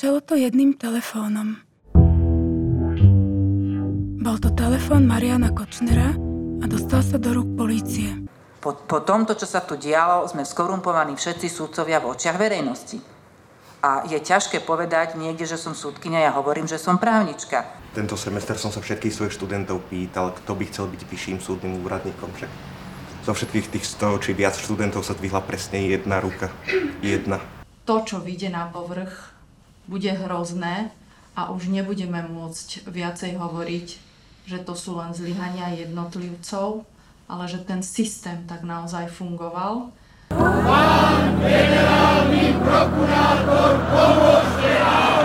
Začalo to jedným telefónom. Bol to telefón Mariana Kočnera a dostal sa do rúk polície. Po, po tomto, čo sa tu dialo, sme skorumpovaní všetci súdcovia v očiach verejnosti. A je ťažké povedať niekde, že som súdkynia, ja hovorím, že som právnička. Tento semester som sa všetkých svojich študentov pýtal, kto by chcel byť vyšším súdnym úradníkom. Však zo všetkých tých 100 či viac študentov sa dvihla presne jedna ruka. Jedna. To, čo vyjde na povrch, bude hrozné a už nebudeme môcť viacej hovoriť, že to sú len zlyhania jednotlivcov, ale že ten systém tak naozaj fungoval. Pán generálny prokurátor, pomôžte nám!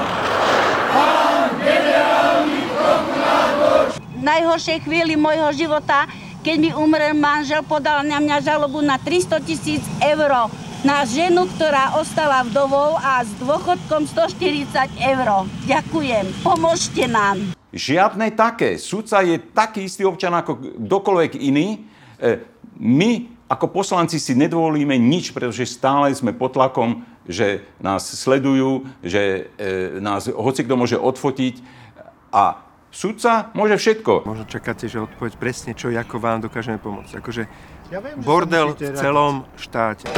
Pán generálny prokurátor! V najhoršej chvíli môjho života, keď mi umrel manžel, podal na mňa žalobu na 300 tisíc eur na ženu, ktorá ostala vdovou a s dôchodkom 140 eur. Ďakujem, pomôžte nám. Žiadne také. Sudca je taký istý občan ako kdokoľvek iný E, my ako poslanci si nedovolíme nič, pretože stále sme pod tlakom, že nás sledujú, že e, nás hoci kto môže odfotiť a sudca môže všetko. Možno čakáte, že odpoveď presne čo, ako vám dokážeme pomôcť. Akože ja viem, bordel v celom štáte.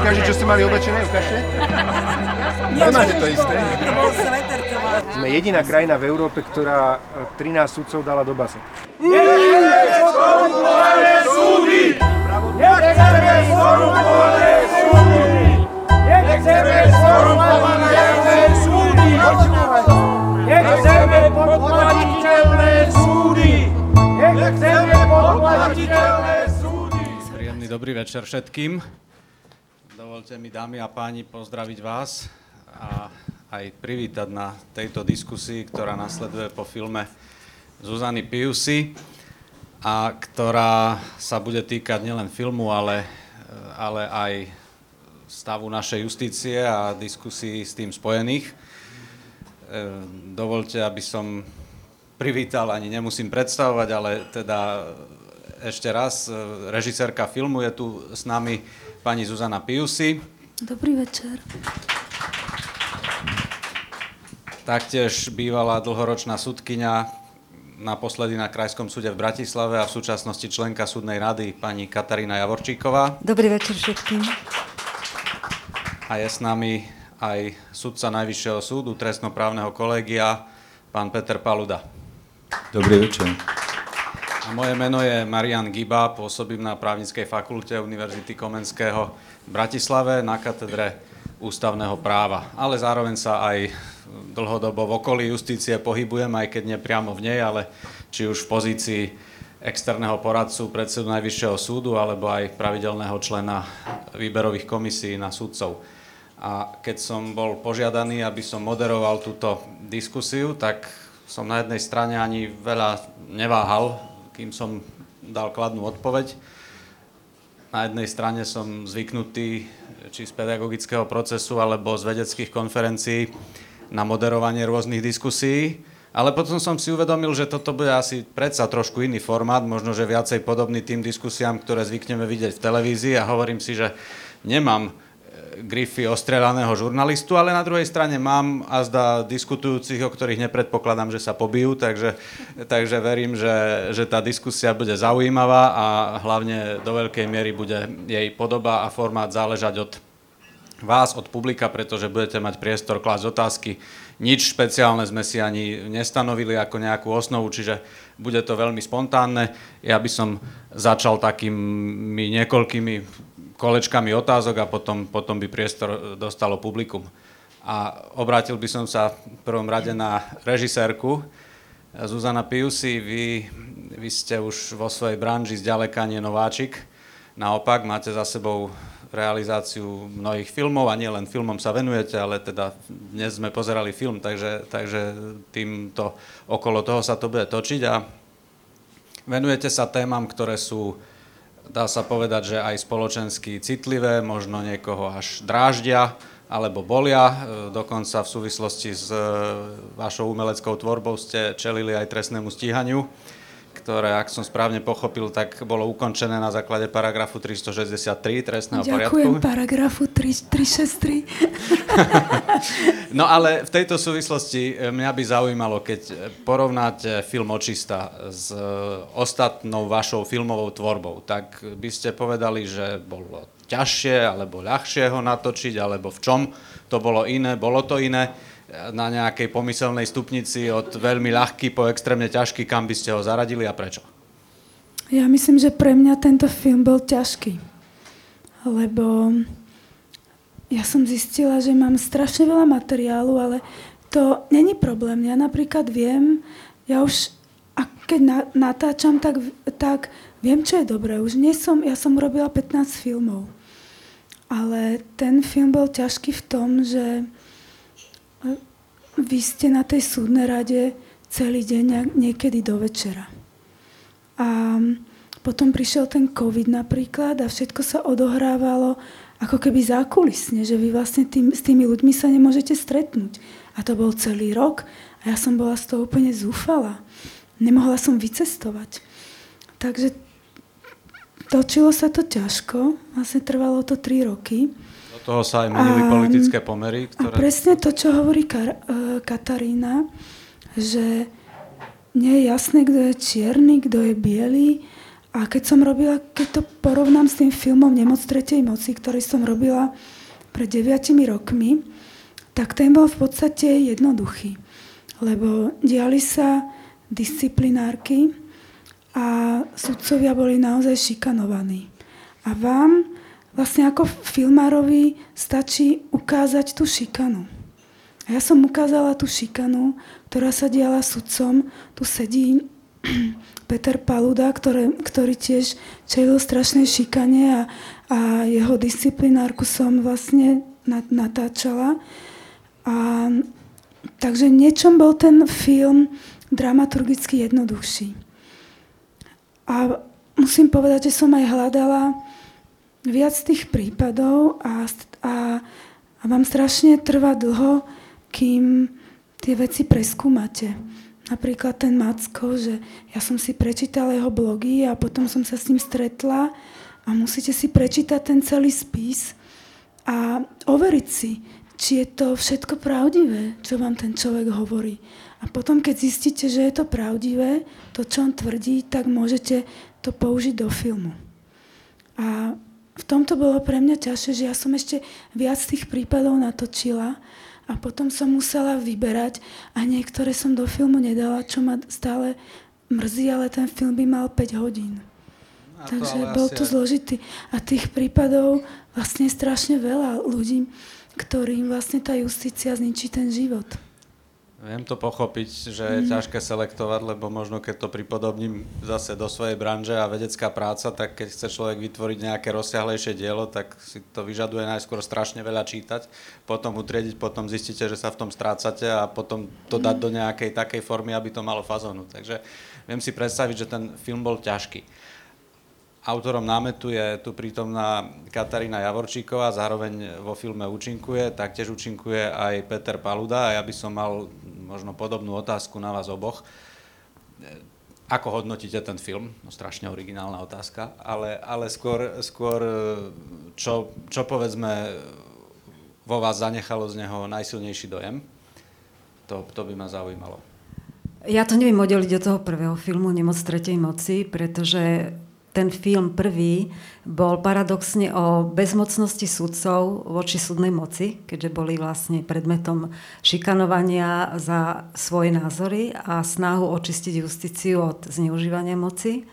Ukáže, čo ste mali oblečené, ukážte? Nemáte to isté. Sme jediná krajina v Európe, ktorá 13 e, sudcov dala do base. Nechceme skorumpované súdy! Nechceme skorumpované súdy! Nechceme skorumpované súdy! Nechceme podplatiteľné súdy! Nechceme podplatiteľné súdy! Príjemný dobrý večer všetkým. Dovolte mi, dámy a páni, pozdraviť vás a aj privítať na tejto diskusii, ktorá nasleduje po filme Zuzany Piusy a ktorá sa bude týkať nielen filmu, ale, ale aj stavu našej justície a diskusí s tým spojených. E, dovolte, aby som privítal, ani nemusím predstavovať, ale teda ešte raz, e, režisérka filmu je tu s nami pani Zuzana Piusy. Dobrý večer. Taktiež bývalá dlhoročná sudkynia, naposledy na Krajskom súde v Bratislave a v súčasnosti členka súdnej rady pani Katarína Javorčíková. Dobrý večer všetkým. A je s nami aj sudca Najvyššieho súdu trestnoprávneho kolégia, pán Peter Paluda. Dobrý večer. A moje meno je Marian Giba, pôsobím na právnickej fakulte Univerzity Komenského v Bratislave na katedre ústavného práva, ale zároveň sa aj dlhodobo v okolí justície pohybujem, aj keď nie priamo v nej, ale či už v pozícii externého poradcu predsedu Najvyššieho súdu alebo aj pravidelného člena výberových komisí na súdcov. A keď som bol požiadaný, aby som moderoval túto diskusiu, tak som na jednej strane ani veľa neváhal, kým som dal kladnú odpoveď. Na jednej strane som zvyknutý či z pedagogického procesu alebo z vedeckých konferencií na moderovanie rôznych diskusí. Ale potom som si uvedomil, že toto bude asi predsa trošku iný formát, možno, že viacej podobný tým diskusiám, ktoré zvykneme vidieť v televízii a hovorím si, že nemám grify ostrelaného žurnalistu, ale na druhej strane mám azda diskutujúcich, o ktorých nepredpokladám, že sa pobijú, takže, takže verím, že, že tá diskusia bude zaujímavá a hlavne do veľkej miery bude jej podoba a formát záležať od vás, od publika, pretože budete mať priestor klásť otázky. Nič špeciálne sme si ani nestanovili ako nejakú osnovu, čiže bude to veľmi spontánne. Ja by som začal takými niekoľkými kolečkami otázok a potom, potom by priestor dostalo publikum. A obrátil by som sa v prvom rade na režisérku. Zuzana Piusi, vy, vy ste už vo svojej branži zďaleka nie nováčik. Naopak, máte za sebou realizáciu mnohých filmov a nielen filmom sa venujete, ale teda dnes sme pozerali film, takže, takže týmto okolo toho sa to bude točiť a venujete sa témam, ktoré sú, dá sa povedať, že aj spoločensky citlivé, možno niekoho až dráždia alebo bolia. Dokonca v súvislosti s e, vašou umeleckou tvorbou ste čelili aj trestnému stíhaniu ktoré, ak som správne pochopil, tak bolo ukončené na základe paragrafu 363 trestného Ďakujem poriadku. paragrafu 3, 363. No ale v tejto súvislosti e, mňa by zaujímalo, keď e, porovnáte film Očista s e, ostatnou vašou filmovou tvorbou, tak by ste povedali, že bolo ťažšie alebo ľahšie ho natočiť, alebo v čom to bolo iné, bolo to iné na nejakej pomyselnej stupnici od veľmi ľahký po extrémne ťažký, kam by ste ho zaradili a prečo? Ja myslím, že pre mňa tento film bol ťažký. Lebo ja som zistila, že mám strašne veľa materiálu, ale to není problém. Ja napríklad viem, ja už a keď na, natáčam, tak, tak viem, čo je dobré. Už nie som, ja som robila 15 filmov. Ale ten film bol ťažký v tom, že vy ste na tej súdnej rade celý deň niekedy do večera. A potom prišiel ten COVID napríklad a všetko sa odohrávalo ako keby zákulisne, že vy vlastne tým, s tými ľuďmi sa nemôžete stretnúť. A to bol celý rok a ja som bola z toho úplne zúfala. Nemohla som vycestovať. Takže točilo sa to ťažko, vlastne trvalo to 3 roky. Toho sa aj menili a, politické pomery. Ktoré... A presne to, čo hovorí Kar- uh, Katarína, že nie je jasné, kto je čierny, kto je biely, a keď som robila, keď to porovnám s tým filmom Nemoc tretej moci, ktorý som robila pred 9 rokmi, tak ten bol v podstate jednoduchý. Lebo diali sa disciplinárky a sudcovia boli naozaj šikanovaní. A vám vlastne ako filmárovi stačí ukázať tú šikanu. A ja som ukázala tú šikanu, ktorá sa diala sudcom. Tu sedí Peter Paluda, ktoré, ktorý tiež čelil strašnej šikane a, a jeho disciplinárku som vlastne natáčala. A, takže niečom bol ten film dramaturgicky jednoduchší. A musím povedať, že som aj hľadala viac tých prípadov a, a, a vám strašne trvá dlho, kým tie veci preskúmate. Napríklad ten Macko, že ja som si prečítala jeho blogy a potom som sa s ním stretla a musíte si prečítať ten celý spis a overiť si, či je to všetko pravdivé, čo vám ten človek hovorí. A potom, keď zistíte, že je to pravdivé, to, čo on tvrdí, tak môžete to použiť do filmu. A v tomto bolo pre mňa ťažšie, že ja som ešte viac tých prípadov natočila, a potom som musela vyberať a niektoré som do filmu nedala, čo ma stále mrzí, ale ten film by mal 5 hodín. A Takže to bol to zložitý. A tých prípadov vlastne je strašne veľa ľudí, ktorým vlastne tá justícia zničí ten život. Viem to pochopiť, že je mm. ťažké selektovať, lebo možno keď to pripodobním zase do svojej branže a vedecká práca, tak keď chce človek vytvoriť nejaké rozsiahlejšie dielo, tak si to vyžaduje najskôr strašne veľa čítať, potom utriediť, potom zistíte, že sa v tom strácate a potom to dať do nejakej takej formy, aby to malo fazónu. Takže viem si predstaviť, že ten film bol ťažký. Autorom námetu je tu prítomná Katarína Javorčíková, zároveň vo filme účinkuje, taktiež účinkuje aj Peter Paluda a ja by som mal možno podobnú otázku na vás oboch. Ako hodnotíte ten film? No strašne originálna otázka, ale, ale skôr, skôr čo, čo povedzme vo vás zanechalo z neho najsilnejší dojem? To, to by ma zaujímalo. Ja to neviem oddeliť od toho prvého filmu Nemoc tretej moci, pretože ten film prvý bol paradoxne o bezmocnosti sudcov voči súdnej moci, keďže boli vlastne predmetom šikanovania za svoje názory a snahu očistiť justíciu od zneužívania moci.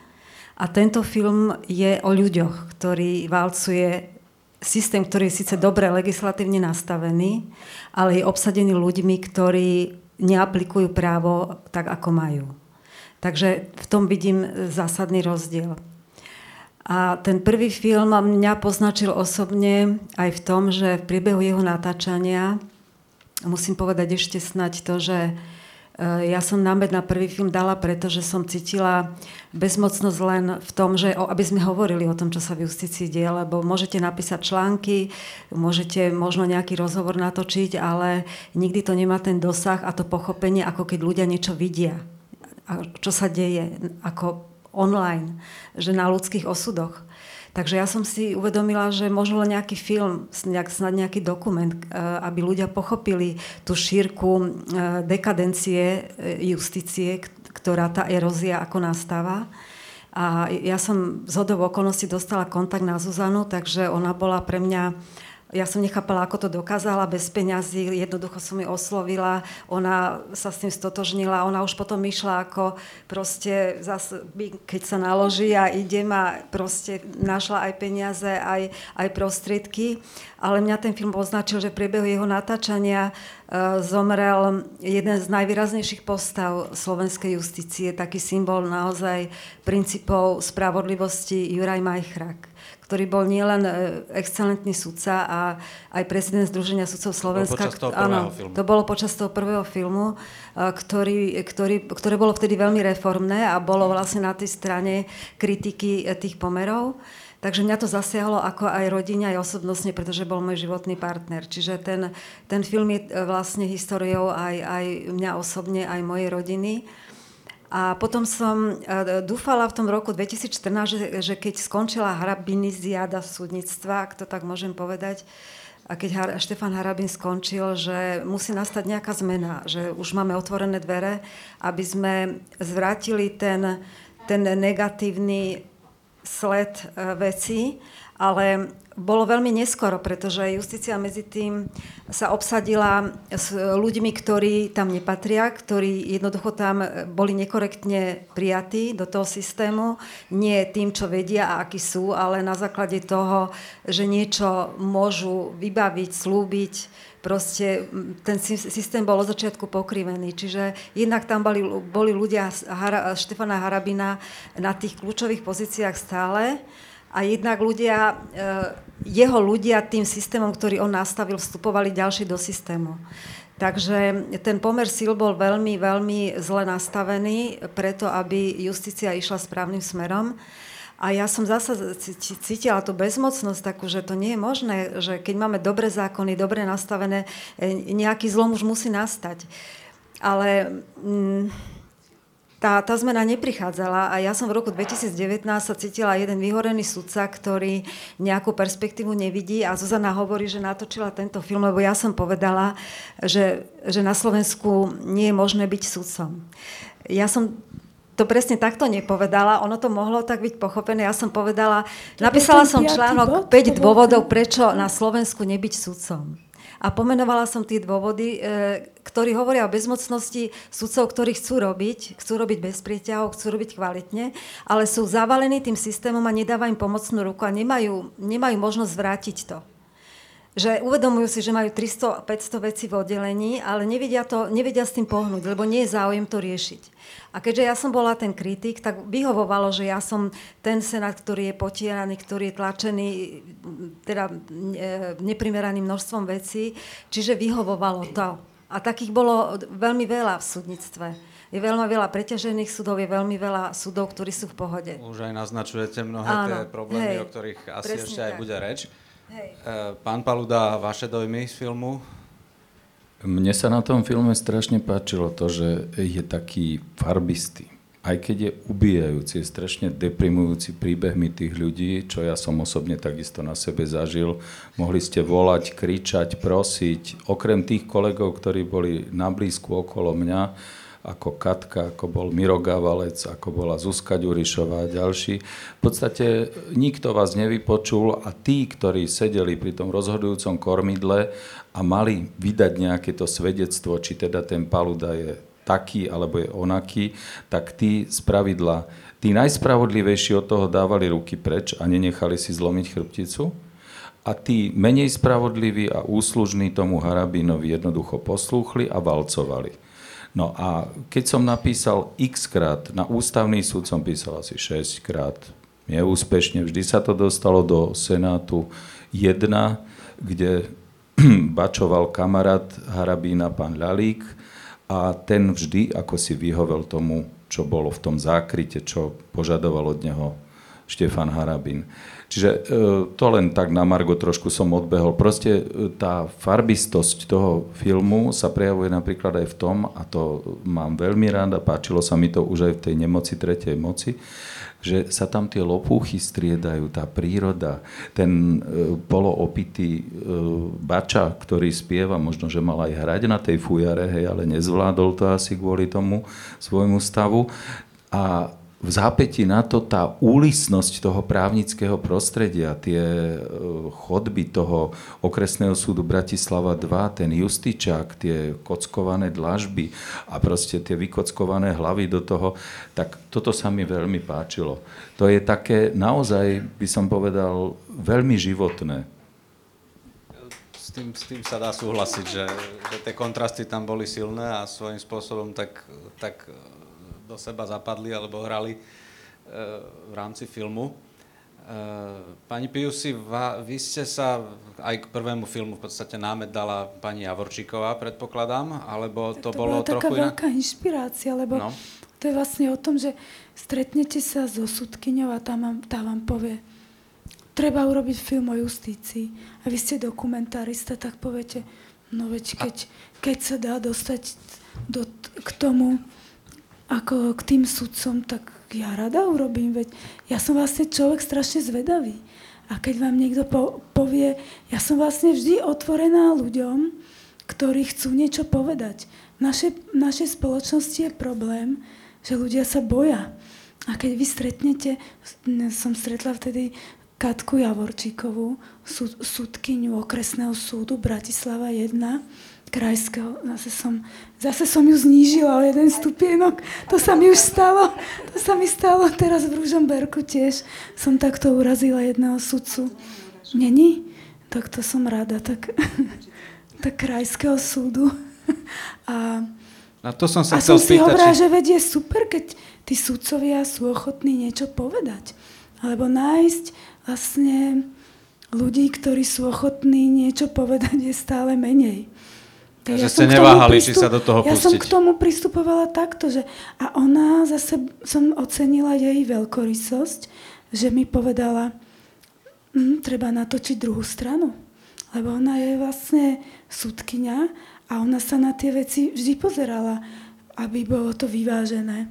A tento film je o ľuďoch, ktorý valcuje systém, ktorý je síce dobre legislatívne nastavený, ale je obsadený ľuďmi, ktorí neaplikujú právo tak, ako majú. Takže v tom vidím zásadný rozdiel. A ten prvý film mňa poznačil osobne aj v tom, že v priebehu jeho natáčania, musím povedať ešte snať to, že e, ja som námed na prvý film dala, pretože som cítila bezmocnosť len v tom, že aby sme hovorili o tom, čo sa v justícii deje, lebo môžete napísať články, môžete možno nejaký rozhovor natočiť, ale nikdy to nemá ten dosah a to pochopenie, ako keď ľudia niečo vidia čo sa deje ako online, že na ľudských osudoch. Takže ja som si uvedomila, že možno len nejaký film, snad nejaký dokument, eh, aby ľudia pochopili tú šírku eh, dekadencie eh, justície, ktorá tá erózia ako nastáva. A ja som z hodov okolností dostala kontakt na Zuzanu, takže ona bola pre mňa ja som nechápala, ako to dokázala bez peňazí, jednoducho som ju oslovila, ona sa s tým stotožnila, ona už potom išla ako proste, zase, keď sa naloží a idem a proste našla aj peniaze, aj, aj prostriedky, ale mňa ten film označil, že v priebehu jeho natáčania uh, zomrel jeden z najvýraznejších postav slovenskej justície, taký symbol naozaj princípov spravodlivosti Juraj Majchrak ktorý bol nielen e, excelentný sudca a aj prezident Združenia sudcov Slovenska. To bolo počas toho áno, filmu. to bolo počas toho prvého filmu, e, ktorý, ktorý, ktoré bolo vtedy veľmi reformné a bolo vlastne na tej strane kritiky e, tých pomerov. Takže mňa to zasiahlo ako aj rodine, aj osobnostne, pretože bol môj životný partner. Čiže ten, ten film je vlastne históriou aj, aj mňa osobne, aj mojej rodiny. A potom som e, dúfala v tom roku 2014, že, že keď skončila harabiniziáda súdnictva, ak to tak môžem povedať, a keď Štefan Harabin skončil, že musí nastať nejaká zmena, že už máme otvorené dvere, aby sme zvrátili ten, ten negatívny sled e, veci, ale bolo veľmi neskoro, pretože justícia medzi tým sa obsadila s ľuďmi, ktorí tam nepatria, ktorí jednoducho tam boli nekorektne prijatí do toho systému. Nie tým, čo vedia a akí sú, ale na základe toho, že niečo môžu vybaviť, slúbiť, proste ten systém bol od začiatku pokrivený. Čiže jednak tam boli, boli ľudia Štefana Harabina na tých kľúčových pozíciách stále, a jednak ľudia, eh, jeho ľudia tým systémom, ktorý on nastavil, vstupovali ďalší do systému. Takže ten pomer síl bol veľmi, veľmi zle nastavený preto, aby justícia išla správnym smerom. A ja som zase cítila tú bezmocnosť takú, že to nie je možné, že keď máme dobré zákony, dobre nastavené, eh, nejaký zlom už musí nastať. Ale... Mm, tá, tá zmena neprichádzala a ja som v roku 2019 sa cítila jeden vyhorený sudca, ktorý nejakú perspektívu nevidí a Zuzana hovorí, že natočila tento film, lebo ja som povedala, že, že na Slovensku nie je možné byť sudcom. Ja som to presne takto nepovedala, ono to mohlo tak byť pochopené. Ja som povedala, napísala som článok 5 dôvodov, prečo na Slovensku nebyť sudcom. A pomenovala som tie dôvody, e, ktorí hovoria o bezmocnosti sudcov, ktorí chcú robiť, chcú robiť bez prieťahov, chcú robiť kvalitne, ale sú zavalení tým systémom a nedáva im pomocnú ruku a nemajú, nemajú možnosť vrátiť to že uvedomujú si, že majú 300-500 vecí v oddelení, ale nevedia, to, nevedia s tým pohnúť, lebo nie je záujem to riešiť. A keďže ja som bola ten kritik, tak vyhovovalo, že ja som ten senát, ktorý je potieraný, ktorý je tlačený teda e, neprimeraným množstvom vecí, čiže vyhovovalo to. A takých bolo veľmi veľa v súdnictve. Je veľmi veľa preťažených súdov, je veľmi veľa súdov, ktorí sú v pohode. Už aj naznačujete mnohé Áno, tie problémy, hej, o ktorých asi ešte tak. aj bude reč. Hej. E, pán Paluda, vaše dojmy z filmu? Mne sa na tom filme strašne páčilo to, že je taký farbistý. Aj keď je ubíjajúci, je strašne deprimujúci príbehmi tých ľudí, čo ja som osobne takisto na sebe zažil. Mohli ste volať, kričať, prosiť. Okrem tých kolegov, ktorí boli na blízku okolo mňa, ako Katka, ako bol Miro Gavalec, ako bola Zuzka Ďurišová a ďalší. V podstate nikto vás nevypočul a tí, ktorí sedeli pri tom rozhodujúcom kormidle a mali vydať nejaké to svedectvo, či teda ten Paluda je taký alebo je onaký, tak tí z pravidla, tí najspravodlivejší od toho dávali ruky preč a nenechali si zlomiť chrbticu. A tí menej spravodliví a úslužní tomu Harabínovi jednoducho poslúchli a valcovali. No a keď som napísal x krát, na ústavný súd som písal asi 6 krát, neúspešne, vždy sa to dostalo do Senátu 1, kde bačoval kamarát Harabína, pán Lalík, a ten vždy ako si vyhovel tomu, čo bolo v tom zákryte, čo požadoval od neho Štefan Harabin. Čiže e, to len tak na Margo trošku som odbehol. Proste e, tá farbistosť toho filmu sa prejavuje napríklad aj v tom, a to mám veľmi rád a páčilo sa mi to už aj v tej nemoci tretej moci, že sa tam tie lopúchy striedajú, tá príroda, ten e, poloopitý e, bača, ktorý spieva, možno, že mal aj hrať na tej fujare, hej, ale nezvládol to asi kvôli tomu svojmu stavu. A v zápäti na to tá úlisnosť toho právnického prostredia, tie e, chodby toho okresného súdu Bratislava 2, ten justičák, tie kockované dlažby a proste tie vykockované hlavy do toho, tak toto sa mi veľmi páčilo. To je také naozaj, by som povedal, veľmi životné. S tým, s tým sa dá súhlasiť, že, že tie kontrasty tam boli silné a svojím spôsobom tak, tak do seba zapadli alebo hrali e, v rámci filmu. E, pani Piusi, vy ste sa aj k prvému filmu v podstate námet dala pani Javorčíková, predpokladám, alebo to, to bolo bola trochu taká veľká inšpirácia, lebo no. to je vlastne o tom, že stretnete sa so sudkyňou a tá vám, tá vám povie, treba urobiť film o justícii a vy ste dokumentarista, tak poviete, no veď keď, keď sa dá dostať do, k tomu, ako k tým sudcom, tak ja rada urobím, veď ja som vlastne človek strašne zvedavý. A keď vám niekto po, povie, ja som vlastne vždy otvorená ľuďom, ktorí chcú niečo povedať. V našej, v našej spoločnosti je problém, že ľudia sa boja. A keď vy stretnete, som stretla vtedy Katku Javorčíkovú, súd, súdkyňu okresného súdu Bratislava 1, krajského. Zase som, zase som ju znížila o jeden stupienok. To sa mi už stalo. To sa mi stalo teraz v Ružomberku tiež. Som takto urazila jedného sudcu. Není? Tak to som rada. Tak, tak krajského súdu. A, a to som sa a som si spýtať, hovorila, či... že veď je super, keď tí sudcovia sú ochotní niečo povedať. Alebo nájsť vlastne ľudí, ktorí sú ochotní niečo povedať, je stále menej. Takže ja ste neváhali, pristup... či sa do toho pustiť. Ja som k tomu pristupovala takto, že a ona zase som ocenila jej veľkorysosť, že mi povedala, hm, treba natočiť druhú stranu. Lebo ona je vlastne súdkynia a ona sa na tie veci vždy pozerala, aby bolo to vyvážené.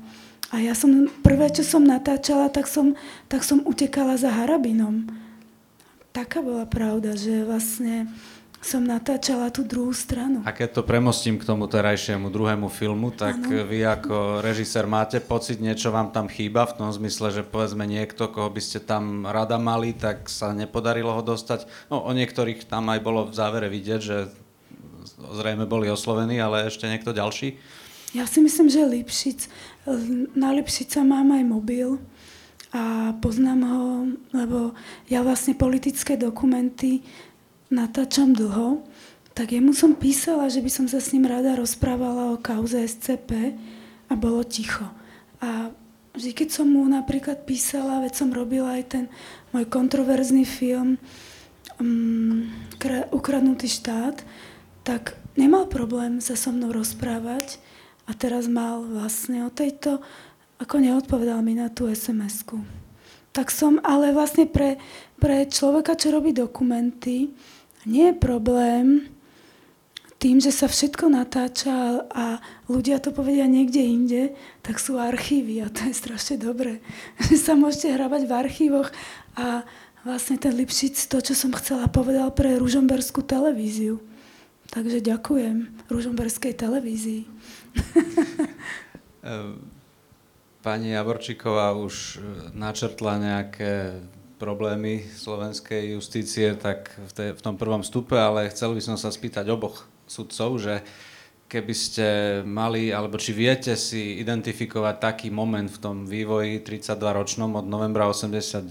A ja som, prvé, čo som natáčala, tak som, tak som utekala za Harabinom. Taká bola pravda, že vlastne som natáčala tú druhú stranu. A keď to premostím k tomu terajšiemu druhému filmu, tak ano. vy ako režisér máte pocit, niečo vám tam chýba v tom zmysle, že povedzme niekto, koho by ste tam rada mali, tak sa nepodarilo ho dostať. No o niektorých tam aj bolo v závere vidieť, že zrejme boli oslovení, ale ešte niekto ďalší? Ja si myslím, že Lipšic, na Lipšica mám aj mobil a poznám ho, lebo ja vlastne politické dokumenty natáčam dlho, tak jemu som písala, že by som sa s ním rada rozprávala o kauze SCP a bolo ticho. A vždy, keď som mu napríklad písala, veď som robila aj ten môj kontroverzný film um, Ukradnutý štát, tak nemal problém sa so mnou rozprávať a teraz mal vlastne o tejto, ako neodpovedal mi na tú SMS-ku. Tak som, ale vlastne pre, pre človeka, čo robí dokumenty, nie je problém tým, že sa všetko natáča a ľudia to povedia niekde inde, tak sú archívy a to je strašne dobré. Že sa môžete hrávať v archívoch a vlastne ten Lipšic to, čo som chcela, povedal pre ružomberskú televíziu. Takže ďakujem ružomberskej televízii. Pani Javorčíková už načrtla nejaké problémy slovenskej justície, tak v, te, v tom prvom stupe, ale chcel by som sa spýtať oboch sudcov, že keby ste mali, alebo či viete si identifikovať taký moment v tom vývoji 32-ročnom od novembra 89,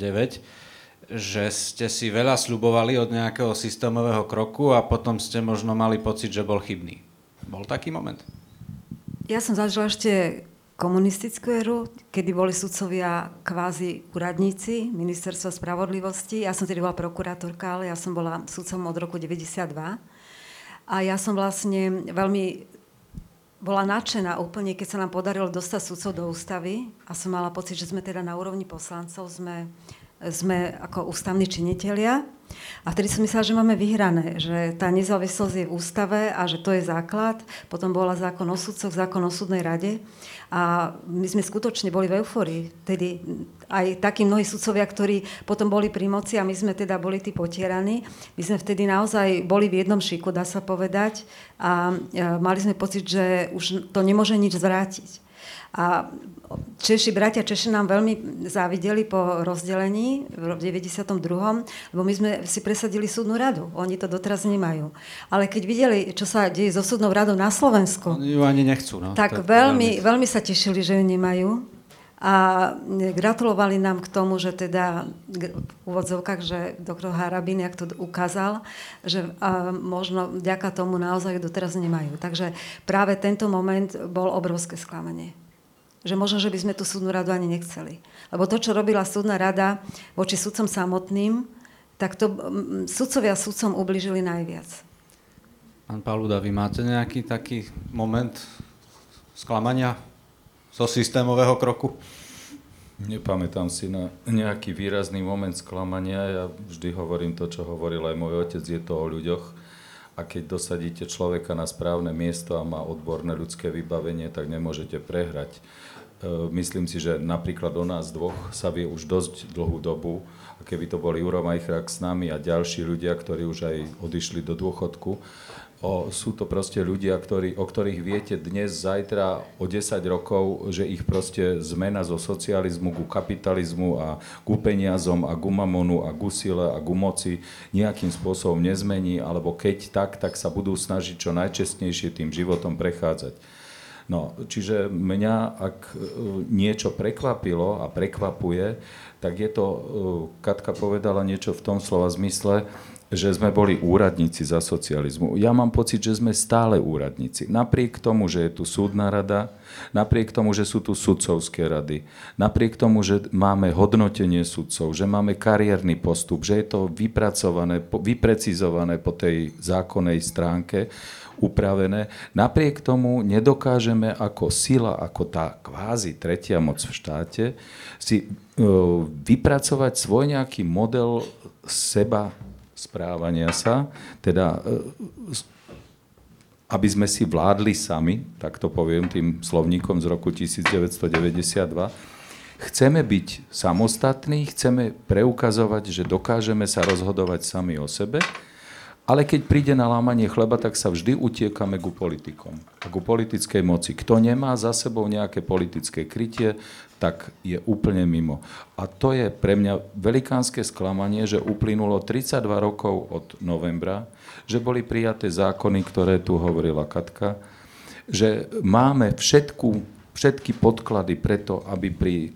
že ste si veľa sľubovali od nejakého systémového kroku a potom ste možno mali pocit, že bol chybný. Bol taký moment? Ja som zažila ešte komunistickú éru, kedy boli sudcovia kvázi úradníci Ministerstva spravodlivosti. Ja som tedy bola prokurátorka, ale ja som bola sudcom od roku 92. A ja som vlastne veľmi bola nadšená úplne, keď sa nám podarilo dostať sudcov do ústavy a som mala pocit, že sme teda na úrovni poslancov, sme, sme ako ústavní činitelia. A vtedy som myslela, že máme vyhrané, že tá nezávislosť je v ústave a že to je základ. Potom bola zákon o sudcoch, zákon o súdnej rade. A my sme skutočne boli v euforii. Tedy aj takí mnohí sudcovia, ktorí potom boli pri moci a my sme teda boli tí potieraní. My sme vtedy naozaj boli v jednom šiku, dá sa povedať. A mali sme pocit, že už to nemôže nič zvrátiť. A Češi, bratia Češi nám veľmi závideli po rozdelení v 92. lebo my sme si presadili súdnu radu. Oni to doteraz nemajú. Ale keď videli, čo sa deje so súdnou radou na Slovensku, ju ani nechcú. No. tak veľmi, veľmi sa tešili, že ju nemajú. A gratulovali nám k tomu, že teda v úvodzovkách, že doktor Harabin, jak to ukázal, že možno vďaka tomu naozaj doteraz nemajú. Takže práve tento moment bol obrovské sklamanie že možno, že by sme tú súdnu radu ani nechceli. Lebo to, čo robila súdna rada voči sudcom samotným, tak to sudcovia sudcom ubližili najviac. Pán Paluda, vy máte nejaký taký moment sklamania zo systémového kroku? Nepamätám si na nejaký výrazný moment sklamania. Ja vždy hovorím to, čo hovoril aj môj otec, je to o ľuďoch. A keď dosadíte človeka na správne miesto a má odborné ľudské vybavenie, tak nemôžete prehrať. E, myslím si, že napríklad o nás dvoch sa vie už dosť dlhú dobu, a keby to bol Juro Majchrak s nami a ďalší ľudia, ktorí už aj odišli do dôchodku, o, sú to proste ľudia, ktorí, o ktorých viete dnes, zajtra, o 10 rokov, že ich proste zmena zo socializmu ku kapitalizmu a ku peniazom a ku mamonu a ku sile a ku moci nejakým spôsobom nezmení, alebo keď tak, tak sa budú snažiť čo najčestnejšie tým životom prechádzať. No, čiže mňa, ak e, niečo prekvapilo a prekvapuje, tak je to, e, Katka povedala niečo v tom slova zmysle, že sme boli úradníci za socializmu. Ja mám pocit, že sme stále úradníci. Napriek tomu, že je tu súdna rada, napriek tomu, že sú tu sudcovské rady, napriek tomu, že máme hodnotenie sudcov, že máme kariérny postup, že je to vypracované, vyprecizované po tej zákonnej stránke, upravené. Napriek tomu nedokážeme ako sila, ako tá kvázi tretia moc v štáte, si e, vypracovať svoj nejaký model seba správania sa, teda e, aby sme si vládli sami, tak to poviem tým slovníkom z roku 1992, chceme byť samostatní, chceme preukazovať, že dokážeme sa rozhodovať sami o sebe, ale keď príde na lámanie chleba, tak sa vždy utiekame ku politikom a ku politickej moci. Kto nemá za sebou nejaké politické krytie, tak je úplne mimo. A to je pre mňa velikánske sklamanie, že uplynulo 32 rokov od novembra, že boli prijaté zákony, ktoré tu hovorila Katka, že máme všetku všetky podklady preto, aby pri eh,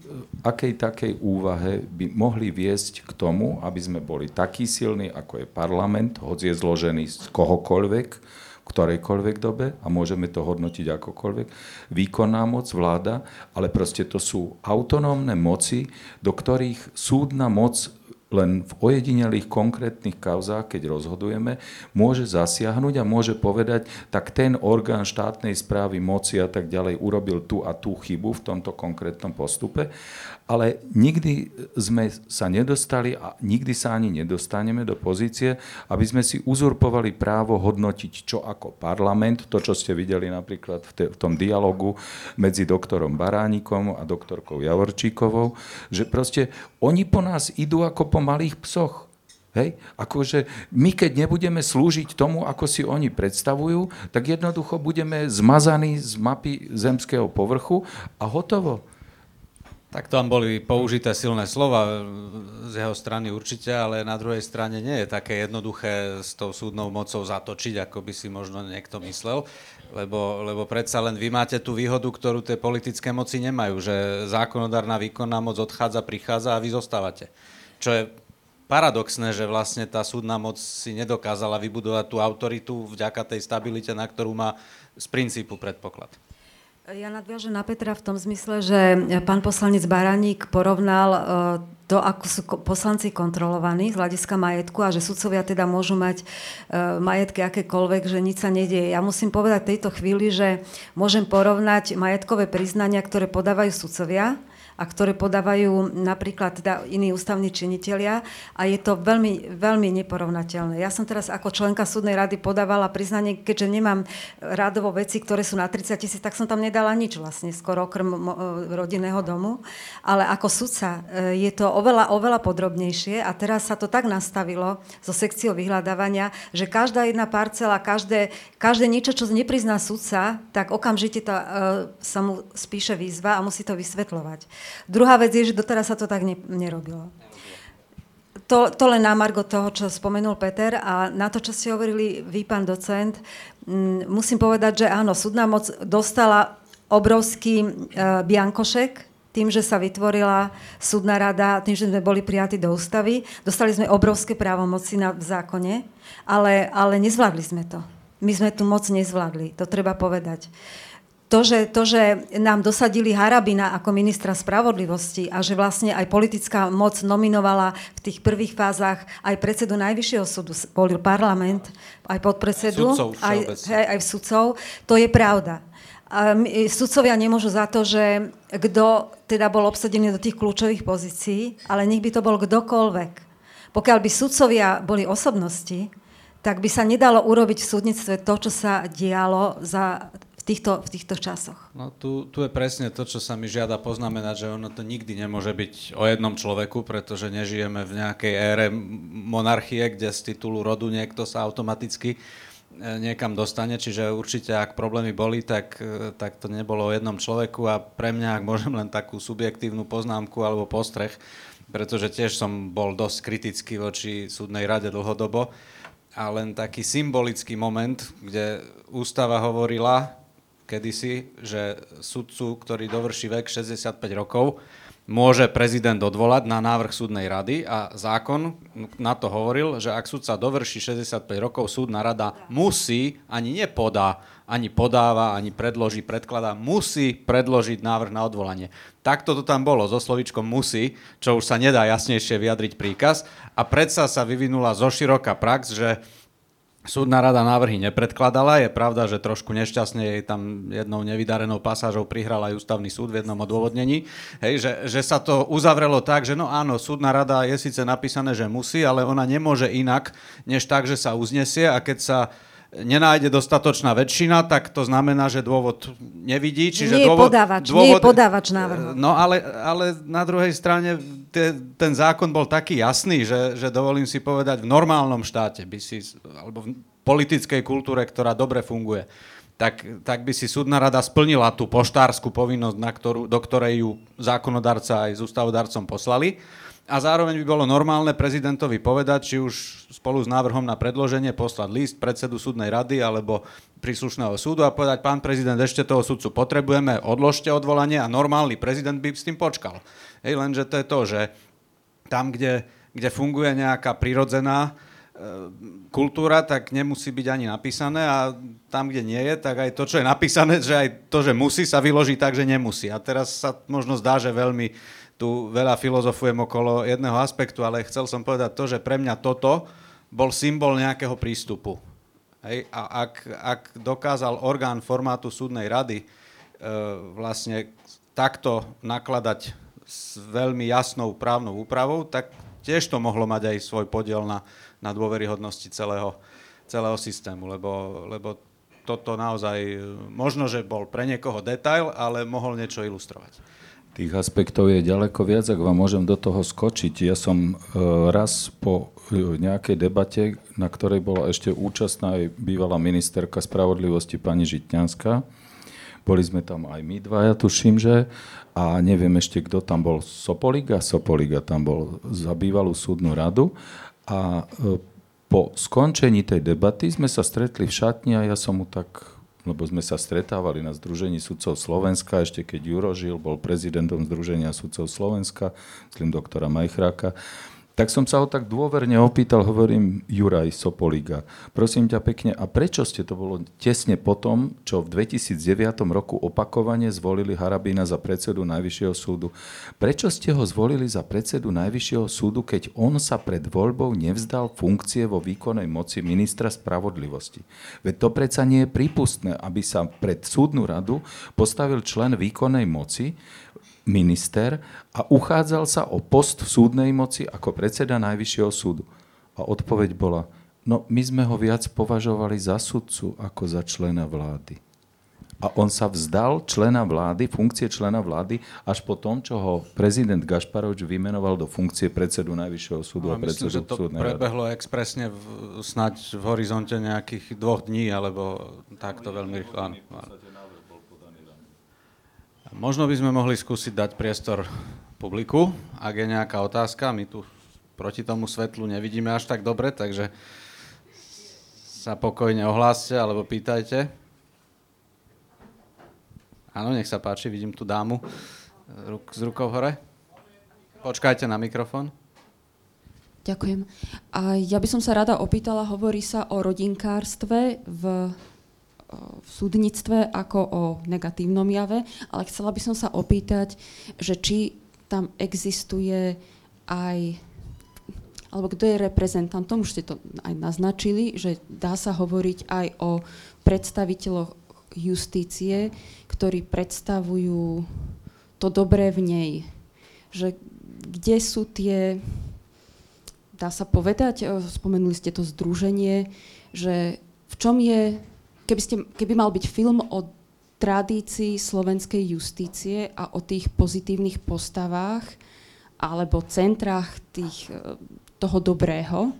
akej takej úvahe by mohli viesť k tomu, aby sme boli takí silní, ako je parlament, hoď je zložený z kohokoľvek, v ktorejkoľvek dobe a môžeme to hodnotiť akokoľvek. Výkonná moc, vláda, ale proste to sú autonómne moci, do ktorých súdna moc len v ojedinelých konkrétnych kauzách, keď rozhodujeme, môže zasiahnuť a môže povedať, tak ten orgán štátnej správy, moci a tak ďalej urobil tú a tú chybu v tomto konkrétnom postupe ale nikdy sme sa nedostali a nikdy sa ani nedostaneme do pozície, aby sme si uzurpovali právo hodnotiť, čo ako parlament, to, čo ste videli napríklad v, te, v tom dialogu medzi doktorom Baránikom a doktorkou Javorčíkovou, že proste oni po nás idú ako po malých psoch. Hej? Akože my keď nebudeme slúžiť tomu, ako si oni predstavujú, tak jednoducho budeme zmazaní z mapy zemského povrchu a hotovo. Tak tam boli použité silné slova z jeho strany určite, ale na druhej strane nie je také jednoduché s tou súdnou mocou zatočiť, ako by si možno niekto myslel, lebo, lebo predsa len vy máte tú výhodu, ktorú tie politické moci nemajú, že zákonodárna výkonná moc odchádza, prichádza a vy zostávate. Čo je paradoxné, že vlastne tá súdna moc si nedokázala vybudovať tú autoritu vďaka tej stabilite, na ktorú má z princípu predpoklad. Ja nadviažem na Petra v tom zmysle, že pán poslanec Baraník porovnal e, to, ako sú poslanci kontrolovaní z hľadiska majetku a že sudcovia teda môžu mať uh, majetky akékoľvek, že nič sa nedieje. Ja musím povedať v tejto chvíli, že môžem porovnať majetkové priznania, ktoré podávajú sudcovia a ktoré podávajú napríklad teda iní ústavní činitelia a je to veľmi, veľmi neporovnateľné. Ja som teraz ako členka súdnej rady podávala priznanie, keďže nemám rádovo veci, ktoré sú na 30 tisíc, tak som tam nedala nič vlastne, skoro okrem rodinného domu. Ale ako sudca e, je to oveľa, oveľa podrobnejšie a teraz sa to tak nastavilo zo sekciou vyhľadávania, že každá jedna parcela, každé, každé niečo, čo neprizná sudca, tak okamžite to, uh, sa mu spíše výzva a musí to vysvetľovať. Druhá vec je, že doteraz sa to tak ne, nerobilo. To, to len na margo toho, čo spomenul Peter a na to, čo ste hovorili vy, pán docent, m, musím povedať, že áno, súdna moc dostala obrovský uh, biankošek, tým, že sa vytvorila súdna rada, tým, že sme boli prijatí do ústavy, dostali sme obrovské právomoci na, v zákone, ale, ale nezvládli sme to. My sme tu moc nezvládli, to treba povedať. Uh, to že, to, že nám dosadili Harabina ako ministra spravodlivosti a že vlastne aj politická moc nominovala v tých prvých fázach aj predsedu Najvyššieho súdu, volil parlament, aj podpredsedu, sudcov, aj, aj, aj sudcov, to je pravda. A sudcovia nemôžu za to, že kto teda bol obsadený do tých kľúčových pozícií, ale nech by to bol kdokoľvek. Pokiaľ by sudcovia boli osobnosti, tak by sa nedalo urobiť v súdnictve to, čo sa dialo za v týchto, v týchto časoch. No tu, tu je presne to, čo sa mi žiada poznamenať, že ono to nikdy nemôže byť o jednom človeku, pretože nežijeme v nejakej ére monarchie, kde z titulu rodu niekto sa automaticky e, niekam dostane, čiže určite ak problémy boli, tak, e, tak to nebolo o jednom človeku a pre mňa, ak môžem len takú subjektívnu poznámku alebo postreh, pretože tiež som bol dosť kritický voči súdnej rade dlhodobo, a len taký symbolický moment, kde ústava hovorila, kedysi, že sudcu, ktorý dovrší vek 65 rokov, môže prezident odvolať na návrh súdnej rady a zákon na to hovoril, že ak sudca dovrší 65 rokov, súdna rada musí, ani nepodá, ani podáva, ani predloží, predkladá, musí predložiť návrh na odvolanie. Takto to tam bolo, so slovičkom musí, čo už sa nedá jasnejšie vyjadriť príkaz a predsa sa vyvinula zoširoká prax, že Súdna rada návrhy nepredkladala. Je pravda, že trošku nešťastne jej tam jednou nevydarenou pasážou prihral aj ústavný súd v jednom odôvodnení. Hej, že, že sa to uzavrelo tak, že no áno, súdna rada je síce napísané, že musí, ale ona nemôže inak, než tak, že sa uznesie a keď sa nenájde dostatočná väčšina, tak to znamená, že dôvod nevidí. Čiže nie, je dôvod, podávač, dôvod, nie je podávač návrhu. No ale, ale na druhej strane te, ten zákon bol taký jasný, že, že dovolím si povedať, v normálnom štáte by si, alebo v politickej kultúre, ktorá dobre funguje, tak, tak by si súdna rada splnila tú poštárskú povinnosť, na ktorú, do ktorej ju zákonodarca aj s ústavodarcom poslali a zároveň by bolo normálne prezidentovi povedať, či už spolu s návrhom na predloženie poslať list predsedu súdnej rady alebo príslušného súdu a povedať, pán prezident, ešte toho súdcu potrebujeme, odložte odvolanie a normálny prezident by s tým počkal. Hej, lenže to je to, že tam, kde, kde funguje nejaká prirodzená e, kultúra, tak nemusí byť ani napísané a tam, kde nie je, tak aj to, čo je napísané, že aj to, že musí, sa vyloží tak, že nemusí. A teraz sa možno zdá, že veľmi tu veľa filozofujem okolo jedného aspektu, ale chcel som povedať to, že pre mňa toto bol symbol nejakého prístupu. Hej? A ak, ak dokázal orgán formátu súdnej rady e, vlastne takto nakladať s veľmi jasnou právnou úpravou, tak tiež to mohlo mať aj svoj podiel na, na dôveryhodnosti celého, celého systému, lebo, lebo toto naozaj, e, možno, že bol pre niekoho detail, ale mohol niečo ilustrovať. Tých aspektov je ďaleko viac, ak vám môžem do toho skočiť. Ja som e, raz po e, nejakej debate, na ktorej bola ešte účastná aj bývalá ministerka spravodlivosti pani Žitňanská, boli sme tam aj my dvaja, tuším, že, a neviem ešte, kto tam bol, Sopoliga? Sopoliga tam bol za bývalú súdnu radu a e, po skončení tej debaty sme sa stretli v šatni a ja som mu tak lebo sme sa stretávali na Združení sudcov Slovenska, ešte keď Juro žil, bol prezidentom Združenia sudcov Slovenska, myslím doktora Majchráka. Tak som sa ho tak dôverne opýtal, hovorím, Juraj Sopoliga, prosím ťa pekne, a prečo ste to bolo tesne potom, čo v 2009 roku opakovane zvolili Harabína za predsedu Najvyššieho súdu? Prečo ste ho zvolili za predsedu Najvyššieho súdu, keď on sa pred voľbou nevzdal funkcie vo výkonnej moci ministra spravodlivosti? Veď to predsa nie je prípustné, aby sa pred súdnu radu postavil člen výkonnej moci, minister a uchádzal sa o post v súdnej moci ako predseda Najvyššieho súdu. A odpoveď bola, no my sme ho viac považovali za sudcu ako za člena vlády. A on sa vzdal člena vlády, funkcie člena vlády, až po tom, čo ho prezident Gašparovič vymenoval do funkcie predsedu Najvyššieho súdu no, a predsedu myslím, že to prebehlo rady. expresne v, snať v horizonte nejakých dvoch dní, alebo takto veľmi rýchlo. Možno by sme mohli skúsiť dať priestor publiku, ak je nejaká otázka. My tu proti tomu svetlu nevidíme až tak dobre, takže sa pokojne ohláste alebo pýtajte. Áno, nech sa páči, vidím tu dámu ruk, s rukou hore. Počkajte na mikrofón. Ďakujem. A ja by som sa rada opýtala, hovorí sa o rodinkárstve v v súdnictve ako o negatívnom jave, ale chcela by som sa opýtať, že či tam existuje aj alebo kto je reprezentantom, už ste to aj naznačili, že dá sa hovoriť aj o predstaviteľoch justície, ktorí predstavujú to dobré v nej. Že kde sú tie, dá sa povedať, spomenuli ste to združenie, že v čom je keby, ste, keby mal byť film o tradícii slovenskej justície a o tých pozitívnych postavách alebo centrách tých, e, toho dobrého,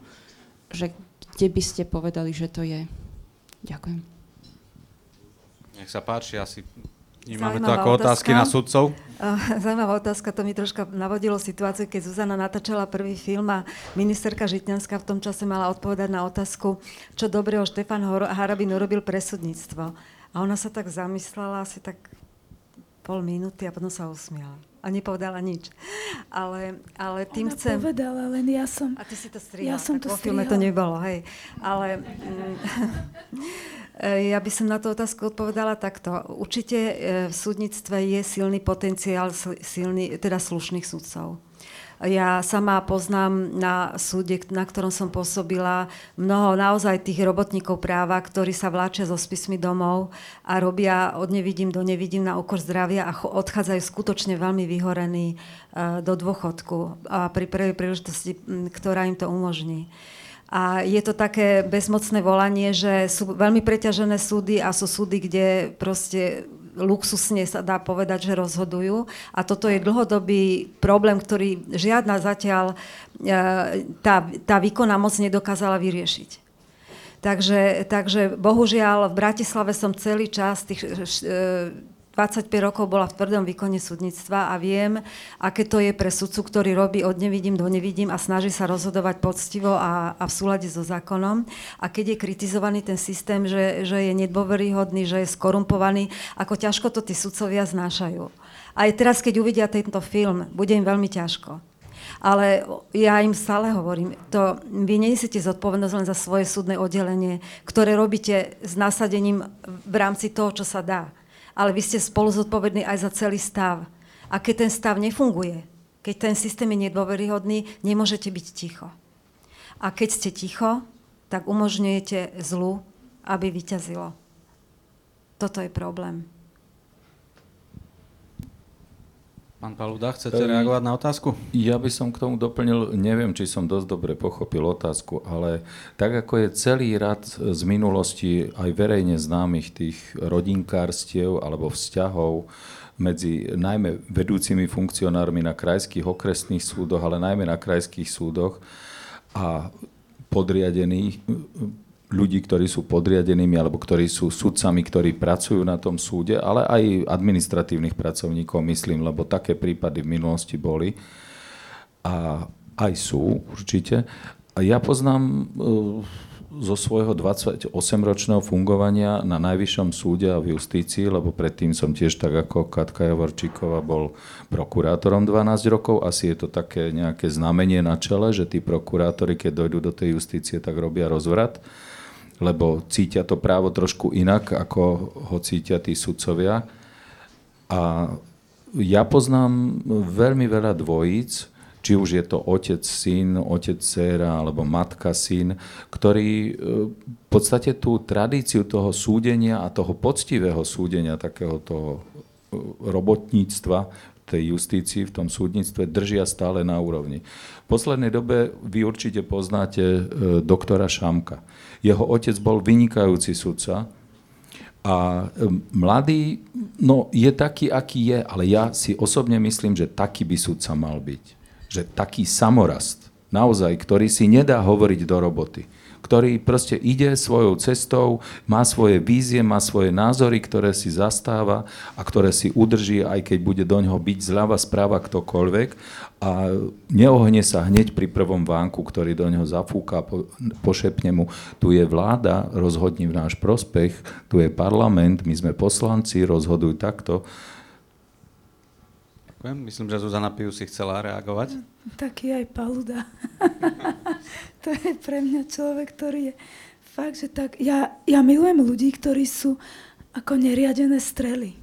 že kde by ste povedali, že to je? Ďakujem. Nech sa páči, asi Vnímame to ako otázka. otázky na sudcov. Zaujímavá otázka, to mi troška navodilo situáciu, keď Zuzana natáčala prvý film a ministerka Žitňanská v tom čase mala odpovedať na otázku, čo dobrého Štefan Harabin urobil pre súdnictvo. A ona sa tak zamyslela asi tak pol minúty a potom sa usmiala. A nepovedala nič. Ale, ale tým Ona chcem... povedala, len ja som... A ty si to strihla. Ja som to vo filme to nebolo, hej. Ale... Mm, Ja by som na tú otázku odpovedala takto. Určite e, v súdnictve je silný potenciál silný, teda slušných súdcov. Ja sama poznám na súde, na ktorom som pôsobila, mnoho naozaj tých robotníkov práva, ktorí sa vláčia so spismi domov a robia od nevidím do nevidím na okor zdravia a odchádzajú skutočne veľmi vyhorení e, do dôchodku a pri prvej príležitosti, ktorá im to umožní. A je to také bezmocné volanie, že sú veľmi preťažené súdy a sú súdy, kde proste luxusne sa dá povedať, že rozhodujú. A toto je dlhodobý problém, ktorý žiadna zatiaľ e, tá, tá výkonná moc nedokázala vyriešiť. Takže, takže bohužiaľ v Bratislave som celý čas tých e, 25 rokov bola v tvrdom výkone súdnictva a viem, aké to je pre sudcu, ktorý robí od nevidím do nevidím a snaží sa rozhodovať poctivo a, a v súlade so zákonom. A keď je kritizovaný ten systém, že, že je nedôveryhodný, že je skorumpovaný, ako ťažko to tí sudcovia znášajú. Aj teraz, keď uvidia tento film, bude im veľmi ťažko. Ale ja im stále hovorím, to, vy nesiete zodpovednosť len za svoje súdne oddelenie, ktoré robíte s nasadením v rámci toho, čo sa dá ale vy ste spolu zodpovední aj za celý stav. A keď ten stav nefunguje, keď ten systém je nedôveryhodný, nemôžete byť ticho. A keď ste ticho, tak umožňujete zlu, aby vyťazilo. Toto je problém. Pán Paluda, chcete reagovať na otázku? Ja by som k tomu doplnil, neviem, či som dosť dobre pochopil otázku, ale tak ako je celý rad z minulosti aj verejne známych tých rodinkárstiev alebo vzťahov medzi najmä vedúcimi funkcionármi na krajských okresných súdoch, ale najmä na krajských súdoch a podriadených ľudí, ktorí sú podriadenými alebo ktorí sú sudcami, ktorí pracujú na tom súde, ale aj administratívnych pracovníkov, myslím, lebo také prípady v minulosti boli a aj sú určite. A ja poznám uh, zo svojho 28-ročného fungovania na Najvyššom súde a v justícii, lebo predtým som tiež tak ako Katka Javorčíková bol prokurátorom 12 rokov. Asi je to také nejaké znamenie na čele, že tí prokurátori, keď dojdú do tej justície, tak robia rozvrat, lebo cítia to právo trošku inak, ako ho cítia tí sudcovia. A ja poznám veľmi veľa dvojíc, či už je to otec, syn, otec, dcera alebo matka, syn, ktorí e, v podstate tú tradíciu toho súdenia a toho poctivého súdenia, takého toho e, robotníctva v tej justícii, v tom súdnictve držia stále na úrovni. V poslednej dobe vy určite poznáte e, doktora Šamka. Jeho otec bol vynikajúci sudca, a mladý, no je taký, aký je, ale ja si osobne myslím, že taký by sudca mal byť. Že taký samorast, naozaj, ktorý si nedá hovoriť do roboty, ktorý proste ide svojou cestou, má svoje vízie, má svoje názory, ktoré si zastáva a ktoré si udrží, aj keď bude do ňoho byť zľava správa ktokoľvek a neohne sa hneď pri prvom vánku, ktorý do ňoho zafúka, po, pošepne mu, tu je vláda, rozhodni v náš prospech, tu je parlament, my sme poslanci, rozhoduj takto. Ďakujem. Myslím, že Zuzana Piu si chcela reagovať. Taký aj Paluda. to je pre mňa človek, ktorý je fakt, že tak... Ja, ja milujem ľudí, ktorí sú ako neriadené strely.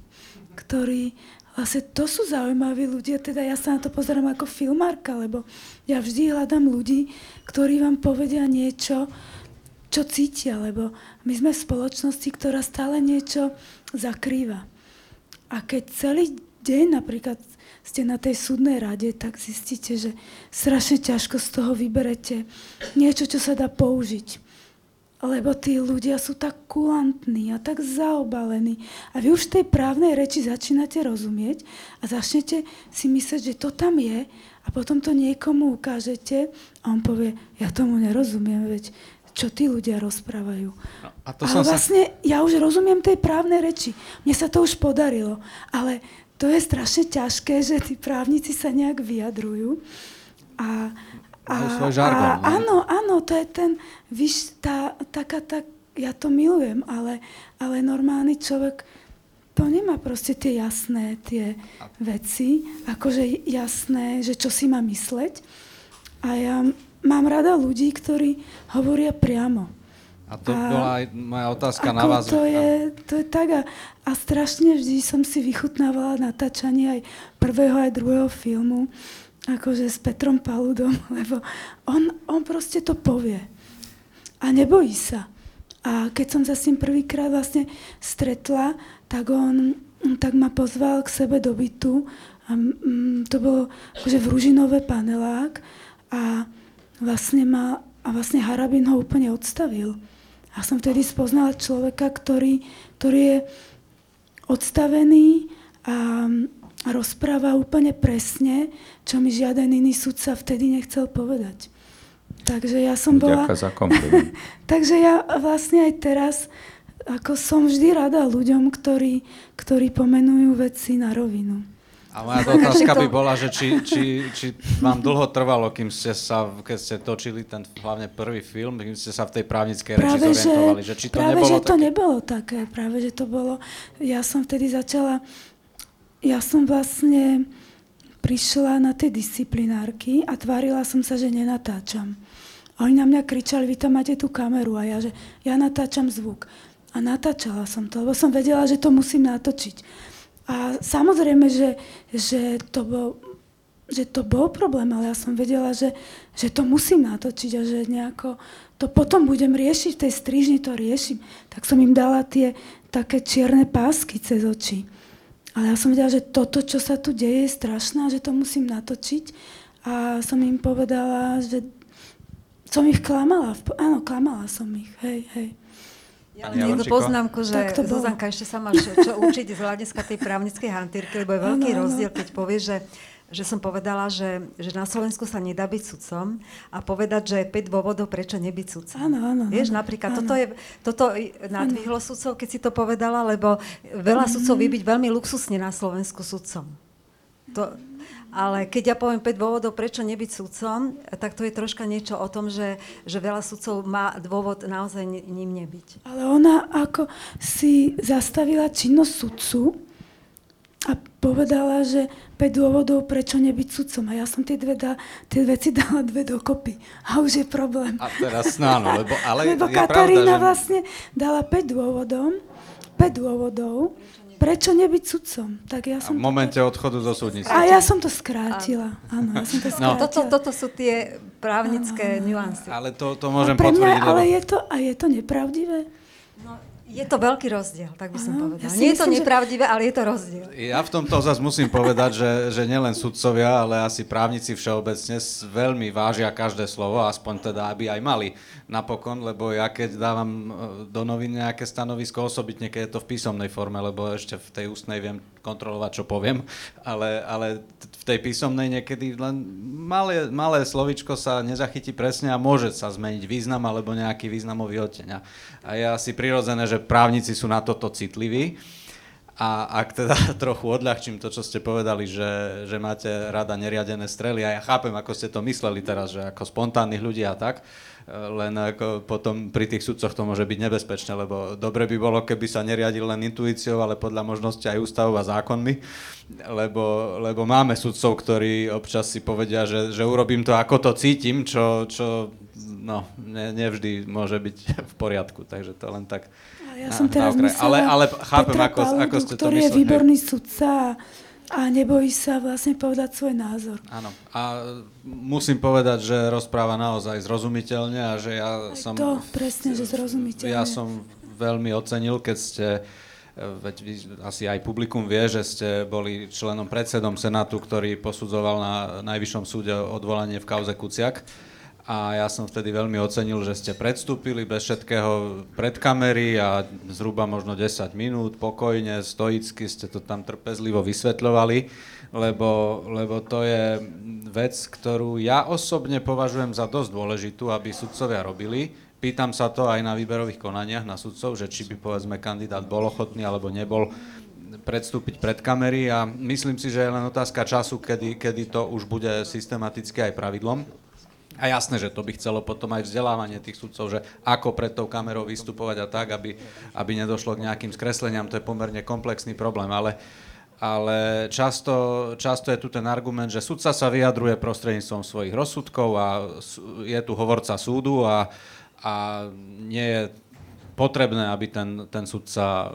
Ktorí... Vlastne to sú zaujímaví ľudia, teda ja sa na to pozerám ako filmárka, lebo ja vždy hľadám ľudí, ktorí vám povedia niečo, čo cítia, lebo my sme v spoločnosti, ktorá stále niečo zakrýva. A keď celý deň napríklad ste na tej súdnej rade, tak zistíte, že strašne ťažko z toho vyberete niečo, čo sa dá použiť. Lebo tí ľudia sú tak kulantní a tak zaobalení. A vy už tej právnej reči začínate rozumieť a začnete si myslieť, že to tam je a potom to niekomu ukážete a on povie, ja tomu nerozumiem, veď čo tí ľudia rozprávajú. No, a to ale vlastne sa... ja už rozumiem tej právnej reči. Mne sa to už podarilo. Ale to je strašne ťažké, že tí právnici sa nejak vyjadrujú. A, a, svoj žargon, a áno, áno, to je ten, víš, tá, taká, tak, ja to milujem, ale, ale normálny človek to nemá proste tie jasné tie veci, akože jasné, že čo si má mysleť. A ja mám rada ľudí, ktorí hovoria priamo. A to a bola aj moja otázka na vás. To je, to je tak a, a strašne vždy som si vychutnávala natáčanie aj prvého, aj druhého filmu, akože s Petrom Paludom, lebo on, on proste to povie. A nebojí sa. A keď som sa s ním prvýkrát vlastne stretla, tak on tak ma pozval k sebe do bytu. A, mm, to bolo akože v Ružinové panelák a vlastne ma a vlastne Harabin ho úplne odstavil. A som vtedy spoznala človeka, ktorý, ktorý je odstavený a, rozpráva úplne presne, čo mi žiaden iný sudca vtedy nechcel povedať. Takže ja som bola... za Takže ja vlastne aj teraz ako som vždy rada ľuďom, ktorí, ktorí pomenujú veci na rovinu. A moja otázka by bola, že či, či, či vám dlho trvalo, kým ste sa, keď ste točili ten hlavne prvý film, kým ste sa v tej právnickej reči práve, zorientovali, že, že či to práve, nebolo že také? to nebolo také, práve, že to bolo, ja som vtedy začala, ja som vlastne prišla na tie disciplinárky a tvárila som sa, že nenatáčam. A oni na mňa kričali, vy tam máte tú kameru a ja, že ja natáčam zvuk. A natáčala som to, lebo som vedela, že to musím natočiť. A samozrejme, že, že, to bol, že to bol problém, ale ja som vedela, že, že to musím natočiť a že nejako to potom budem riešiť, v tej strižni to riešim. Tak som im dala tie také čierne pásky cez oči. Ale ja som vedela, že toto, čo sa tu deje, je strašné, že to musím natočiť. A som im povedala, že som ich klamala. Áno, klamala som ich. Hej, hej. Ja jednu poznámku, že Zuzanka, ešte sa máš čo učiť z hľadiska tej právnickej hantírky, lebo je veľký ano, rozdiel, keď povieš, že že som povedala, že, že na Slovensku sa nedá byť sudcom a povedať, že je 5 dôvodov, prečo nebyť sudcom. Áno, áno. Vieš, napríklad, áno. toto, je, toto nadvihlo sudcov, keď si to povedala, lebo veľa ano. sudcov vie byť veľmi luxusne na Slovensku sudcom. To, Ale keď ja poviem 5 dôvodov, prečo nebyť sudcom, tak to je troška niečo o tom, že, že veľa sudcov má dôvod naozaj ním nebyť. Ale ona ako si zastavila činnosť sudcu a povedala, že 5 dôvodov, prečo nebyť sudcom. A ja som tie, dve da, tie veci dala dve dokopy. A už je problém. A teraz, no áno, lebo, ale lebo je Katarína pravda, že... vlastne dala 5 dôvodov, 5 dôvodov, prečo nebyť sudcom? Tak ja som v momente odchodu zo súdnictva. A ja som to skrátila. Áno, ja som to No. skrátila. Toto, toto sú tie právnické nuancy. Ale to, to môžem Pre mňa, potvrdiť, ale lebo... je to, a je to nepravdivé? Je to veľký rozdiel, tak by som Áno, povedala. ja Nie je to myslím, že- nepravdivé, ale je to rozdiel. Ja v tomto zase musím povedať, že, že nielen sudcovia, ale asi právnici všeobecne veľmi vážia každé slovo, aspoň teda, aby aj mali napokon, lebo ja keď dávam e, do novín nejaké stanovisko, osobitne keď je to v písomnej forme, lebo ešte v tej ústnej viem kontrolovať, čo poviem, ale, ale v tej písomnej niekedy len malé, malé slovičko sa nezachytí presne a môže sa zmeniť význam alebo nejaký významový odteň. A je asi prirodzené, že právnici sú na toto citliví. A ak teda trochu odľahčím to, čo ste povedali, že, že máte rada neriadené strely, a ja chápem, ako ste to mysleli teraz, že ako spontánnych ľudí a tak, e, len ako potom pri tých sudcoch to môže byť nebezpečné, lebo dobre by bolo, keby sa neriadil len intuíciou, ale podľa možnosti aj ústavou a zákonmi, lebo, lebo máme sudcov, ktorí občas si povedia, že, že urobím to, ako to cítim, čo, čo no, ne, nevždy môže byť v poriadku, takže to len tak Ja na- som teraz na myslela ale, ale chápem, Petra ako, Paludu, ako ste to ktorý je mysleli. výborný sudca a, nebojí sa vlastne povedať svoj názor. Áno. A musím povedať, že rozpráva naozaj zrozumiteľne a že ja som... To presne, že zrozumiteľne. Ja som veľmi ocenil, keď ste, e, veď vy, asi aj publikum vie, že ste boli členom predsedom Senátu, ktorý posudzoval na Najvyššom súde odvolanie v kauze Kuciak. A ja som vtedy veľmi ocenil, že ste predstúpili bez všetkého pred kamery a zhruba možno 10 minút, pokojne, stoicky ste to tam trpezlivo vysvetľovali, lebo, lebo to je vec, ktorú ja osobne považujem za dosť dôležitú, aby sudcovia robili. Pýtam sa to aj na výberových konaniach na sudcov, že či by povedzme kandidát bol ochotný alebo nebol predstúpiť pred kamery a myslím si, že je len otázka času, kedy, kedy to už bude systematicky aj pravidlom. A jasné, že to by chcelo potom aj vzdelávanie tých sudcov, že ako pred tou kamerou vystupovať a tak, aby, aby nedošlo k nejakým skresleniam, to je pomerne komplexný problém, ale, ale často, často je tu ten argument, že sudca sa vyjadruje prostredníctvom svojich rozsudkov a je tu hovorca súdu a, a nie je potrebné, aby ten, ten sudca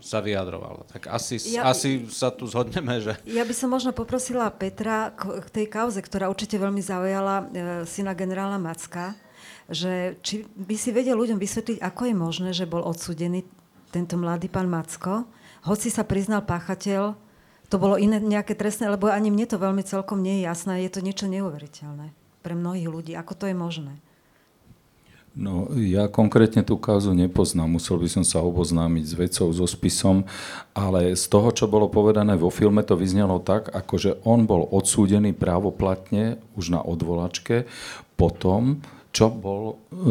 sa vyjadroval. Tak asi, Ja- asi sa tu zhodneme, že... Ja by som možno poprosila Petra k k tej kauze, ktorá určite veľmi zaujala e, syna generála Macka, že či by si vedel ľuďom vysvetliť, ako je možné, že bol odsudený tento mladý pán Macko, hoci sa priznal páchateľ, to bolo iné nejaké trestné, lebo ani mne to veľmi celkom nie je jasné, je to niečo neuveriteľné pre mnohých ľudí. Ako to je možné? No, ja konkrétne tú kauzu nepoznám, musel by som sa oboznámiť s vecou, so spisom, ale z toho, čo bolo povedané vo filme, to vyznelo tak, ako že on bol odsúdený právoplatne už na odvolačke potom, čo bol, e,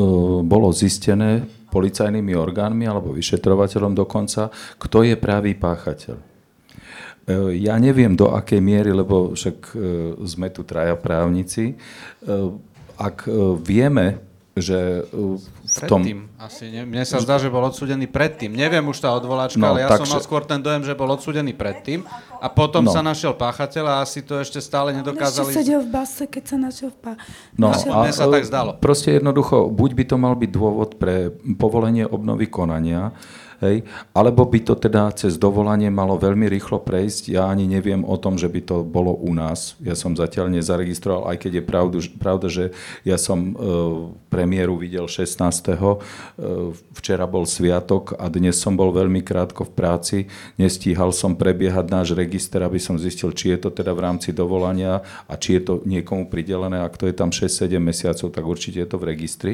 bolo zistené policajnými orgánmi alebo vyšetrovateľom dokonca, kto je pravý páchateľ. E, Ja neviem do akej miery, lebo však e, sme tu traja právnici. E, Ak vieme, že e, v tom... Predtým. Asi ne, mne sa zdá, že bol odsúdený predtým. Neviem už tá odvoláčka, No, ale ja som takže- mal skôr ten dojem, že bol odsúdený predtým a potom No. sa našiel páchateľ a asi to ešte stále On ešte nedokázali... sedel v base, keď sa našiel v pa... No, našiel- Mne sa tak zdalo. Proste jednoducho, buď by to mal byť dôvod pre povolenie obnovy konania, hej, alebo by to teda cez dovolanie malo veľmi rýchlo prejsť. Ja ani neviem o tom, že by to bolo u nás. Ja som zatiaľ nezaregistroval, aj keď je pravdu, pravda, že ja som e, premiéru videl 16. E, včera bol sviatok a dnes som bol veľmi krátko v práci. Nestíhal som prebiehať náš register, aby som zistil, či je to teda v rámci dovolania a či je to niekomu pridelené. Ak to je tam 6-7 mesiacov, tak určite je to v registri.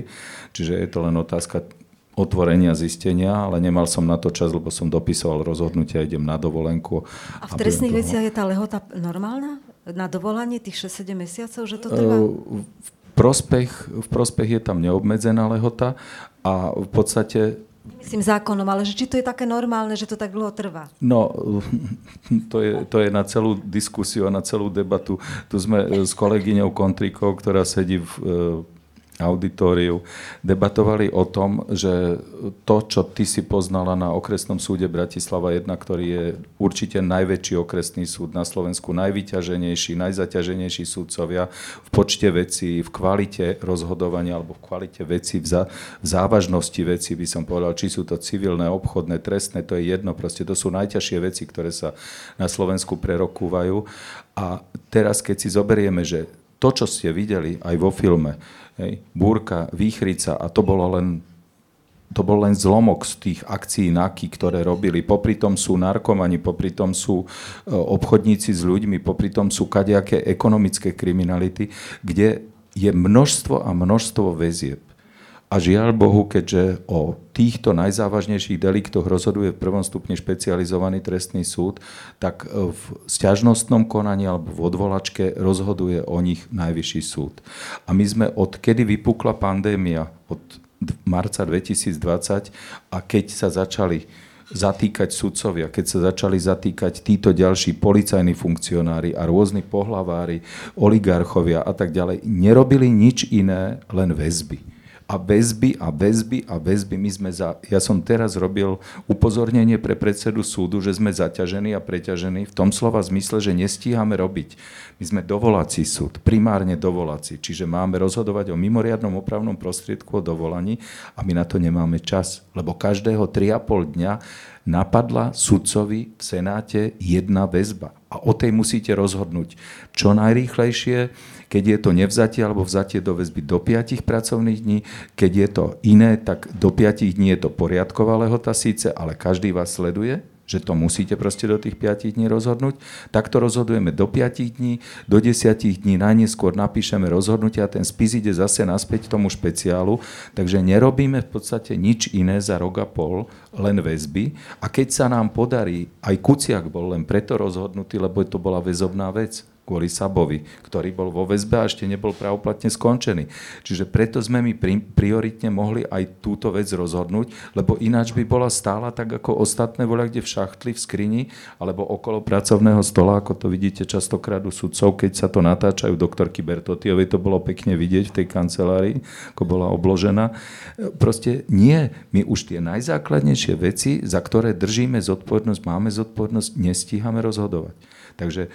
Čiže je to len otázka otvorenia, zistenia, ale nemal som na to čas, lebo som dopisoval rozhodnutie a idem na dovolenku. A v trestných toho- veciach je tá lehota normálna? Na dovolanie tých 6-7 mesiacov, že to trvá? E, V prospech, v prospech je tam neobmedzená lehota a v podstate Myslím zákonom, ale že či to je také normálne, že to tak dlho trvá? No, to je, to je na celú diskusiu a na celú debatu. Tu sme s kolegyňou Kontrikou, ktorá sedí v auditóriu, debatovali o tom, že to, čo ty si poznala na okresnom súde Bratislava 1, ktorý je určite najväčší okresný súd na Slovensku, najvyťaženejší, najzaťaženejší súdcovia v počte vecí, v kvalite rozhodovania alebo v kvalite vecí, v, v závažnosti vecí by som povedal, či sú to civilné, obchodné, trestné, to je jedno, proste to sú najťažšie veci, ktoré sa na Slovensku prerokúvajú. A teraz, keď si zoberieme, že to, čo ste videli aj vo filme, hej, búrka, výchrica a to bolo len to bol len zlomok z tých akcií NAKY, ktoré robili. Popri tom sú narkomani, popri tom sú e, obchodníci s ľuďmi, popri tom sú kadejaké ekonomické kriminality, kde je množstvo a množstvo väzieb. A žiaľ Bohu, keďže o týchto najzávažnejších deliktoch rozhoduje v prvom stupni špecializovaný trestný súd, tak v sťažnostnom konaní alebo v odvolačke rozhoduje o nich najvyšší súd. A my sme od kedy vypukla pandémia, od marca 2020 a keď sa začali zatýkať sudcovia, keď sa začali zatýkať títo ďalší policajní funkcionári a rôzni pohlavári, oligarchovia a tak ďalej, nerobili nič iné, len väzby a väzby a väzby a väzby. My sme za, ja som teraz robil upozornenie pre predsedu súdu, že sme zaťažení a preťažení v tom slova zmysle, že nestíhame robiť. My sme dovolací súd, primárne dovolací, čiže máme rozhodovať o mimoriadnom opravnom prostriedku o dovolaní a my na to nemáme čas, lebo každého 3,5 dňa napadla sudcovi v Senáte jedna väzba. A o tej musíte rozhodnúť čo najrýchlejšie, keď je to nevzatie alebo vzatie do väzby do 5 pracovných dní, keď je to iné, tak do 5 dní je to poriadková lehota síce, ale každý vás sleduje, že to musíte proste do tých 5 dní rozhodnúť. Takto rozhodujeme do 5 dní, do 10 dní najneskôr napíšeme rozhodnutia a ten spis ide zase naspäť tomu špeciálu, takže nerobíme v podstate nič iné za rok a pol, len väzby. A keď sa nám podarí, aj Kuciak bol len preto rozhodnutý, lebo to bola väzobná vec kvôli Sabovi, ktorý bol vo väzbe a ešte nebol pravoplatne skončený. Čiže preto sme my prioritne mohli aj túto vec rozhodnúť, lebo ináč by bola stála tak ako ostatné voľa, kde v šachtli, v skrini, alebo okolo pracovného stola, ako to vidíte častokrát u sudcov, keď sa to natáčajú doktorky Bertotiovej, to bolo pekne vidieť v tej kancelárii, ako bola obložená. Proste nie, my už tie najzákladnejšie veci, za ktoré držíme zodpovednosť, máme zodpovednosť, nestíhame rozhodovať. Takže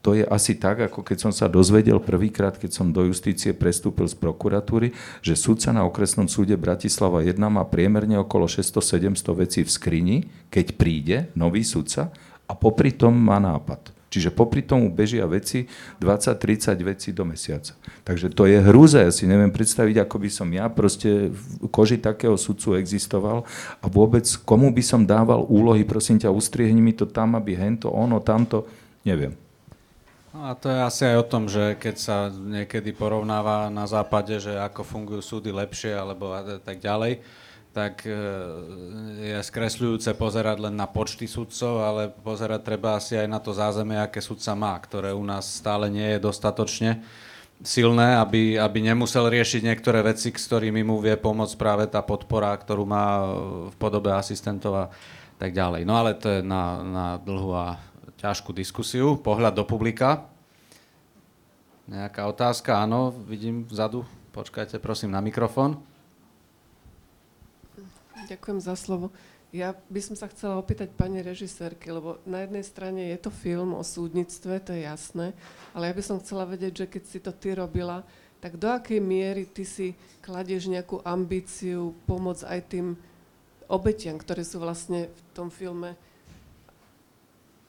to je asi tak, ako keď som sa dozvedel prvýkrát, keď som do justície prestúpil z prokuratúry, že sudca na okresnom súde Bratislava 1 má priemerne okolo 600-700 vecí v skrini, keď príde nový sudca a popri tom má nápad. Čiže popri tomu bežia veci, 20-30 vecí do mesiaca. Takže to je hrúze, ja si neviem predstaviť, ako by som ja proste v koži takého sudcu existoval a vôbec komu by som dával úlohy, prosím ťa, ustriehni mi to tam, aby hento, ono, tamto, neviem. No a to je asi aj o tom, že keď sa niekedy porovnáva na západe, že ako fungujú súdy lepšie alebo tak ďalej, tak e, je skresľujúce pozerať len na počty sudcov, ale pozerať treba asi aj na to zázemie, aké sudca má, ktoré u nás stále nie je dostatočne silné, aby, aby nemusel riešiť niektoré veci, s ktorými mu vie pomôcť práve tá podpora, ktorú má v podobe asistentov a tak ďalej. No ale to je na, na dlhú a ťažkú diskusiu. Pohľad do publika. Nejaká otázka? Áno, vidím vzadu. Počkajte, prosím, na mikrofón. Ďakujem za slovo. Ja by som sa chcela opýtať pani režisérky, lebo na jednej strane je to film o súdnictve, to je jasné, ale ja by som chcela vedieť, že keď si to ty robila, tak do akej miery ty si kladieš nejakú ambíciu pomôcť aj tým obetiam, ktoré sú vlastne v tom filme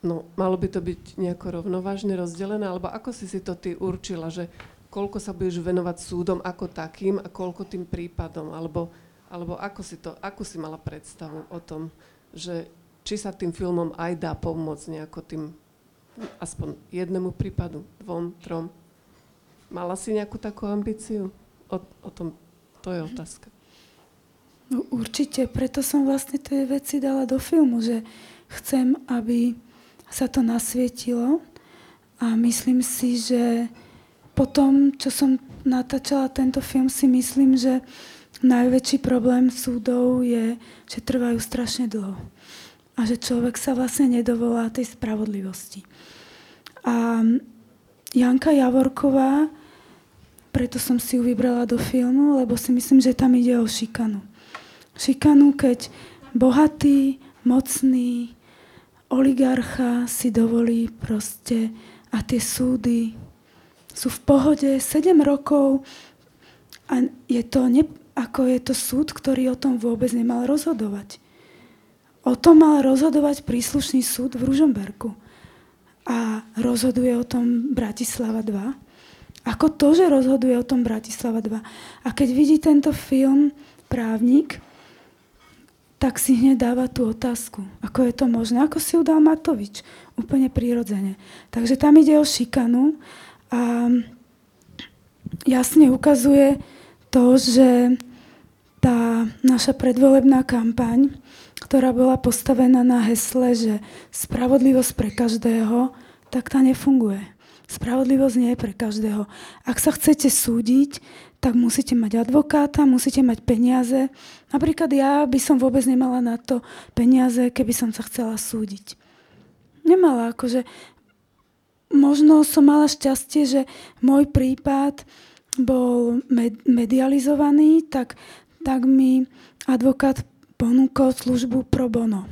No, malo by to byť nejako rovnovážne rozdelené, alebo ako si si to ty určila, že koľko sa budeš venovať súdom ako takým a koľko tým prípadom, alebo, alebo ako si to, ako si mala predstavu o tom, že či sa tým filmom aj dá pomôcť nejako tým aspoň jednému prípadu, dvom, trom. Mala si nejakú takú ambíciu? O, o tom, to je otázka. No, určite, preto som vlastne tie veci dala do filmu, že chcem, aby sa to nasvietilo a myslím si, že po tom, čo som natáčala tento film, si myslím, že najväčší problém súdov je, že trvajú strašne dlho. A že človek sa vlastne nedovolá tej spravodlivosti. A Janka Javorková, preto som si ju vybrala do filmu, lebo si myslím, že tam ide o šikanu. Šikanu, keď bohatý, mocný, oligarcha si dovolí proste a tie súdy sú v pohode 7 rokov a je to, ne, ako je to súd, ktorý o tom vôbec nemal rozhodovať. O tom mal rozhodovať príslušný súd v Ružomberku. A rozhoduje o tom Bratislava 2. Ako to, že rozhoduje o tom Bratislava 2. A keď vidí tento film právnik, tak si hneď dáva tú otázku. Ako je to možné? Ako si ju dal Matovič? Úplne prirodzene. Takže tam ide o šikanu a jasne ukazuje to, že tá naša predvolebná kampaň, ktorá bola postavená na hesle, že spravodlivosť pre každého, tak tá nefunguje. Spravodlivosť nie je pre každého. Ak sa chcete súdiť, tak musíte mať advokáta, musíte mať peniaze. Napríklad ja by som vôbec nemala na to peniaze, keby som sa chcela súdiť. Nemala, akože možno som mala šťastie, že môj prípad bol med- medializovaný, tak, tak mi advokát ponúkol službu pro bono.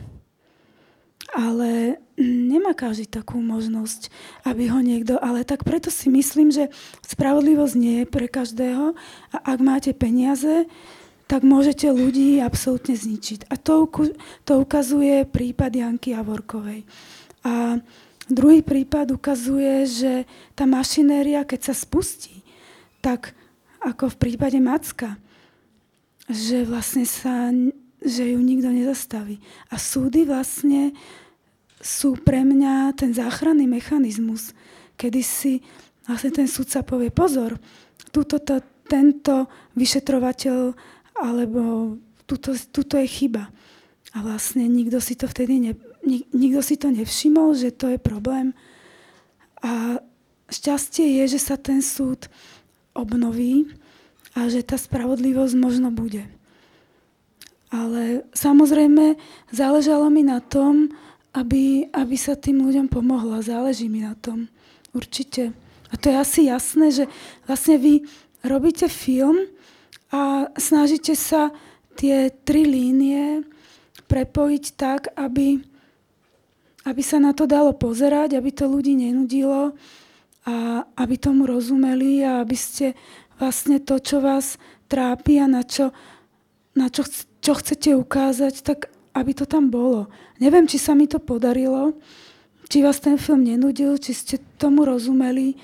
Ale nemá každý takú možnosť, aby ho niekto... Ale tak preto si myslím, že spravodlivosť nie je pre každého a ak máte peniaze, tak môžete ľudí absolútne zničiť. A to, to ukazuje prípad Janky Javorkovej. A druhý prípad ukazuje, že tá mašinéria, keď sa spustí, tak ako v prípade Macka, že vlastne sa, že ju nikto nezastaví. A súdy vlastne sú pre mňa ten záchranný mechanizmus, kedy si vlastne ten súdca povie, pozor, tuto to, tento vyšetrovateľ alebo tuto, tuto je chyba. A vlastne nikto si to vtedy ne, nikto si to nevšimol, že to je problém. A šťastie je, že sa ten súd obnoví a že tá spravodlivosť možno bude. Ale samozrejme záležalo mi na tom, aby, aby sa tým ľuďom pomohla. Záleží mi na tom. Určite. A to je asi jasné, že vlastne vy robíte film a snažíte sa tie tri línie prepojiť tak, aby, aby sa na to dalo pozerať, aby to ľudí nenudilo a aby tomu rozumeli a aby ste vlastne to, čo vás trápi a na čo, na čo, čo chcete ukázať, tak aby to tam bolo. Neviem, či sa mi to podarilo, či vás ten film nenudil, či ste tomu rozumeli.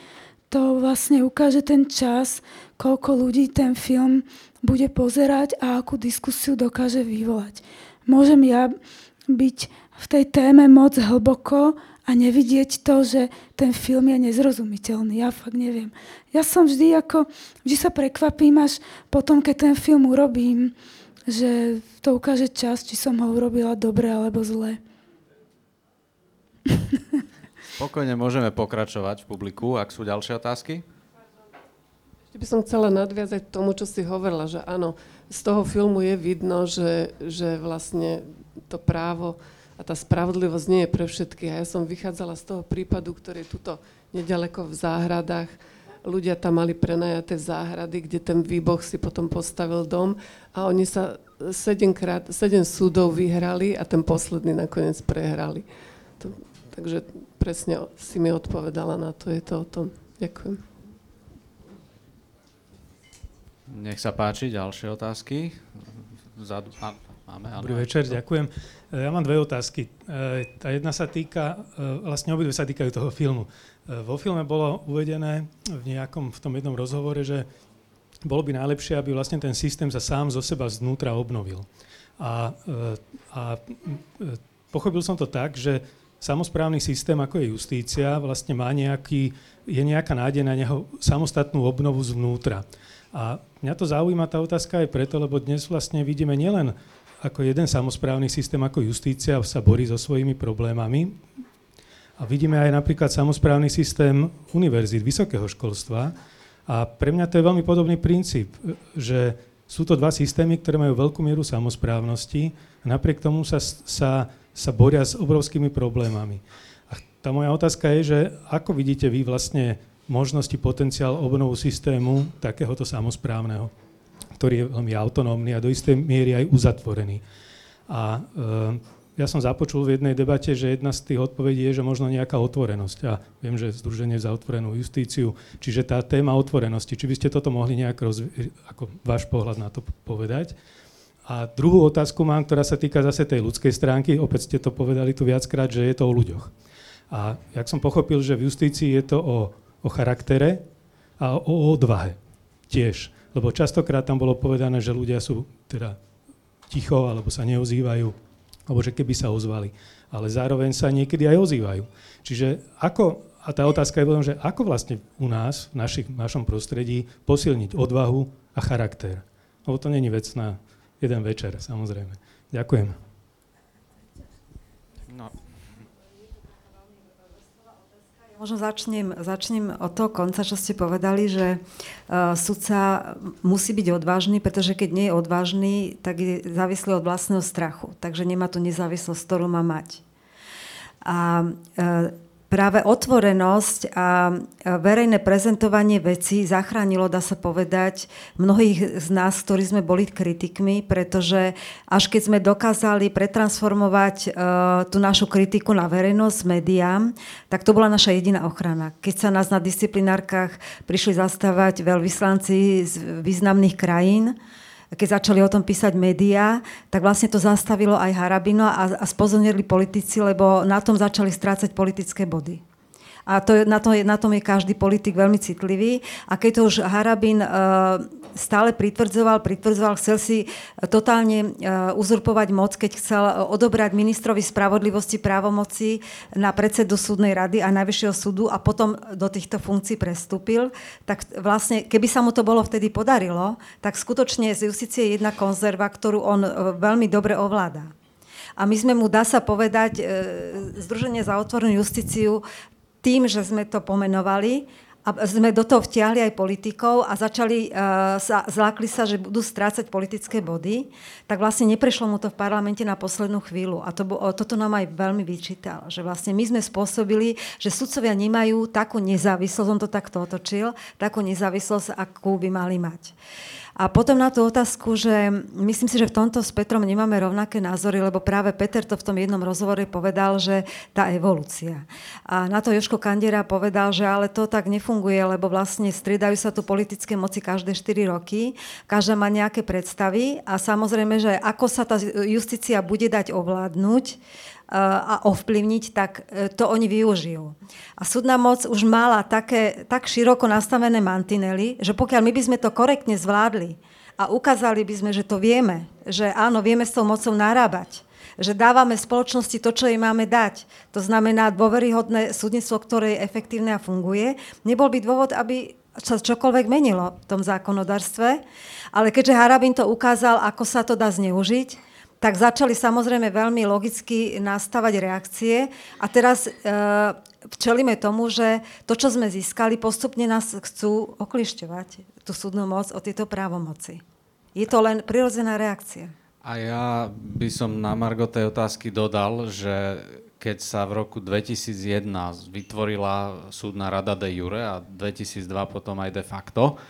To vlastne ukáže ten čas, koľko ľudí ten film bude pozerať a akú diskusiu dokáže vyvolať. Môžem ja byť v tej téme moc hlboko a nevidieť to, že ten film je nezrozumiteľný. Ja fakt neviem. Ja som vždy ako, vždy sa prekvapím až potom, keď ten film urobím, že to ukáže čas, či som ho urobila dobre alebo zle. Spokojne môžeme pokračovať v publiku, ak sú ďalšie otázky. Ešte by som chcela nadviazať tomu, čo si hovorila, že áno, z toho filmu je vidno, že, že vlastne to právo a tá spravodlivosť nie je pre všetkých. A ja som vychádzala z toho prípadu, ktorý je tuto nedaleko v záhradách, ľudia tam mali prenajaté záhrady, kde ten výboh si potom postavil dom a oni sa sedemkrát, sedem súdov vyhrali a ten posledný nakoniec prehrali. To, takže presne si mi odpovedala na to, je to o tom. Ďakujem. Nech sa páči, ďalšie otázky. Vzadu, a, máme, Dobrý večer, ďakujem. Ja mám dve otázky. E, tá jedna sa týka, e, vlastne obidve sa týkajú toho filmu. Vo filme bolo uvedené v nejakom, v tom jednom rozhovore, že bolo by najlepšie, aby vlastne ten systém sa sám zo seba znútra obnovil. A, a pochopil som to tak, že samozprávny systém, ako je justícia, vlastne má nejaký, je nejaká nádej na neho samostatnú obnovu zvnútra. A mňa to zaujíma tá otázka aj preto, lebo dnes vlastne vidíme nielen ako jeden samozprávny systém, ako justícia sa borí so svojimi problémami, a vidíme aj napríklad samozprávny systém univerzít, vysokého školstva. A pre mňa to je veľmi podobný princíp, že sú to dva systémy, ktoré majú veľkú mieru samozprávnosti a napriek tomu sa, sa, sa boria s obrovskými problémami. A tá moja otázka je, že ako vidíte vy vlastne možnosti, potenciál obnovu systému takéhoto samozprávneho, ktorý je veľmi autonómny a do istej miery aj uzatvorený. A e, ja som započul v jednej debate, že jedna z tých odpovedí je, že možno nejaká otvorenosť. A viem, že Združenie za otvorenú justíciu, čiže tá téma otvorenosti, či by ste toto mohli nejak rozvi- ako váš pohľad na to povedať. A druhú otázku mám, ktorá sa týka zase tej ľudskej stránky. Opäť ste to povedali tu viackrát, že je to o ľuďoch. A jak som pochopil, že v justícii je to o, o charaktere a o odvahe tiež. Lebo častokrát tam bolo povedané, že ľudia sú teda ticho alebo sa neozývajú alebo že keby sa ozvali. Ale zároveň sa niekedy aj ozývajú. Čiže ako, a tá otázka je potom, že ako vlastne u nás, v našich, našom prostredí, posilniť odvahu a charakter. Lebo to není vec na jeden večer, samozrejme. Ďakujem. Možno začnem, začnem od toho konca, čo ste povedali, že uh, sudca musí byť odvážny, pretože keď nie je odvážny, tak je závislý od vlastného strachu. Takže nemá tu nezávislosť, ktorú má mať. A uh, práve otvorenosť a verejné prezentovanie vecí zachránilo, dá sa povedať, mnohých z nás, ktorí sme boli kritikmi, pretože až keď sme dokázali pretransformovať uh, tú našu kritiku na verejnosť, médiám, tak to bola naša jediná ochrana. Keď sa nás na disciplinárkach prišli zastávať veľvyslanci z významných krajín, keď začali o tom písať médiá, tak vlastne to zastavilo aj Harabino a, a spozornili politici, lebo na tom začali strácať politické body. A to, na, to, na tom je každý politik veľmi citlivý. A keď to už Harabin uh, stále pritvrdzoval, pritvrdzoval, chcel si totálne uh, uzurpovať moc, keď chcel odobrať ministrovi spravodlivosti právomoci na predsedu súdnej rady a najvyššieho súdu a potom do týchto funkcií prestúpil, tak vlastne, keby sa mu to bolo vtedy podarilo, tak skutočne z justície je jedna konzerva, ktorú on veľmi dobre ovláda. A my sme mu, dá sa povedať, Združenie za otvorenú justíciu tým, že sme to pomenovali, a sme do toho vtiahli aj politikov a začali, uh, sa, zlákli sa, že budú strácať politické body, tak vlastne neprešlo mu to v parlamente na poslednú chvíľu. A to, toto nám aj veľmi vyčítal, že vlastne my sme spôsobili, že sudcovia nemajú takú nezávislosť, on to takto otočil, takú nezávislosť, akú by mali mať. Uh, a potom na tú otázku, že myslím si, že v tomto s Petrom nemáme rovnaké názory, lebo práve Peter to v tom jednom rozhovore povedal, že tá evolúcia. A na to Joško Kandera povedal, že ale to tak nefunguje, lebo vlastne striedajú sa tu politické moci každé 4 roky, každá má nejaké predstavy a samozrejme, že ako sa tá justícia bude dať ovládnuť, a ovplyvniť, tak e, to oni využijú. A súdna moc už mala také, tak široko nastavené mantinely, že pokiaľ my by sme to korektne zvládli a ukázali by sme, že to vieme, že áno, vieme s tou mocou narábať, že dávame spoločnosti to, čo jej máme dať. To znamená dôveryhodné súdnictvo, ktoré je efektívne a funguje. Nebol by dôvod, aby sa čokoľvek menilo v tom zákonodárstve, ale keďže Harabin to ukázal, ako sa to dá zneužiť, tak začali samozrejme veľmi logicky nastavať reakcie a teraz e, čelíme tomu, že to, čo sme získali, postupne nás chcú oklišťovať, tú súdnu moc o tieto právomoci. Je to len prirodzená reakcia. A ja by som na Margo tej otázky dodal, že keď sa v roku 2001 vytvorila súdna rada de jure a 2002 potom aj de facto,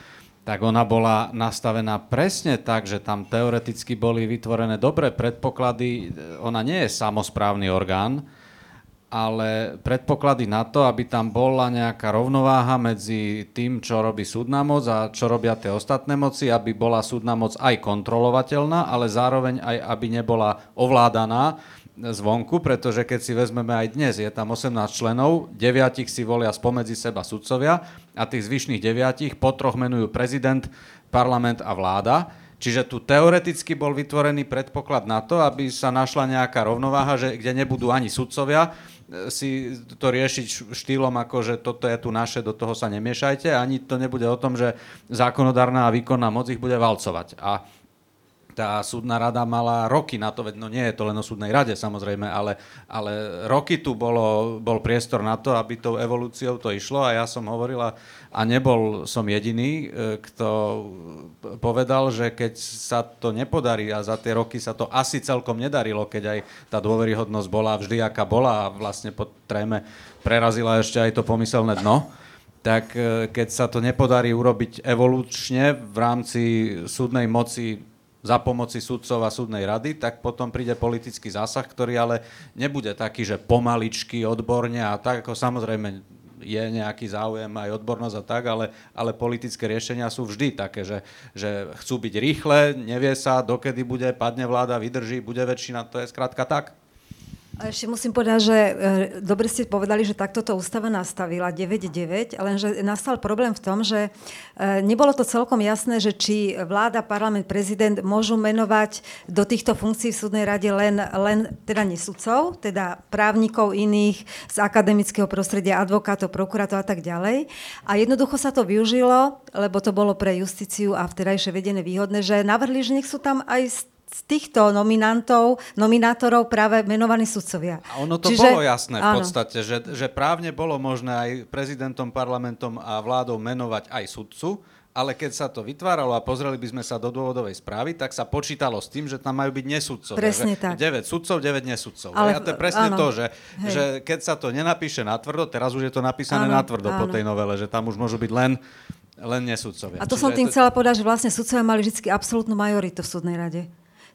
tak ona bola nastavená presne tak, že tam teoreticky boli vytvorené dobré predpoklady. Ona nie je samozprávny orgán, ale predpoklady na to, aby tam bola nejaká rovnováha medzi tým, čo robí súdna moc a čo robia tie ostatné moci, aby bola súdna moc aj kontrolovateľná, ale zároveň aj aby nebola ovládaná zvonku, pretože keď si vezmeme aj dnes, je tam 18 členov, 9 si volia spomedzi seba sudcovia a tých zvyšných 9 po troch menujú prezident, parlament a vláda. Čiže tu teoreticky bol vytvorený predpoklad na to, aby sa našla nejaká rovnováha, že kde nebudú ani sudcovia e, si to riešiť štýlom ako, že toto je tu naše, do toho sa nemiešajte, ani to nebude o tom, že zákonodárna a výkonná moc ich bude valcovať. A tá súdna rada mala roky na to, no nie je to len o súdnej rade samozrejme, ale, ale roky tu bolo, bol priestor na to, aby tou evolúciou to išlo a ja som hovorila, a nebol som jediný, e, kto povedal, že keď sa to nepodarí a za tie roky sa to asi celkom nedarilo, keď aj tá dôveryhodnosť bola vždy aká bola a vlastne pod tréme prerazila ešte aj to pomyselné dno, tak e, keď sa to nepodarí urobiť evolučne v rámci súdnej moci za pomoci sudcov a súdnej rady, tak potom príde politický zásah, ktorý ale nebude taký, že pomaličky, odborne a tak, ako samozrejme je nejaký záujem aj odbornosť a tak, ale, ale politické riešenia sú vždy také, že, že chcú byť rýchle, nevie sa, dokedy bude, padne vláda, vydrží, bude väčšina, to je skrátka tak. Ešte musím povedať, že e, dobre ste povedali, že takto to ústava nastavila 9.9, lenže nastal problém v tom, že e, nebolo to celkom jasné, že či vláda, parlament, prezident môžu menovať do týchto funkcií v súdnej rade len, len teda nesudcov, teda právnikov iných z akademického prostredia, advokátov, prokurátov a tak ďalej. A jednoducho sa to využilo, lebo to bolo pre justíciu a vtedajšie vedené výhodné, že navrhli, že nech sú tam aj z týchto nominantov, nominátorov práve menovaní sudcovia. A ono to Čiže, bolo jasné v podstate, že, že právne bolo možné aj prezidentom, parlamentom a vládou menovať aj sudcu, ale keď sa to vytváralo a pozreli by sme sa do dôvodovej správy, tak sa počítalo s tým, že tam majú byť nesudcovia. Presne tak. 9 sudcov, 9 nesudcov. Ale, a to je presne áno. to, že, že keď sa to nenapíše na tvrdo, teraz už je to napísané áno, na tvrdo áno. po tej novele, že tam už môžu byť len len nesudcovia. A to Čiže som tým to... chcela povedať, že vlastne sudcovia mali vždy absolútnu majoritu v súdnej rade.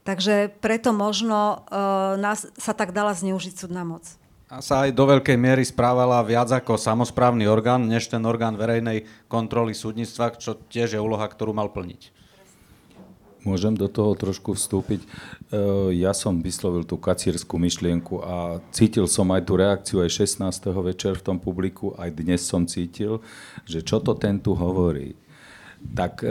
Takže preto možno uh, nás sa tak dala zneužiť súdna moc. A sa aj do veľkej miery správala viac ako samozprávny orgán, než ten orgán verejnej kontroly súdnictva, čo tiež je úloha, ktorú mal plniť. Môžem do toho trošku vstúpiť. E, ja som vyslovil tú kacírskú myšlienku a cítil som aj tú reakciu aj 16. večer v tom publiku, aj dnes som cítil, že čo to ten tu hovorí. Tak e,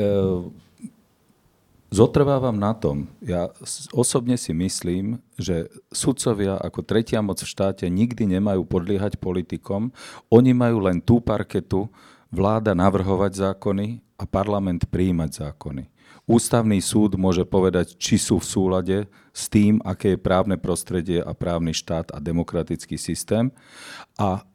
Zotrvávam na tom, ja osobne si myslím, že sudcovia ako tretia moc v štáte nikdy nemajú podliehať politikom, oni majú len tú parketu, vláda navrhovať zákony a parlament príjmať zákony. Ústavný súd môže povedať, či sú v súlade s tým, aké je právne prostredie a právny štát a demokratický systém. A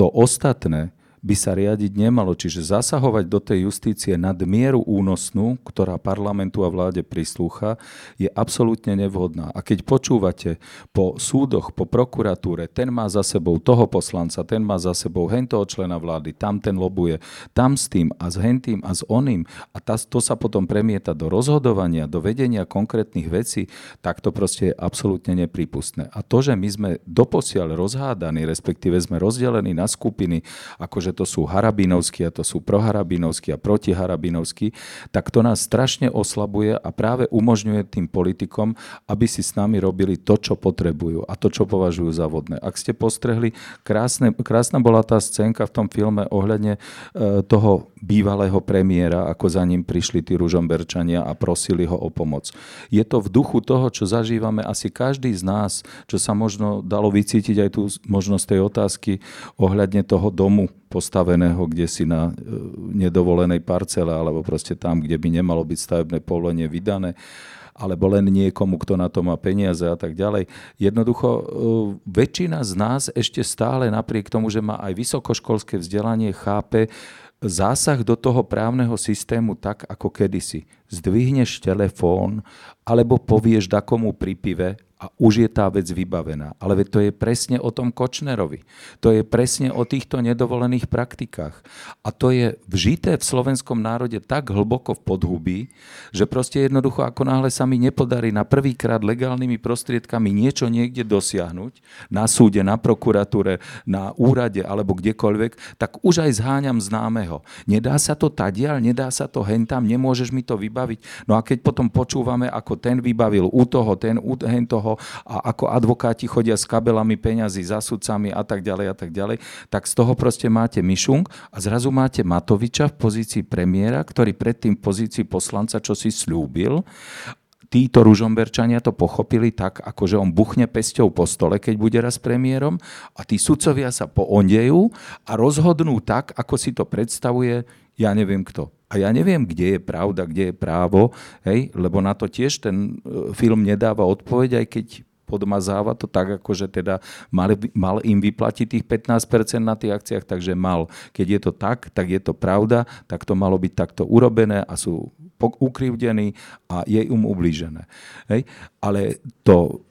to ostatné by sa riadiť nemalo. Čiže zasahovať do tej justície nad mieru únosnú, ktorá parlamentu a vláde prislúcha, je absolútne nevhodná. A keď počúvate po súdoch, po prokuratúre, ten má za sebou toho poslanca, ten má za sebou hen toho člena vlády, tam ten lobuje, tam s tým a s hentým a s oným a tá, to sa potom premieta do rozhodovania, do vedenia konkrétnych vecí, tak to proste je absolútne nepripustné. A to, že my sme doposiaľ rozhádaní, respektíve sme rozdelení na skupiny, akože že to sú harabinovskí a to sú proharabinovskí a protiharabinovskí, tak to nás strašne oslabuje a práve umožňuje tým politikom, aby si s nami robili to, čo potrebujú a to, čo považujú za vodné. Ak ste postrehli, krásne, krásna bola tá scénka v tom filme ohľadne e, toho bývalého premiéra, ako za ním prišli tí ružomberčania a prosili ho o pomoc. Je to v duchu toho, čo zažívame asi každý z nás, čo sa možno dalo vycítiť aj tu možnosť tej otázky ohľadne toho domu, postaveného kde si na e, nedovolenej parcele alebo proste tam, kde by nemalo byť stavebné povolenie vydané alebo len niekomu, kto na to má peniaze a tak ďalej. Jednoducho, e, väčšina z nás ešte stále napriek tomu, že má aj vysokoškolské vzdelanie, chápe zásah do toho právneho systému tak, ako kedysi. Zdvihneš telefón alebo povieš dakomu pri pive a už je tá vec vybavená. Ale to je presne o tom Kočnerovi. To je presne o týchto nedovolených praktikách. A to je vžité v slovenskom národe tak hlboko v podhubí, že proste jednoducho ako náhle sa mi nepodarí na prvýkrát legálnymi prostriedkami niečo niekde dosiahnuť, na súde, na prokuratúre, na úrade alebo kdekoľvek, tak už aj zháňam známeho. Nedá sa to tadiaľ, nedá sa to hentam, nemôžeš mi to vybaviť. No a keď potom počúvame, ako ten vybavil u toho, ten u toho, toho a ako advokáti chodia s kabelami peňazí za sudcami a tak ďalej a tak ďalej, tak z toho proste máte Mišung a zrazu máte Matoviča v pozícii premiéra, ktorý predtým v pozícii poslanca čo si slúbil. Títo ružomberčania to pochopili tak, ako že on buchne pesťou po stole, keď bude raz premiérom a tí sudcovia sa poondejú a rozhodnú tak, ako si to predstavuje, ja neviem kto A ja neviem, kde je pravda, kde je právo, hej, lebo na to tiež ten e, film nedáva odpoveď, aj keď podmazáva to tak, ako že teda mal, mal im vyplatiť tých 15% na tých akciách, takže mal. Keď je to tak, tak je to pravda, tak to malo byť takto urobené a sú ukrivdení a je im ublížené. Hej? Ale to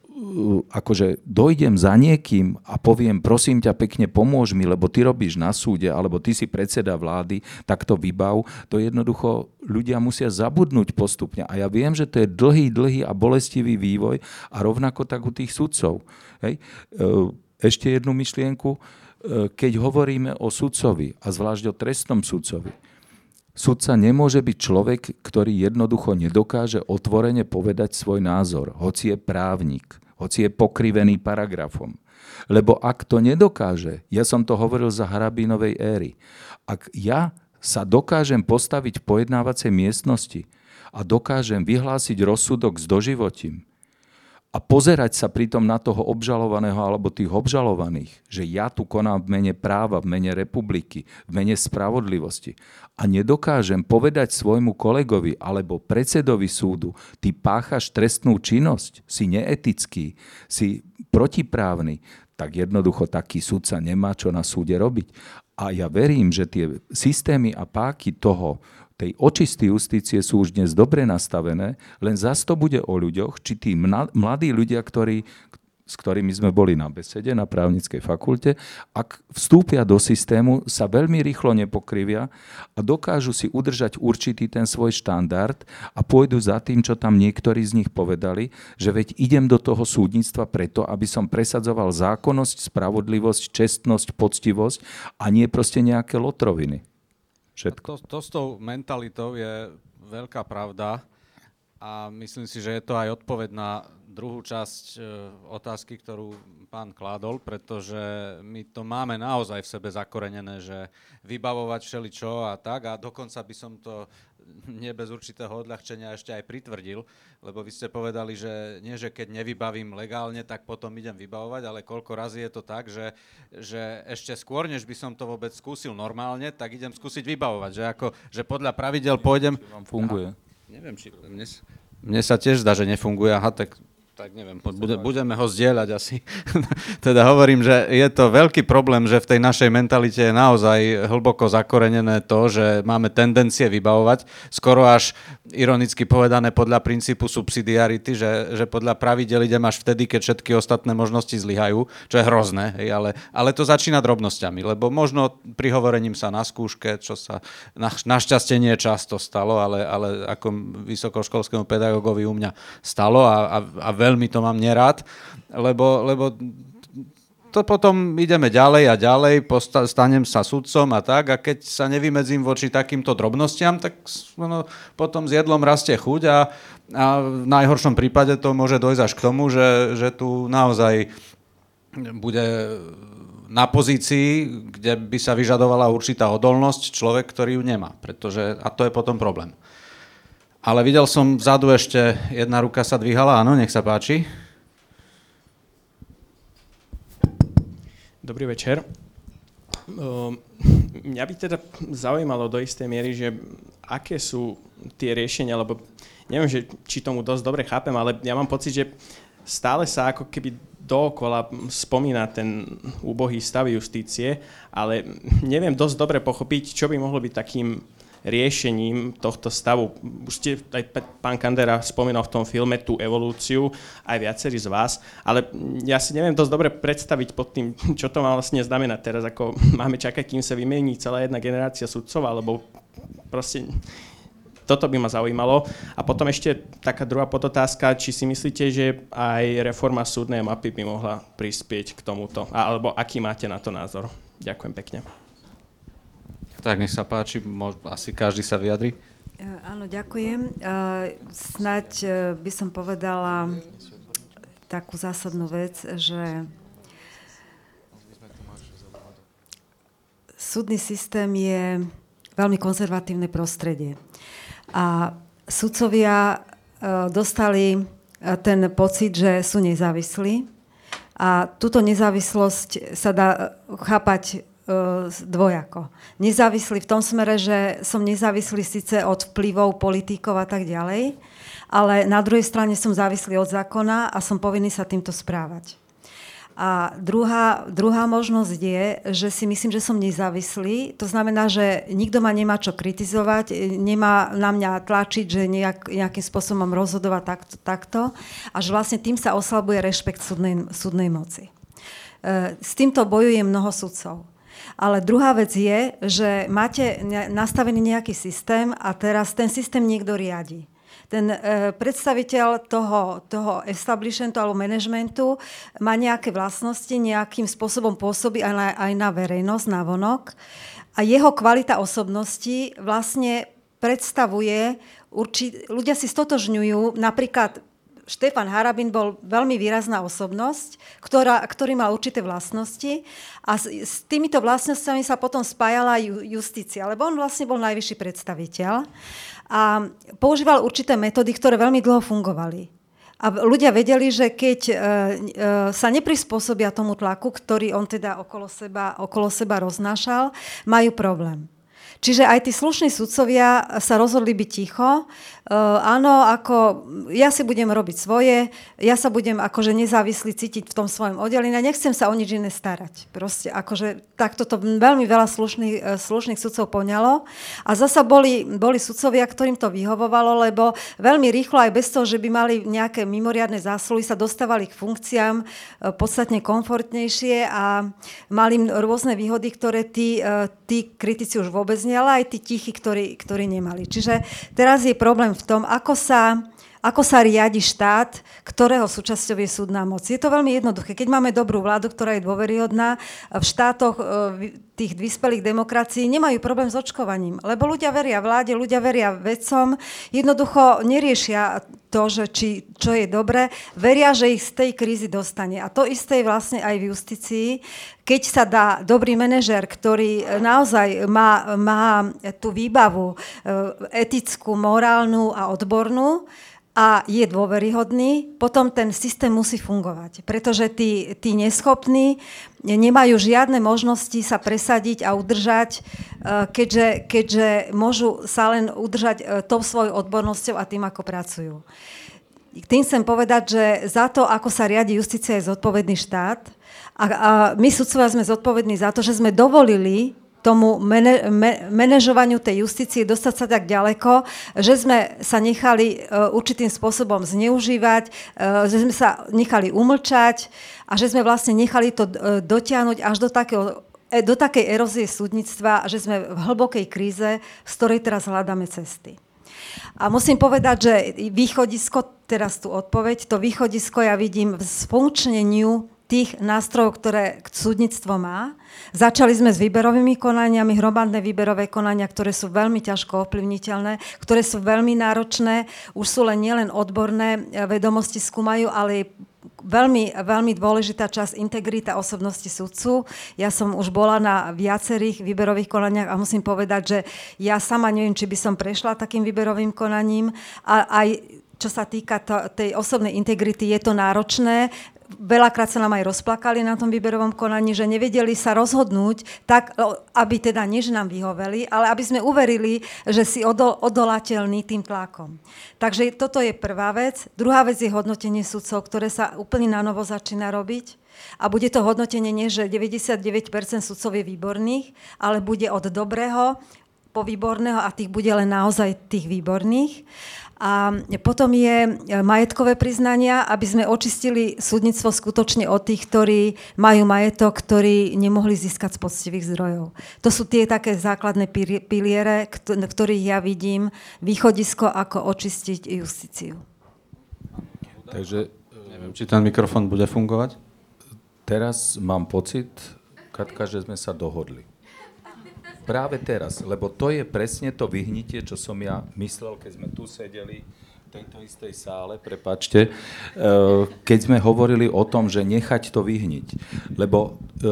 akože dojdem za niekým a poviem, prosím ťa pekne, pomôž mi, lebo ty robíš na súde, alebo ty si predseda vlády, tak to vybav, to jednoducho ľudia musia zabudnúť postupne. A ja viem, že to je dlhý, dlhý a bolestivý vývoj a rovnako tak u tých sudcov. Hej? Uh, ešte jednu myšlienku. Uh, keď hovoríme o sudcovi, a zvlášť o trestnom sudcovi, Sudca nemôže byť človek, ktorý jednoducho nedokáže otvorene povedať svoj názor, hoci je právnik hoci je pokrivený paragrafom. Lebo ak to nedokáže, ja som to hovoril za Harabínovej éry, ak ja sa dokážem postaviť v pojednávacej miestnosti a dokážem vyhlásiť rozsudok s doživotím, a pozerať sa pritom na toho obžalovaného alebo tých obžalovaných, že ja tu konám v mene práva, v mene republiky, v mene spravodlivosti a nedokážem povedať svojmu kolegovi alebo predsedovi súdu, ty páchaš trestnú činnosť, si neetický, si protiprávny, tak jednoducho taký súdca nemá čo na súde robiť. A ja verím, že tie systémy a páky toho, tej očisty justície sú už dnes dobre nastavené, len zas to bude o ľuďoch, či tí mladí ľudia, ktorí, s ktorými sme boli na besede na právnickej fakulte, ak vstúpia do systému, sa veľmi rýchlo nepokrivia a dokážu si udržať určitý ten svoj štandard a pôjdu za tým, čo tam niektorí z nich povedali, že veď idem do toho súdnictva preto, aby som presadzoval zákonnosť, spravodlivosť, čestnosť, poctivosť a nie proste nejaké lotroviny všetko. To, to s tou mentalitou je veľká pravda a myslím si, že je to aj odpoveď na druhú časť e, otázky, ktorú pán kládol, pretože my to máme naozaj v sebe zakorenené, že vybavovať všeličo a tak a dokonca by som to nie bez určitého odľahčenia ešte aj pritvrdil, lebo vy ste povedali, že nie, že keď nevybavím legálne, tak potom idem vybavovať, ale koľko razy je to tak, že, že ešte skôr, než by som to vôbec skúsil normálne, tak idem skúsiť vybavovať, že, ako, že podľa pravidel pôjdem... Vám funguje. Aha, neviem, či... Mne, mne sa tiež zdá, že nefunguje, aha, tak tak neviem, bude, budeme ho zdieľať asi. teda hovorím, že je to veľký problém, že v tej našej mentalite je naozaj hlboko zakorenené to, že máme tendencie vybavovať, skoro až ironicky povedané podľa princípu subsidiarity, že, že podľa pravidel idem až vtedy, keď všetky ostatné možnosti zlyhajú, čo je hrozné, hej, ale, ale to začína drobnosťami, lebo možno prihovorením sa na skúške, čo sa na, našťastie nie často stalo, ale, ale ako vysokoškolskému pedagógovi u mňa stalo a, a, a veľ veľmi to mám nerád, lebo, lebo to potom ideme ďalej a ďalej, stanem sa sudcom a tak a keď sa nevymedzím voči takýmto drobnostiam, tak no, potom s jedlom rastie chuť a, a v najhoršom prípade to môže dojsť až k tomu, že, že tu naozaj bude na pozícii, kde by sa vyžadovala určitá odolnosť človek, ktorý ju nemá. Pretože, a to je potom problém. Ale videl som vzadu ešte, jedna ruka sa dvíhala, áno, nech sa páči. Dobrý večer. Mňa by teda zaujímalo do istej miery, že aké sú tie riešenia, lebo neviem, že, či tomu dosť dobre chápem, ale ja mám pocit, že stále sa ako keby dookola spomína ten úbohý stav justície, ale neviem dosť dobre pochopiť, čo by mohlo byť takým riešením tohto stavu. Už ste, aj pán Kandera spomínal v tom filme tú evolúciu, aj viacerí z vás, ale ja si neviem dosť dobre predstaviť pod tým, čo to má vlastne znamenať teraz, ako máme čakať, kým sa vymení celá jedna generácia sudcov, alebo proste toto by ma zaujímalo. A potom ešte taká druhá podotázka, či si myslíte, že aj reforma súdnej mapy by mohla prispieť k tomuto, alebo aký máte na to názor? Ďakujem pekne. Tak nech sa páči, asi každý sa vyjadri. E, áno, ďakujem. E, snaď e, by som povedala takú zásadnú vec, že súdny systém je veľmi konzervatívne prostredie. A sudcovia dostali ten pocit, že sú nezávislí. A túto nezávislosť sa dá chápať dvojako. Nezávislý v tom smere, že som nezávislý síce od vplyvov politikov a tak ďalej, ale na druhej strane som závislý od zákona a som povinný sa týmto správať. A druhá, druhá možnosť je, že si myslím, že som nezávislý. To znamená, že nikto ma nemá čo kritizovať, nemá na mňa tlačiť, že nejak, nejakým spôsobom rozhodovať takto, takto. Že vlastne tým sa oslabuje rešpekt súdnej, súdnej moci. E, s týmto bojuje mnoho sudcov. Ale druhá vec je, že máte nastavený nejaký systém a teraz ten systém niekto riadi ten e, predstaviteľ toho, toho establishmentu alebo managementu má nejaké vlastnosti, nejakým spôsobom pôsobí aj na, aj na verejnosť, na vonok. A jeho kvalita osobnosti vlastne predstavuje, určit, ľudia si stotožňujú, napríklad Štefan Harabin bol veľmi výrazná osobnosť, ktorá, ktorý mal určité vlastnosti a s, s týmito vlastnosťami sa potom spájala justícia, lebo on vlastne bol najvyšší predstaviteľ a používal určité metódy, ktoré veľmi dlho fungovali. A ľudia vedeli, že keď e, e, sa neprispôsobia tomu tlaku, ktorý on teda okolo seba, okolo seba roznášal, majú problém. Čiže aj tí slušní sudcovia sa rozhodli byť ticho. Uh, áno, ako ja si budem robiť svoje, ja sa budem akože nezávislý cítiť v tom svojom oddelení a nechcem sa o nič iné starať. Proste akože takto to veľmi veľa slušných, uh, slušných sudcov poňalo. A zasa boli, boli sudcovia, ktorým to vyhovovalo, lebo veľmi rýchlo aj bez toho, že by mali nejaké mimoriadne zásluhy, sa dostávali k funkciám uh, podstatne komfortnejšie a mali rôzne výhody, ktoré tí, tí kritici už vôbec ale aj tí tichi, ktorí, ktorí nemali. Čiže teraz je problém v tom, ako sa ako sa riadi štát, ktorého súčasťou je súdna moc. Je to veľmi jednoduché. Keď máme dobrú vládu, ktorá je dôveryhodná, v štátoch e, tých vyspelých demokracií nemajú problém s očkovaním, lebo ľudia veria vláde, ľudia veria vedcom, jednoducho neriešia to, že či, čo je dobré, veria, že ich z tej krízy dostane. A to isté je vlastne aj v justícii. Keď sa dá dobrý manažer, ktorý naozaj má, má tú výbavu e, etickú, morálnu a odbornú, a je dôveryhodný, potom ten systém musí fungovať. Pretože tí, tí neschopní nemajú žiadne možnosti sa presadiť a udržať, e, keďže, keďže môžu sa len udržať e, tou svojou odbornosťou a tým, ako pracujú. Tým chcem povedať, že za to, ako sa riadi justícia, je zodpovedný štát. A, a my sudcovia sme zodpovední za to, že sme dovolili tomu mene, me, manažovaniu tej justície dostať sa tak ďaleko, že sme sa nechali uh, určitým spôsobom zneužívať, uh, že sme sa nechali umlčať a že sme vlastne nechali to uh, dotiahnuť až do takého do takej erózie súdnictva, že sme v hlbokej kríze, z ktorej teraz hľadáme cesty. A musím povedať, že východisko, teraz tu odpoveď, to východisko ja vidím v sfunkčneniu tých nástrojov, ktoré súdnictvo má. Začali sme s výberovými konaniami, hromadné výberové konania, ktoré sú veľmi ťažko ovplyvniteľné, ktoré sú veľmi náročné, už sú len nielen odborné e, vedomosti skúmajú, ale veľmi, veľmi dôležitá časť integrita osobnosti sudcu. Ja som už bola na viacerých výberových konaniach a musím povedať, že ja sama neviem, či by som prešla takým výberovým konaním a aj čo sa týka to, tej osobnej integrity, je to náročné veľakrát sa nám aj rozplakali na tom výberovom konaní, že nevedeli sa rozhodnúť tak, aby teda než nám vyhoveli, ale aby sme uverili, že si odol, odolateľný tým tlakom. Takže toto je prvá vec. Druhá vec je hodnotenie sudcov, ktoré sa úplne na novo začína robiť. A bude to hodnotenie nie, že 99% sudcov je výborných, ale bude od dobrého po výborného a tých bude len naozaj tých výborných. A potom je e, majetkové priznania, aby sme očistili súdnictvo skutočne od tých, ktorí majú majetok, ktorí nemohli získať z poctivých zdrojov. To sú tie také základné piliere, ktorých ja vidím východisko, ako očistiť justíciu. Takže neviem, či ten mikrofón bude fungovať. Teraz mám pocit, Katka, že sme sa dohodli práve teraz, lebo to je presne to vyhnitie, čo som ja myslel, keď sme tu sedeli tejto istej sále, prepačte, eh, keď sme hovorili o tom, že nechať to vyhniť. Lebo eh,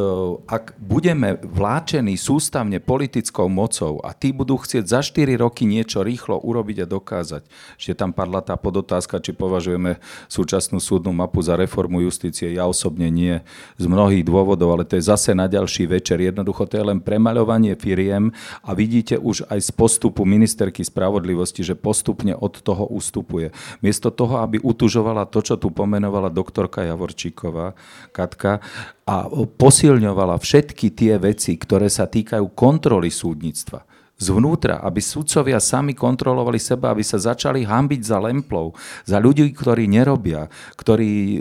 ak budeme vláčení sústavne politickou mocou a tí budú chcieť za 4 roky niečo rýchlo urobiť a dokázať, že tam padla tá podotázka, či považujeme súčasnú súdnu mapu za reformu justície, ja osobne nie, z mnohých dôvodov, ale to je zase na ďalší večer. Jednoducho to je len premaľovanie firiem a vidíte už aj z postupu ministerky spravodlivosti, že postupne od toho ústupu vystupuje. Miesto toho, aby utužovala to, čo tu pomenovala doktorka Javorčíková, Katka, a posilňovala všetky tie veci, ktoré sa týkajú kontroly súdnictva zvnútra, aby sudcovia sami kontrolovali seba, aby sa začali hambiť za lemplov, za ľudí, ktorí nerobia, ktorí e,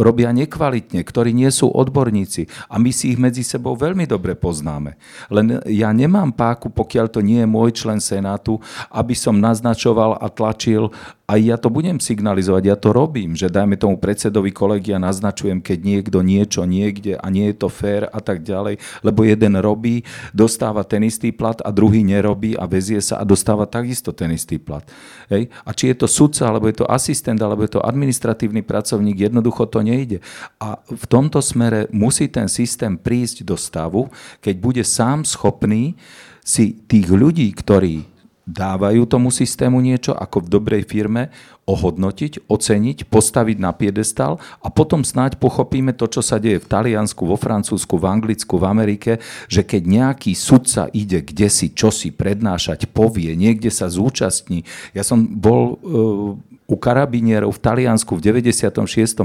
robia nekvalitne, ktorí nie sú odborníci. A my si ich medzi sebou veľmi dobre poznáme. Len ja nemám páku, pokiaľ to nie je môj člen Senátu, aby som naznačoval a tlačil a ja to budem signalizovať, ja to robím, že dajme tomu predsedovi kolegia naznačujem, keď niekto niečo niekde a nie je to fér a tak ďalej, lebo jeden robí, dostáva ten istý plat a druhý nerobí a vezie sa a dostáva takisto ten istý plat. Hej? A či je to sudca, alebo je to asistent, alebo je to administratívny pracovník, jednoducho to nejde. A v tomto smere musí ten systém prísť do stavu, keď bude sám schopný si tých ľudí, ktorí dávajú tomu systému niečo, ako v dobrej firme, ohodnotiť, oceniť, postaviť na piedestal a potom snáď pochopíme to, čo sa deje v Taliansku, vo Francúzsku, v Anglicku, v Amerike, že keď nejaký sudca ide kde si, čo si prednášať, povie, niekde sa zúčastní. Ja som bol uh, u karabinierov v Taliansku v 96.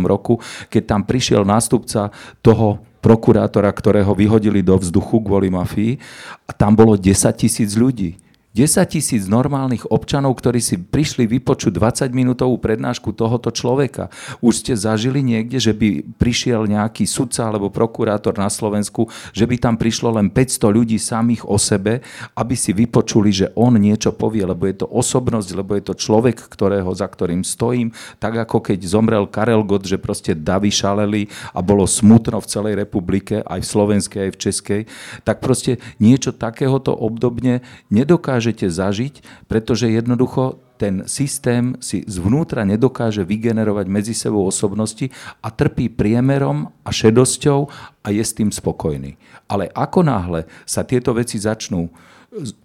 roku, keď tam prišiel nástupca toho prokurátora, ktorého vyhodili do vzduchu kvôli mafii a tam bolo 10 tisíc ľudí 10 tisíc normálnych občanov, ktorí si prišli vypočuť 20 minútovú prednášku tohoto človeka. Už ste zažili niekde, že by prišiel nejaký sudca alebo prokurátor na Slovensku, že by tam prišlo len 500 ľudí samých o sebe, aby si vypočuli, že on niečo povie, lebo je to osobnosť, lebo je to človek, ktorého, za ktorým stojím, tak ako keď zomrel Karel Gott, že proste davy šaleli a bolo smutno v celej republike, aj v slovenskej, aj v českej, tak proste niečo takéhoto obdobne nedokáže nedokážete zažiť, pretože jednoducho ten systém si zvnútra nedokáže vygenerovať medzi sebou osobnosti a trpí priemerom a šedosťou a je s tým spokojný. Ale ako náhle sa tieto veci začnú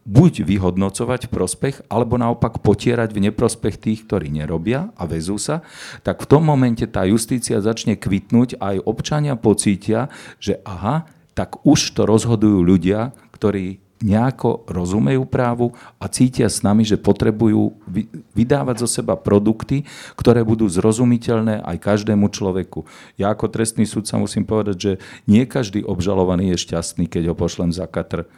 buď vyhodnocovať v prospech, alebo naopak potierať v neprospech tých, ktorí nerobia a vezú sa, tak v tom momente tá justícia začne kvitnúť a aj občania pocítia, že aha, tak už to rozhodujú ľudia, ktorí nejako rozumejú právu a cítia s nami, že potrebujú vydávať zo seba produkty, ktoré budú zrozumiteľné aj každému človeku. Ja ako trestný sa musím povedať, že nie každý obžalovaný je šťastný, keď ho pošlem za katr.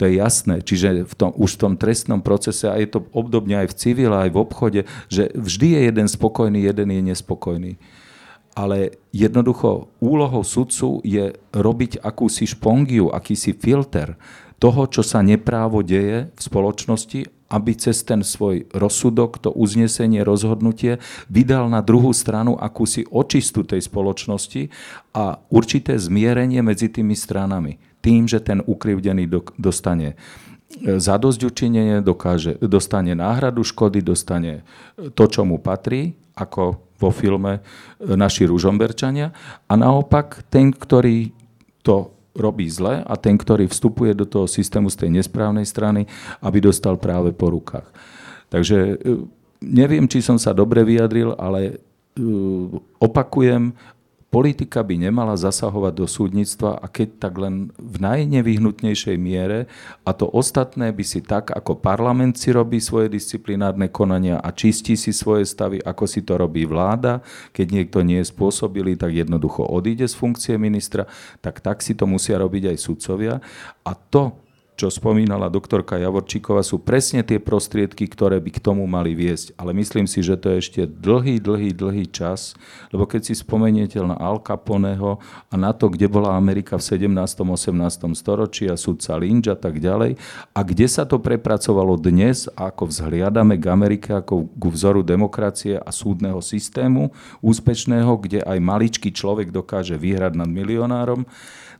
To je jasné. Čiže v tom, už v tom trestnom procese, a je to obdobne aj v civile, aj v obchode, že vždy je jeden spokojný, jeden je nespokojný. Ale jednoducho úlohou sudcu je robiť akúsi špongiu, akýsi filter toho, čo sa neprávo deje v spoločnosti, aby cez ten svoj rozsudok, to uznesenie, rozhodnutie vydal na druhú stranu akúsi očistu tej spoločnosti a určité zmierenie medzi tými stranami. Tým, že ten ukrivdený dostane e, zadosť učinenie, dokáže, dostane náhradu škody, dostane to, čo mu patrí, ako vo filme e, Naši ružomberčania. A naopak ten, ktorý to robí zle a ten, ktorý vstupuje do toho systému z tej nesprávnej strany, aby dostal práve po rukách. Takže e, neviem, či som sa dobre vyjadril, ale e, opakujem, Politika by nemala zasahovať do súdnictva a keď tak len v najnevyhnutnejšej miere a to ostatné by si tak, ako parlament si robí svoje disciplinárne konania a čistí si svoje stavy, ako si to robí vláda, keď niekto nie je spôsobilý, tak jednoducho odíde z funkcie ministra, tak tak si to musia robiť aj sudcovia. A to, čo spomínala doktorka Javorčíková, sú presne tie prostriedky, ktoré by k tomu mali viesť. Ale myslím si, že to je ešte dlhý, dlhý, dlhý čas, lebo keď si spomeniete na Al Caponeho a na to, kde bola Amerika v 17. 18. storočí a sudca Lynch a tak ďalej, a kde sa to prepracovalo dnes, ako vzhliadame k Amerike ako k vzoru demokracie a súdneho systému úspešného, kde aj maličký človek dokáže vyhrať nad milionárom,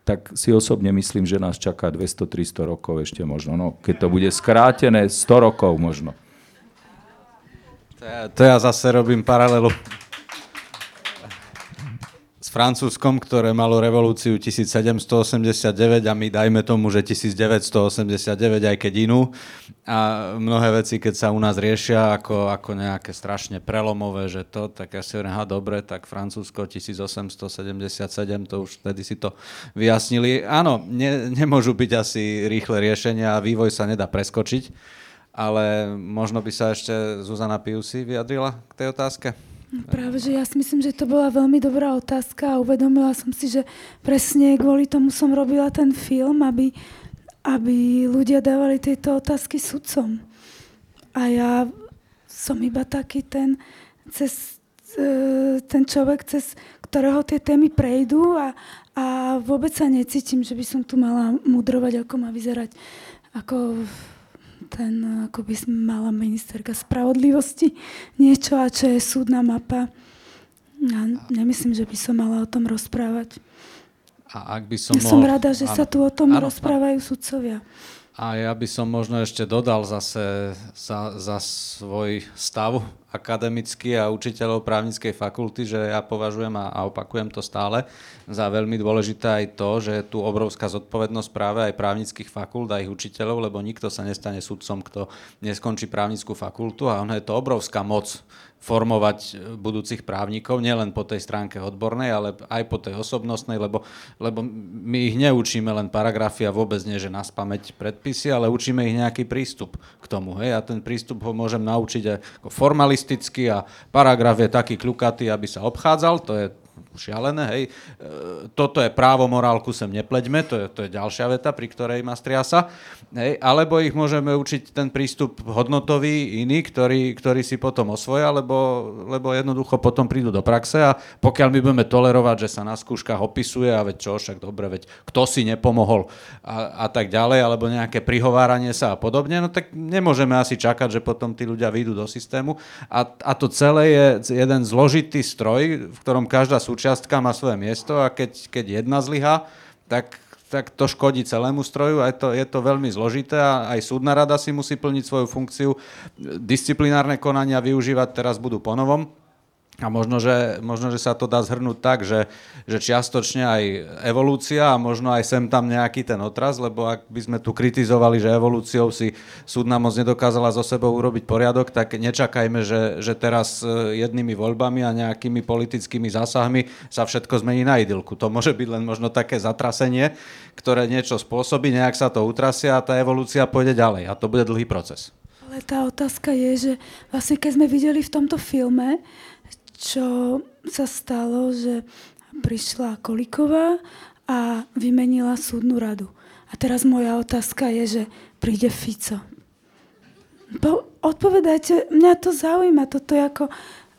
tak si osobne myslím, že nás čaká 200-300 rokov ešte možno. No, keď to bude skrátené, 100 rokov možno. To ja, to ja zase robím paralelu Francúzskom, ktoré malo revolúciu 1789 a my dajme tomu, že 1989, aj keď inú. A mnohé veci, keď sa u nás riešia ako, ako nejaké strašne prelomové, že to, tak ja si hovorím, ha, dobre, tak Francúzsko 1877, to už vtedy si to vyjasnili. Áno, ne, nemôžu byť asi rýchle riešenia a vývoj sa nedá preskočiť, ale možno by sa ešte Zuzana Piusi vyjadrila k tej otázke. No práve, že ja si myslím, že to bola veľmi dobrá otázka a uvedomila som si, že presne kvôli tomu som robila ten film, aby, aby ľudia dávali tieto otázky sudcom. A ja som iba taký ten, cez, e, ten človek, cez ktorého tie témy prejdú a, a vôbec sa necítim, že by som tu mala mudrovať, ako má vyzerať ako ten, ako by mala ministerka spravodlivosti niečo a čo je súdna mapa. Ja nemyslím, že by som mala o tom rozprávať. A ak by som ja mohol... som rada, že áno, sa tu o tom áno, rozprávajú áno. sudcovia. A ja by som možno ešte dodal zase za, za svoj stav akademický a učiteľov právnickej fakulty, že ja považujem a, a opakujem to stále za veľmi dôležité aj to, že je tu obrovská zodpovednosť práve aj právnických fakult a ich učiteľov, lebo nikto sa nestane sudcom, kto neskončí právnickú fakultu a ono je to obrovská moc formovať e, budúcich právnikov, nielen po tej stránke odbornej, ale aj po tej osobnostnej, lebo, lebo my ich neučíme len paragrafy a vôbec nie, že na spameť predpisy, ale učíme ich nejaký prístup k tomu. Hej? A ten prístup ho môžem naučiť aj formalisticky a paragraf je taký kľukatý, aby sa obchádzal, to je šialené, hej. E, toto je právo, morálku sem nepleďme, to je, to je ďalšia veta, pri ktorej ma striasa. Hej. Alebo ich môžeme učiť ten prístup hodnotový, iný, ktorý, ktorý si potom osvoja, lebo, lebo jednoducho potom prídu do praxe a pokiaľ my budeme tolerovať, že sa na skúškach opisuje a veď čo, však dobre, veď kto si nepomohol a, a tak ďalej, alebo nejaké prihováranie sa a podobne, no tak nemôžeme asi čakať, že potom tí ľudia vyjdú do systému. A, a to celé je jeden zložitý stroj, v ktorom každá súčiastka má svoje miesto a keď, keď jedna zlyha, tak, tak to škodí celému stroju a je to, je to veľmi zložité a aj súdna rada si musí plniť svoju funkciu. Disciplinárne konania využívať teraz budú ponovom a možno že, možno, že sa to dá zhrnúť tak, že, že čiastočne aj evolúcia a možno aj sem tam nejaký ten otraz, lebo ak by sme tu kritizovali, že evolúciou si súdna moc nedokázala so sebou urobiť poriadok, tak nečakajme, že, že teraz e, jednými voľbami a nejakými politickými zásahmi sa všetko zmení na idylku. To môže byť len možno také zatrasenie, ktoré niečo spôsobí, nejak sa to utrasia a tá evolúcia pôjde ďalej a to bude dlhý proces. Ale tá otázka je, že vlastne keď sme videli v tomto filme, čo sa stalo, že prišla Koliková a vymenila súdnu radu. A teraz moja otázka je, že príde Fico. Po, odpovedajte, mňa to zaujíma, toto je ako,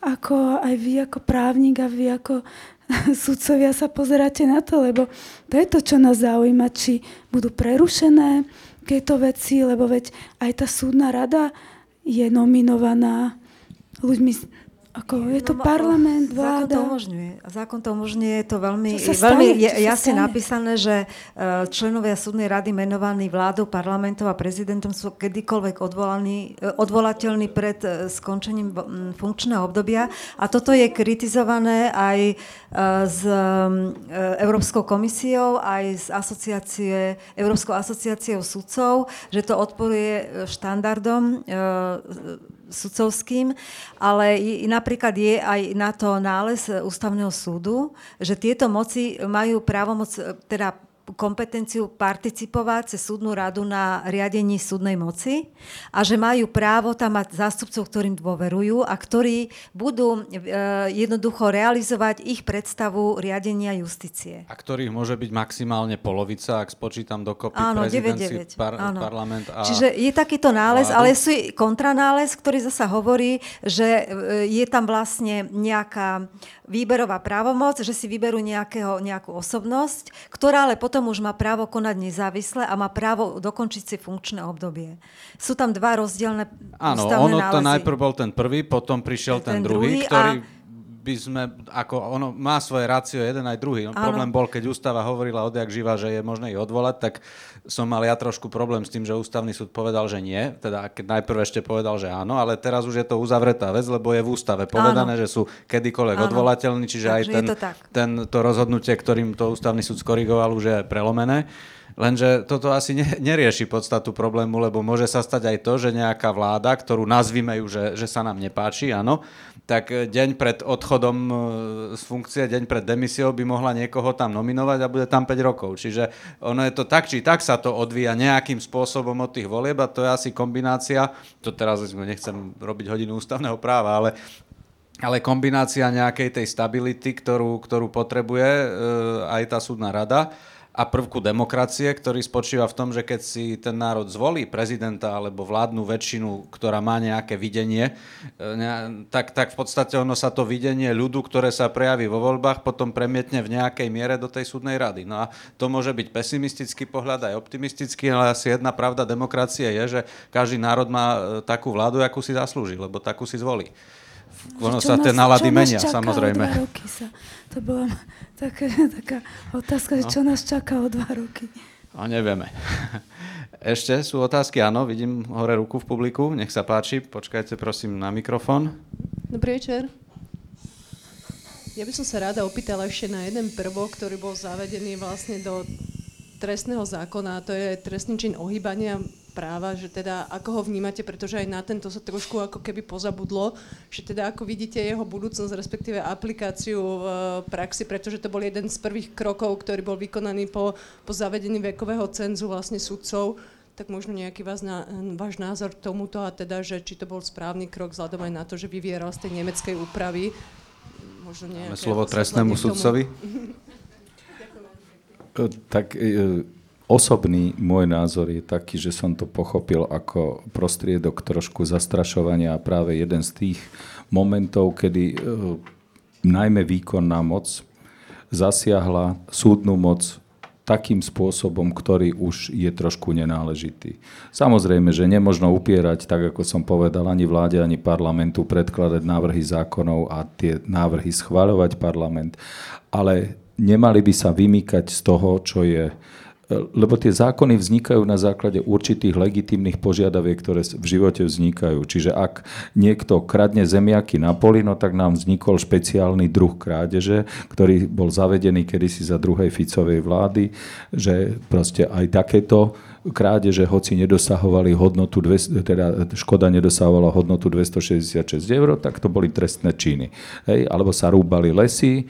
ako aj vy ako právnik a vy ako sudcovia sa pozeráte na to, lebo to je to, čo nás zaujíma, či budú prerušené tieto veci, lebo veď aj tá súdna rada je nominovaná ľuďmi ako je to no, parlament, vláda. Zákon to umožňuje. Zákon to umožňuje, je to veľmi, veľmi je, jasne napísané, že e, členovia súdnej rady menovaní vládou, parlamentom a prezidentom sú kedykoľvek odvolaní, e, odvolateľní pred e, skončením funkčného obdobia. A toto je kritizované aj s Európskou komisiou, aj z asociácie, Európskou asociáciou sudcov, že to odporuje štandardom sudcovským, ale i, napríklad je aj na to nález ústavného súdu, že tieto moci majú právomoc, teda kompetenciu participovať cez súdnu radu na riadení súdnej moci a že majú právo tam mať zástupcov, ktorým dôverujú a ktorí budú e, jednoducho realizovať ich predstavu riadenia justície. A ktorých môže byť maximálne polovica, ak spočítam dokopy Áno, par- Áno. parlament a... Čiže je takýto nález, vládu? ale sú kontranález, ktorý zasa hovorí, že e, je tam vlastne nejaká výberová právomoc, že si vyberú nejakého, nejakú osobnosť, ktorá ale potom už má právo konať nezávisle a má právo dokončiť si funkčné obdobie. Sú tam dva rozdielne Áno, ono nálezy. to najprv bol ten prvý, potom prišiel ten, ten druhý, ktorý... A by sme, ako ono má svoje rácio jeden aj druhý. No, problém bol, keď ústava hovorila odjak živa, že je možné ich odvolať, tak som mal ja trošku problém s tým, že ústavný súd povedal, že nie. Teda keď najprv ešte povedal, že áno, ale teraz už je to uzavretá vec, lebo je v ústave povedané, áno. že sú kedykoľvek áno. odvolateľní, čiže Takže aj ten, to, ten, to rozhodnutie, ktorým to ústavný súd skorigoval, už je prelomené. Lenže toto asi ne, nerieši podstatu problému, lebo môže sa stať aj to, že nejaká vláda, ktorú nazvime ju, že, že sa nám nepáči, áno, tak deň pred odchodom e, z funkcie, deň pred demisiou by mohla niekoho tam nominovať a bude tam 5 rokov. Čiže ono je to tak, či tak sa to odvíja nejakým spôsobom od tých volieb a to je asi kombinácia, to teraz nechcem robiť hodinu ústavného práva, ale ale kombinácia nejakej tej stability, ktorú, ktorú potrebuje e, aj tá súdna rada a prvku demokracie, ktorý spočíva v tom, že keď si ten národ zvolí prezidenta alebo vládnu väčšinu, ktorá má nejaké videnie, e, tak, tak v podstate ono sa to videnie ľudu, ktoré sa prejaví vo voľbách, potom premietne v nejakej miere do tej súdnej rady. No a to môže byť pesimistický pohľad aj optimistický, ale asi jedna pravda demokracie je, že každý národ má e, takú vládu, akú si zaslúži, lebo takú si zvolí. Ono sa tie nálady menia, samozrejme. roky sa. To bola taká, taká otázka, no. čo nás čaká o dva roky. A nevieme. Ešte sú otázky? Áno, vidím hore ruku v publiku. Nech sa páči, počkajte prosím na mikrofón. Dobrý večer. Ja by som sa rada opýtala ešte na jeden prvok, ktorý bol zavedený vlastne do trestného zákona, a to je trestný čin ohýbania práva, že teda ako ho vnímate, pretože aj na tento sa trošku ako keby pozabudlo, že teda ako vidíte jeho budúcnosť, respektíve aplikáciu v praxi, pretože to bol jeden z prvých krokov, ktorý bol vykonaný po, po zavedení vekového cenzu vlastne sudcov, tak možno nejaký vás na, váš názor k tomuto a teda, že či to bol správny krok vzhľadom aj na to, že vyvieral z tej nemeckej úpravy. Možno Máme slovo trestnému sudcovi. tak e, Osobný môj názor je taký, že som to pochopil ako prostriedok trošku zastrašovania a práve jeden z tých momentov, kedy e, najmä výkonná moc zasiahla súdnu moc takým spôsobom, ktorý už je trošku nenáležitý. Samozrejme, že nemožno upierať, tak ako som povedal, ani vláde, ani parlamentu predkladať návrhy zákonov a tie návrhy schváľovať parlament, ale nemali by sa vymýkať z toho, čo je lebo tie zákony vznikajú na základe určitých legitimných požiadaviek, ktoré v živote vznikajú. Čiže ak niekto kradne zemiaky na poli, no tak nám vznikol špeciálny druh krádeže, ktorý bol zavedený kedysi za druhej Ficovej vlády, že proste aj takéto krádeže, hoci nedosahovali hodnotu, teda škoda nedosahovala hodnotu 266 eur, tak to boli trestné činy. Hej, alebo sa rúbali lesy, e,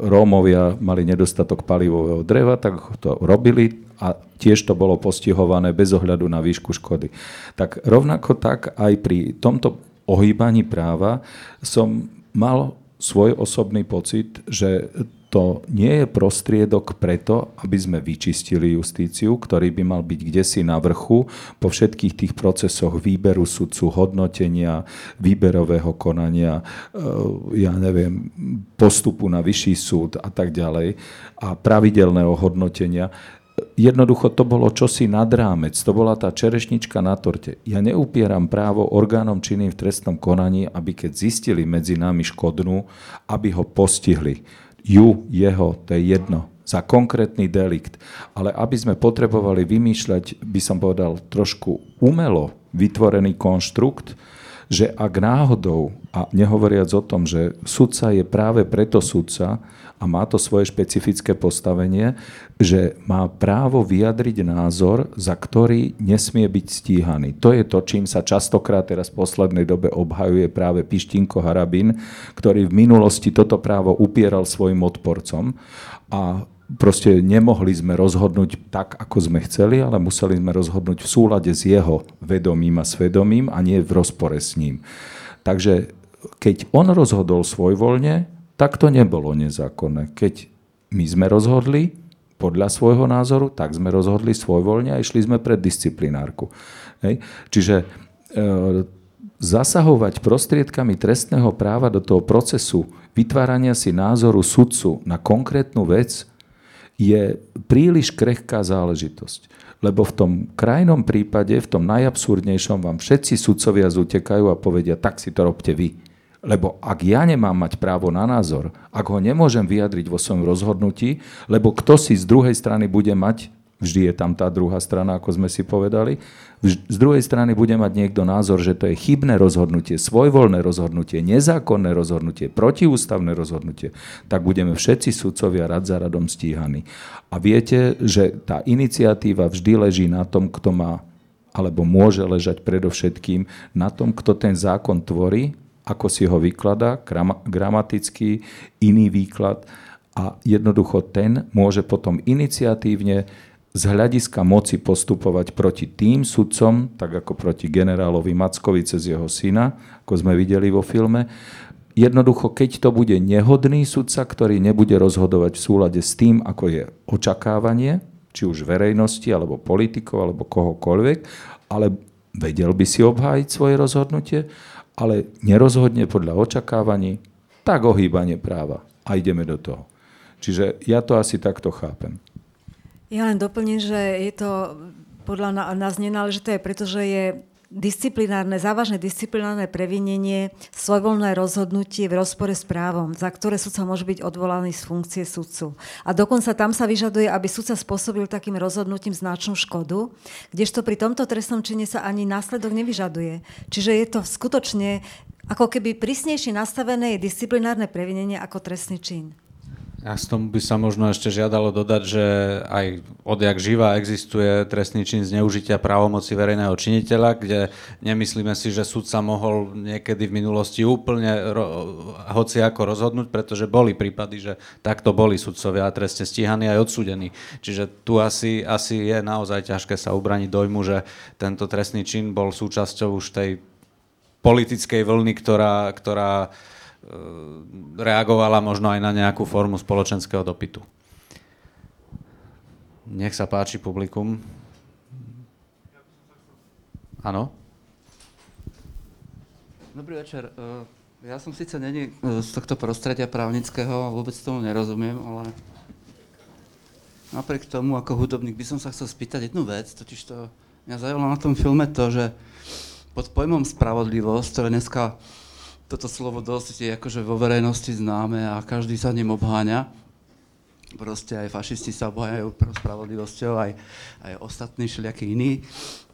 Rómovia mali nedostatok palivového dreva, tak to robili a tiež to bolo postihované bez ohľadu na výšku škody. Tak rovnako tak aj pri tomto ohýbaní práva som mal svoj osobný pocit, že to nie je prostriedok preto, aby sme vyčistili justíciu, ktorý by mal byť kde si na vrchu po všetkých tých procesoch výberu sudcu, hodnotenia, výberového konania, eh, ja neviem, postupu na vyšší súd a tak ďalej a pravidelného hodnotenia. Jednoducho to bolo čosi nad rámec, to bola tá čerešnička na torte. Ja neupieram právo orgánom činným v trestnom konaní, aby keď zistili medzi nami škodnú, aby ho postihli ju, jeho, to je jedno, za konkrétny delikt. Ale aby sme potrebovali vymýšľať, by som povedal, trošku umelo vytvorený konštrukt, že ak náhodou, a nehovoriac o tom, že sudca je práve preto sudca a má to svoje špecifické postavenie, že má právo vyjadriť názor, za ktorý nesmie byť stíhaný. To je to, čím sa častokrát teraz v poslednej dobe obhajuje práve Pištinko Harabin, ktorý v minulosti toto právo upieral svojim odporcom a proste nemohli sme rozhodnúť tak, ako sme chceli, ale museli sme rozhodnúť v súlade s jeho vedomím a svedomím a nie v rozpore s ním. Takže keď on rozhodol svojvoľne, tak to nebolo nezákonné. Keď my sme rozhodli podľa svojho názoru, tak sme rozhodli svojvoľne a išli sme pred disciplinárku. Hej. Čiže e, zasahovať prostriedkami trestného práva do toho procesu vytvárania si názoru sudcu na konkrétnu vec je príliš krehká záležitosť. Lebo v tom krajnom prípade, v tom najabsurdnejšom vám všetci sudcovia zutekajú a povedia, tak si to robte vy. Lebo ak ja nemám mať právo na názor, ak ho nemôžem vyjadriť vo svojom rozhodnutí, lebo kto si z druhej strany bude mať Vždy je tam tá druhá strana, ako sme si povedali. Z druhej strany bude mať niekto názor, že to je chybné rozhodnutie, svojvoľné rozhodnutie, nezákonné rozhodnutie, protiústavné rozhodnutie, tak budeme všetci sudcovia rad za radom stíhaní. A viete, že tá iniciatíva vždy leží na tom, kto má alebo môže ležať predovšetkým na tom, kto ten zákon tvorí, ako si ho vykladá, gramatický, iný výklad a jednoducho ten môže potom iniciatívne z hľadiska moci postupovať proti tým sudcom, tak ako proti generálovi Mackovi cez jeho syna, ako sme videli vo filme. Jednoducho, keď to bude nehodný sudca, ktorý nebude rozhodovať v súlade s tým, ako je očakávanie, či už verejnosti, alebo politikov, alebo kohokoľvek, ale vedel by si obhájiť svoje rozhodnutie, ale nerozhodne podľa očakávaní, tak ohýbanie práva. A ideme do toho. Čiže ja to asi takto chápem. Ja len doplním, že je to podľa nás nenáležité, pretože je disciplinárne, závažné disciplinárne previnenie, svojvoľné rozhodnutie v rozpore s právom, za ktoré sudca môže byť odvolaný z funkcie sudcu. A dokonca tam sa vyžaduje, aby sudca spôsobil takým rozhodnutím značnú škodu, kdežto pri tomto trestnom čine sa ani následok nevyžaduje. Čiže je to skutočne ako keby prísnejšie nastavené je disciplinárne previnenie ako trestný čin. Ja s tomu by sa možno ešte žiadalo dodať, že aj odjak živa existuje trestný čin zneužitia právomoci verejného činiteľa, kde nemyslíme si, že súd sa mohol niekedy v minulosti úplne ro, hoci ako rozhodnúť, pretože boli prípady, že takto boli sudcovia trestne stíhaní aj odsúdení. Čiže tu asi, asi je naozaj ťažké sa ubraniť dojmu, že tento trestný čin bol súčasťou už tej politickej vlny, ktorá, ktorá reagovala možno aj na nejakú formu spoločenského dopytu. Nech sa páči publikum. Áno? Dobrý večer. E, ja som síce není e, z tohto prostredia právnického a vôbec tomu nerozumiem, ale napriek tomu, ako hudobník, by som sa chcel spýtať jednu vec, totiž to mňa zaujalo na tom filme to, že pod pojmom spravodlivosť, ktoré dneska toto slovo dosť je akože vo verejnosti známe a každý sa ním obháňa. Proste aj fašisti sa obháňajú spravodlivosťou, aj, aj ostatní všelijakí iní.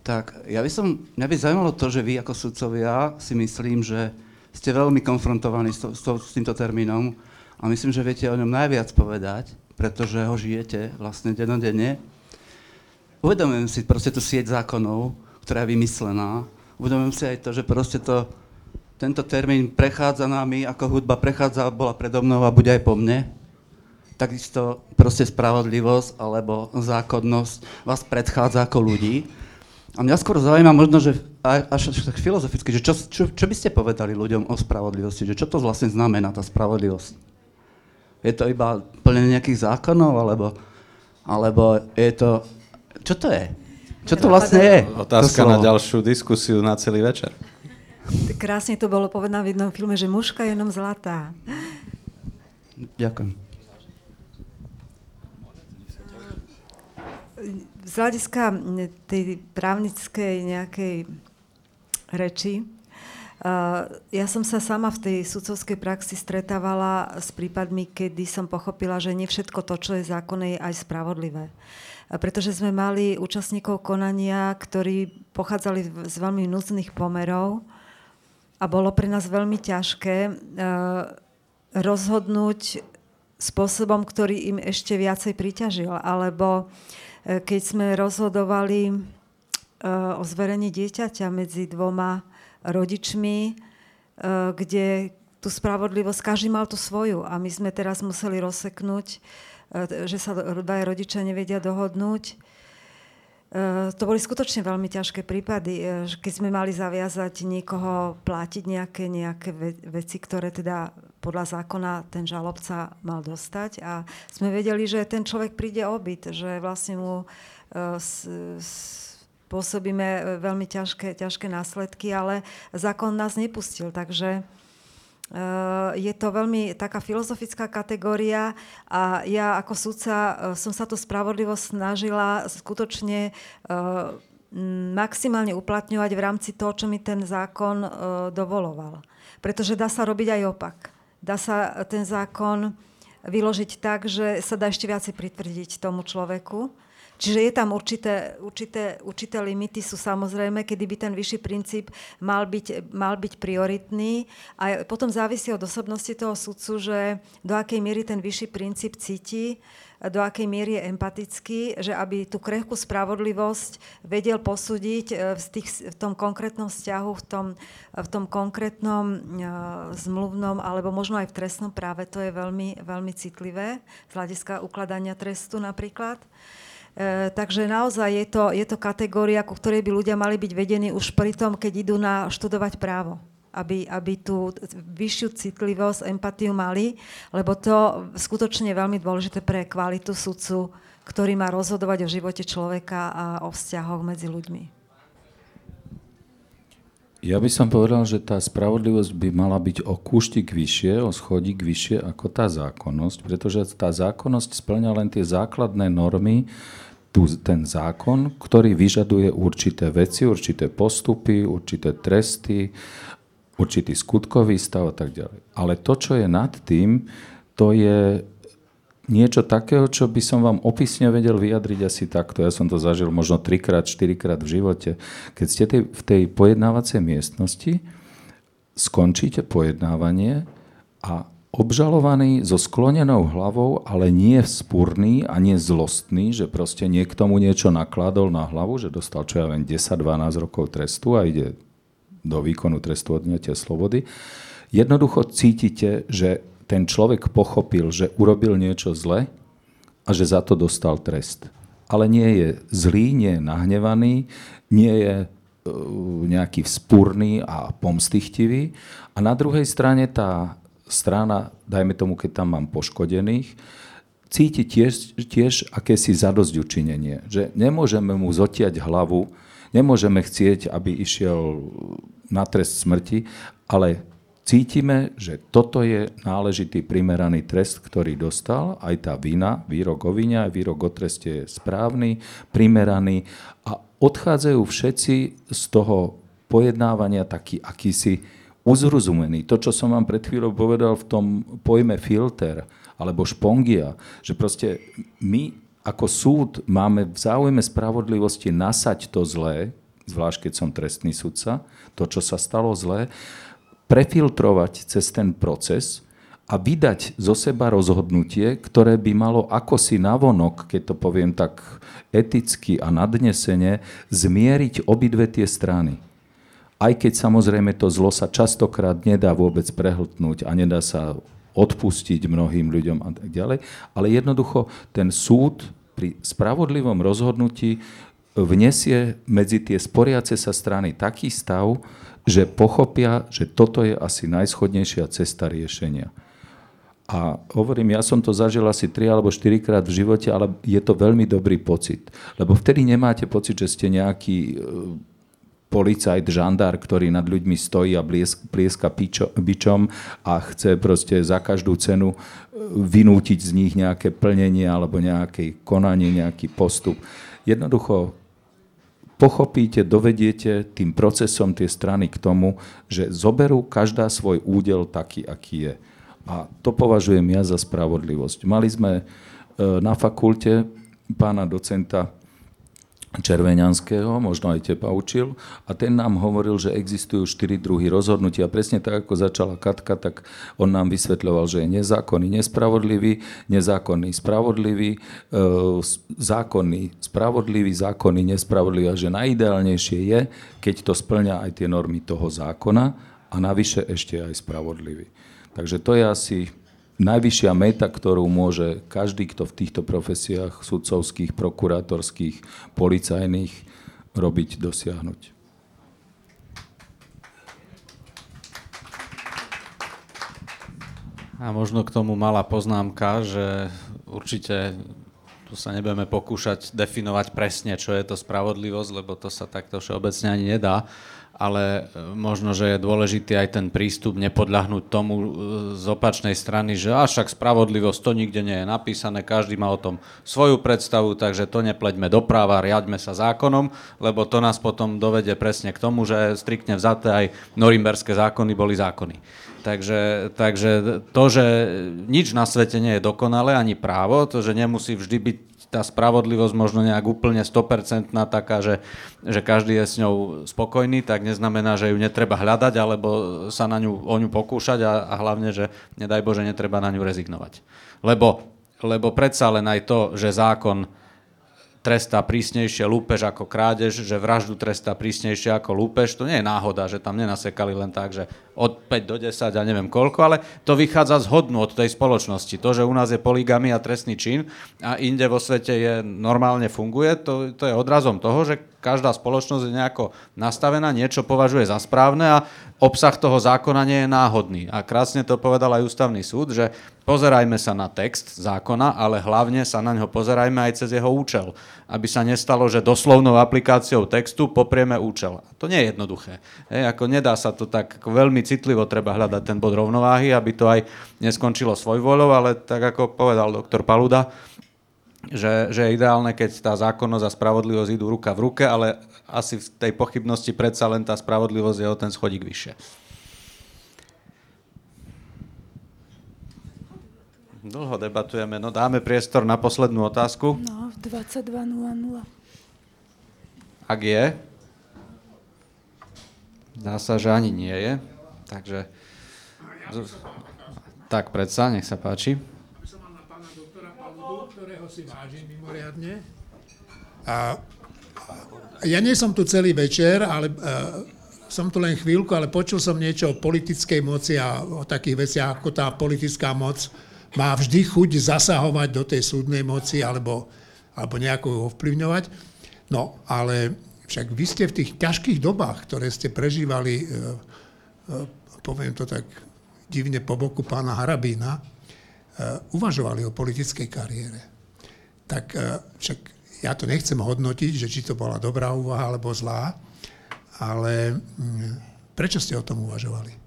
Tak ja by som, mňa by zaujímalo to, že vy ako sudcovia si myslím, že ste veľmi konfrontovaní s, to, s, to, s týmto termínom a myslím, že viete o ňom najviac povedať, pretože ho žijete vlastne denodenne. Uvedomujem si proste tú sieť zákonov, ktorá je vymyslená. Uvedomujem si aj to, že proste to tento termín prechádza nami, ako hudba prechádza, bola predo mnou a bude aj po mne. Takisto proste spravodlivosť alebo zákonnosť vás predchádza ako ľudí. A mňa skôr zaujíma možno, že až tak filozoficky, že čo, čo, čo by ste povedali ľuďom o spravodlivosti, že čo to vlastne znamená tá spravodlivosť? Je to iba plnenie nejakých zákonov, alebo, alebo je to... Čo to je? Čo to vlastne je? Otázka na ďalšiu diskusiu na celý večer. Krásne to bolo povedané v jednom filme, že mužka je jenom zlatá. Ďakujem. Z hľadiska tej právnickej nejakej reči, ja som sa sama v tej sudcovskej praxi stretávala s prípadmi, kedy som pochopila, že nie všetko to, čo je zákonné, je aj spravodlivé. Pretože sme mali účastníkov konania, ktorí pochádzali z veľmi núdznych pomerov, a bolo pre nás veľmi ťažké uh, rozhodnúť spôsobom, ktorý im ešte viacej priťažil. Alebo uh, keď sme rozhodovali uh, o zverení dieťaťa medzi dvoma rodičmi, kde tú spravodlivosť, každý mal tú svoju a my sme teraz museli rozseknúť, že sa dvaja rodičia nevedia dohodnúť Eh, to boli skutočne veľmi ťažké prípady, eh, keď sme mali zaviazať niekoho platiť nejaké, nejaké veci, ktoré teda podľa zákona ten žalobca mal dostať. A sme vedeli, že ten človek príde obyt, že vlastne mu eh, spôsobíme veľmi ťažké, ťažké následky, ale zákon nás nepustil, takže Eh, je to veľmi taká filozofická kategória a ja ako sudca eh, som sa to spravodlivosť snažila skutočne eh, maximálne uplatňovať v rámci toho, čo mi ten zákon dovoloval. Pretože dá sa robiť aj opak. Dá sa ten zákon vyložiť tak, že sa dá ešte viacej pritvrdiť tomu človeku. Čiže je tam určité, určité, určité limity, sú samozrejme, kedy by ten vyšší princíp mal byť, mal byť prioritný. A potom závisí od osobnosti toho sudcu, že do akej miery ten vyšší princíp cíti, do akej miery je empatický, že aby tú krehkú spravodlivosť vedel posúdiť e, v, tých, v tom konkrétnom vzťahu, v tom, v tom konkrétnom uh, zmluvnom alebo možno aj v trestnom práve. To je veľmi, veľmi citlivé z hľadiska ukladania trestu napríklad. E, takže naozaj je to, je to kategória, ku ktorej by ľudia mali byť vedení už pri tom, keď idú na študovať právo aby, aby tú vyššiu citlivosť, empatiu mali, lebo to skutočne je veľmi dôležité pre kvalitu sudcu, ktorý má rozhodovať o živote človeka a o vzťahoch medzi ľuďmi. Ja by som povedal, že tá spravodlivosť by mala byť o kúštik vyššie, o schodík vyššie ako tá zákonnosť, pretože tá zákonnosť splňa len tie základné normy, tu, ten zákon, ktorý vyžaduje určité veci, určité postupy, určité tresty, určitý skutkový stav a tak ďalej. Ale to, čo je nad tým, to je niečo takého, čo by som vám opisne vedel vyjadriť asi takto. Ja som to zažil možno trikrát, štyrikrát v živote. Keď ste v tej pojednávacej miestnosti, skončíte pojednávanie a obžalovaný so sklonenou hlavou, ale nie spúrný a nie zlostný, že proste niekto mu niečo nakladol na hlavu, že dostal čo ja viem 10-12 rokov trestu a ide do výkonu trestu odňatia slobody, jednoducho cítite, že ten človek pochopil, že urobil niečo zle a že za to dostal trest. Ale nie je zlý, nie je nahnevaný, nie je e, nejaký vzpúrny a pomstichtivý. A na druhej strane tá strana, dajme tomu, keď tam mám poškodených, cíti tiež, tiež akési zadosť učinenie. Že nemôžeme mu zotiať hlavu, Nemôžeme chcieť, aby išiel na trest smrti, ale cítime, že toto je náležitý primeraný trest, ktorý dostal, aj tá vina, výrok o vine, aj výrok o treste je správny, primeraný a odchádzajú všetci z toho pojednávania taký akýsi uzrozumený. To, čo som vám pred chvíľou povedal v tom pojme filter alebo špongia, že proste my ako súd máme v záujme spravodlivosti nasať to zlé, zvlášť keď som trestný sudca, to, čo sa stalo zlé, prefiltrovať cez ten proces a vydať zo seba rozhodnutie, ktoré by malo ako si navonok, keď to poviem tak eticky a nadnesene, zmieriť obidve tie strany. Aj keď samozrejme to zlo sa častokrát nedá vôbec prehltnúť a nedá sa odpustiť mnohým ľuďom a tak ďalej. Ale jednoducho ten súd pri spravodlivom rozhodnutí vnesie medzi tie sporiace sa strany taký stav, že pochopia, že toto je asi najschodnejšia cesta riešenia. A hovorím, ja som to zažil asi 3 alebo 4 krát v živote, ale je to veľmi dobrý pocit. Lebo vtedy nemáte pocit, že ste nejaký policajt, žandár, ktorý nad ľuďmi stojí a plieska pičo, bičom a chce proste za každú cenu e, vynútiť z nich nejaké plnenie alebo nejaké konanie, nejaký postup. Jednoducho pochopíte, dovediete tým procesom tie strany k tomu, že zoberú každá svoj údel taký, aký je. A to považujem ja za spravodlivosť. Mali sme e, na fakulte pána docenta Červeňanského, možno aj teba učil, a ten nám hovoril, že existujú štyri druhy rozhodnutia. Presne tak, ako začala Katka, tak on nám vysvetľoval, že je nezákonný, nespravodlivý, nezákonný, spravodlivý, e, zákonný, spravodlivý, zákonný, nespravodlivý a že najideálnejšie je, keď to splňa aj tie normy toho zákona a navyše ešte aj spravodlivý. Takže to je asi najvyššia meta, ktorú môže každý, kto v týchto profesiách sudcovských, prokurátorských, policajných robiť, dosiahnuť. A možno k tomu malá poznámka, že určite tu sa nebudeme pokúšať definovať presne, čo je to spravodlivosť, lebo to sa takto všeobecne ani nedá ale e, možno, že je dôležitý aj ten prístup, nepodľahnúť tomu e, z opačnej strany, že až však spravodlivosť to nikde nie je napísané, každý má o tom svoju predstavu, takže to nepleďme do práva, riadme sa zákonom, lebo to nás potom dovede presne k tomu, že striktne vzaté aj norimberské zákony boli zákony. Takže, takže to, že nič na svete nie je dokonalé, ani právo, to, že nemusí vždy byť tá spravodlivosť možno nejak úplne 100% taká, že, že každý je s ňou spokojný, tak neznamená, že ju netreba hľadať alebo sa na ňu, o ňu pokúšať a, a hlavne, že nedaj Bože, netreba na ňu rezignovať. Lebo, lebo predsa len aj to, že zákon trestá prísnejšie lúpež ako krádež, že vraždu trestá prísnejšie ako lúpež. To nie je náhoda, že tam nenasekali len tak, že od 5 do 10 a neviem koľko, ale to vychádza z hodnú od tej spoločnosti. To, že u nás je poligamy a trestný čin a inde vo svete je normálne funguje, to, to je odrazom toho, že každá spoločnosť je nejako nastavená, niečo považuje za správne a obsah toho zákona nie je náhodný. A krásne to povedal aj ústavný súd, že pozerajme sa na text zákona, ale hlavne sa na ňo pozerajme aj cez jeho účel. Aby sa nestalo, že doslovnou aplikáciou textu poprieme účel. To nie je jednoduché. Hej, ako nedá sa to tak, veľmi citlivo treba hľadať ten bod rovnováhy, aby to aj neskončilo svojvoľou, ale tak ako povedal doktor Paluda, že, že je ideálne, keď tá zákonnosť a spravodlivosť idú ruka v ruke, ale asi v tej pochybnosti predsa len tá spravodlivosť je o ten schodík vyššie. Dlho debatujeme, no dáme priestor na poslednú otázku. No, v 22.00. Ak je. Dá sa, že ani nie je. Takže... Tak predsa, nech sa páči ktorého si vážim mimoriadne. A ja nie som tu celý večer, ale uh, som tu len chvíľku, ale počul som niečo o politickej moci a o takých veciach, ako tá politická moc má vždy chuť zasahovať do tej súdnej moci alebo, alebo nejako ju ovplyvňovať. No, ale však vy ste v tých ťažkých dobách, ktoré ste prežívali, uh, uh, poviem to tak divne po boku pána Harabína, uvažovali o politickej kariére tak e, však ja to nechcem hodnotiť, že či to bola dobrá úvaha alebo zlá, ale mm, prečo ste o tom uvažovali?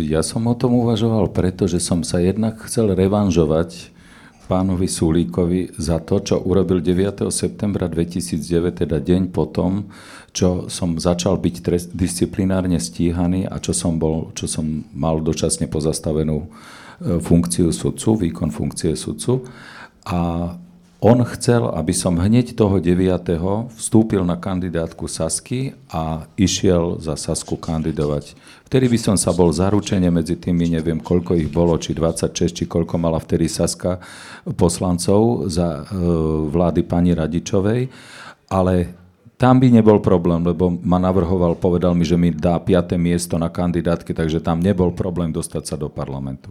Ja som o tom uvažoval, pretože som sa jednak chcel revanžovať pánovi Sulíkovi za to, čo urobil 9. septembra 2009, teda deň potom, čo som začal byť trest, disciplinárne stíhaný a čo som, bol, čo som mal dočasne pozastavenú e, funkciu sudcu, výkon funkcie sudcu. A on chcel, aby som hneď toho 9. vstúpil na kandidátku Sasky a išiel za Sasku kandidovať. Vtedy by som sa bol zaručene medzi tými, neviem koľko ich bolo, či 26, či koľko mala vtedy Saska poslancov za e, vlády pani Radičovej, ale tam by nebol problém, lebo ma navrhoval, povedal mi, že mi dá 5. miesto na kandidátke, takže tam nebol problém dostať sa do parlamentu.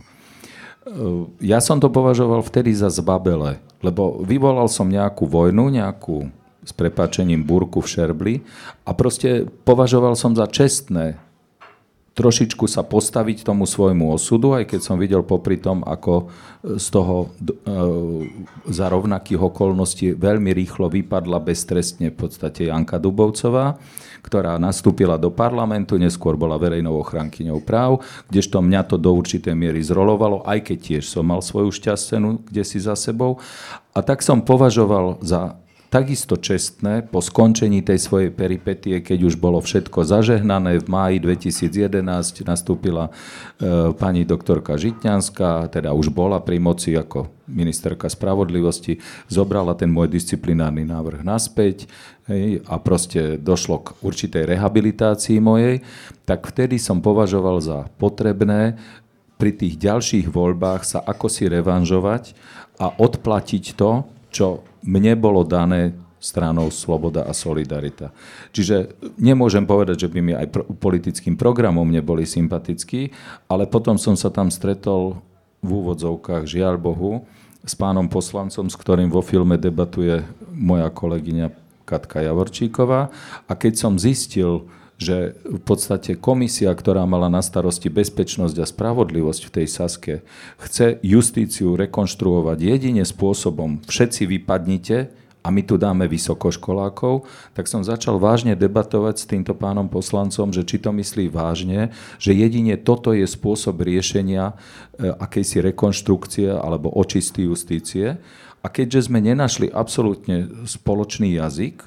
Ehm, ja som to považoval vtedy za zbabele, lebo vyvolal som nejakú vojnu, nejakú s prepáčením burku v Šerbli a proste považoval som za čestné trošičku sa postaviť tomu svojmu osudu, aj keď som videl popri tom, ako e, z toho e, za rovnakých okolností veľmi rýchlo vypadla beztrestne v podstate Janka Dubovcová ktorá nastúpila do parlamentu, neskôr bola verejnou ochrankyňou práv, kdežto mňa to do určitej miery zrolovalo, aj keď tiež som mal svoju šťastnú kde si za sebou. A tak som považoval za takisto čestné po skončení tej svojej peripetie, keď už bolo všetko zažehnané, v máji 2011 nastúpila e, pani doktorka Žitňanská, teda už bola pri moci ako ministerka spravodlivosti, zobrala ten môj disciplinárny návrh naspäť hej, a proste došlo k určitej rehabilitácii mojej, tak vtedy som považoval za potrebné pri tých ďalších voľbách sa ako si revanžovať a odplatiť to, čo mne bolo dané stranou Sloboda a Solidarita. Čiže nemôžem povedať, že by mi aj politickým programom neboli sympatickí, ale potom som sa tam stretol v úvodzovkách, žiaľ Bohu, s pánom poslancom, s ktorým vo filme debatuje moja kolegyňa Katka Javorčíková. A keď som zistil, že v podstate komisia, ktorá mala na starosti bezpečnosť a spravodlivosť v tej Saske, chce justíciu rekonštruovať jedine spôsobom všetci vypadnite a my tu dáme vysokoškolákov, tak som začal vážne debatovať s týmto pánom poslancom, že či to myslí vážne, že jedine toto je spôsob riešenia e, akejsi rekonštrukcie alebo očistý justície. A keďže sme nenašli absolútne spoločný jazyk,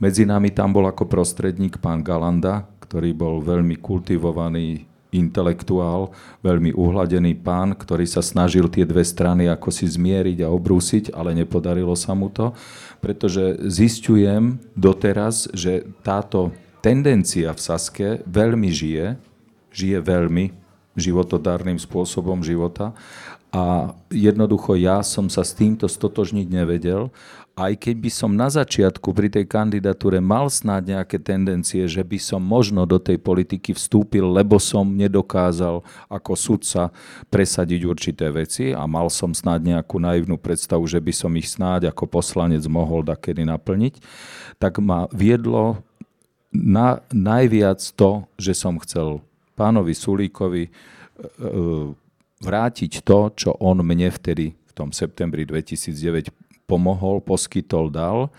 medzi nami tam bol ako prostredník pán Galanda, ktorý bol veľmi kultivovaný intelektuál, veľmi uhladený pán, ktorý sa snažil tie dve strany ako si zmieriť a obrúsiť, ale nepodarilo sa mu to, pretože zistujem doteraz, že táto tendencia v Saske veľmi žije, žije veľmi životodárnym spôsobom života a jednoducho ja som sa s týmto stotožniť nevedel aj keď by som na začiatku pri tej kandidatúre mal snáď nejaké tendencie, že by som možno do tej politiky vstúpil, lebo som nedokázal ako sudca presadiť určité veci a mal som snáď nejakú naivnú predstavu, že by som ich snáď ako poslanec mohol dakedy naplniť, tak ma viedlo na, najviac to, že som chcel pánovi Sulíkovi e, e, vrátiť to, čo on mne vtedy v tom septembri 2009 pomohol, poskytol, dal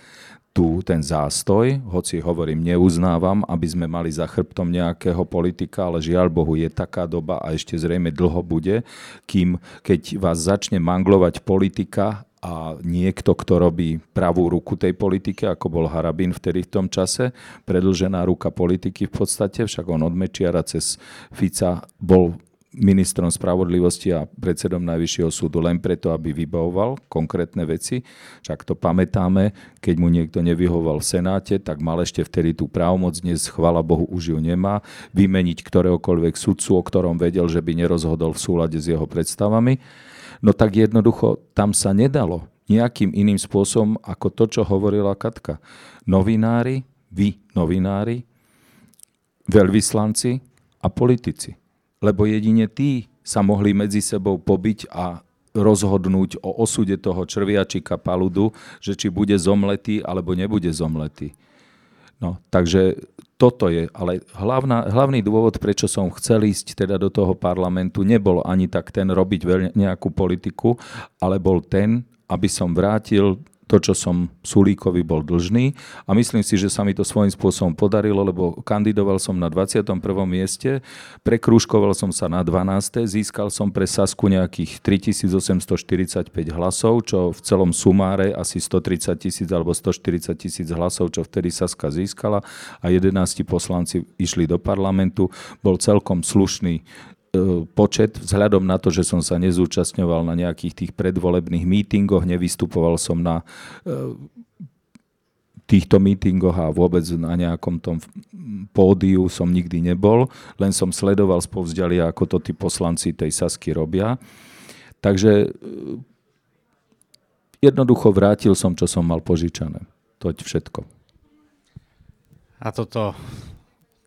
tu ten zástoj, hoci hovorím, neuznávam, aby sme mali za chrbtom nejakého politika, ale žiaľ Bohu je taká doba a ešte zrejme dlho bude, kým keď vás začne manglovať politika a niekto, kto robí pravú ruku tej politike, ako bol Harabin vtedy v tom čase, predlžená ruka politiky v podstate, však on od Mečiara cez Fica bol ministrom spravodlivosti a predsedom Najvyššieho súdu len preto, aby vybavoval konkrétne veci. Však to pamätáme, keď mu niekto nevyhoval v Senáte, tak mal ešte vtedy tú právomoc, dnes chvala Bohu už ju nemá, vymeniť ktoréhokoľvek sudcu, o ktorom vedel, že by nerozhodol v súlade s jeho predstavami. No tak jednoducho tam sa nedalo nejakým iným spôsobom ako to, čo hovorila Katka. Novinári, vy novinári, veľvyslanci a politici lebo jedine tí sa mohli medzi sebou pobiť a rozhodnúť o osude toho červiačika paludu, že či bude zomletý alebo nebude zomletý. No, takže toto je, ale hlavná, hlavný dôvod, prečo som chcel ísť teda do toho parlamentu, nebol ani tak ten robiť nejakú politiku, ale bol ten, aby som vrátil to, čo som Sulíkovi bol dlžný a myslím si, že sa mi to svojím spôsobom podarilo, lebo kandidoval som na 21. mieste, prekrúškoval som sa na 12. Získal som pre Sasku nejakých 3845 hlasov, čo v celom sumáre asi 130 tisíc alebo 140 tisíc hlasov, čo vtedy Saska získala a 11 poslanci išli do parlamentu. Bol celkom slušný počet, vzhľadom na to, že som sa nezúčastňoval na nejakých tých predvolebných mítingoch, nevystupoval som na e, týchto mítingoch a vôbec na nejakom tom pódiu som nikdy nebol, len som sledoval spovzdialia, ako to tí poslanci tej Sasky robia. Takže e, jednoducho vrátil som, čo som mal požičané. To je všetko. A toto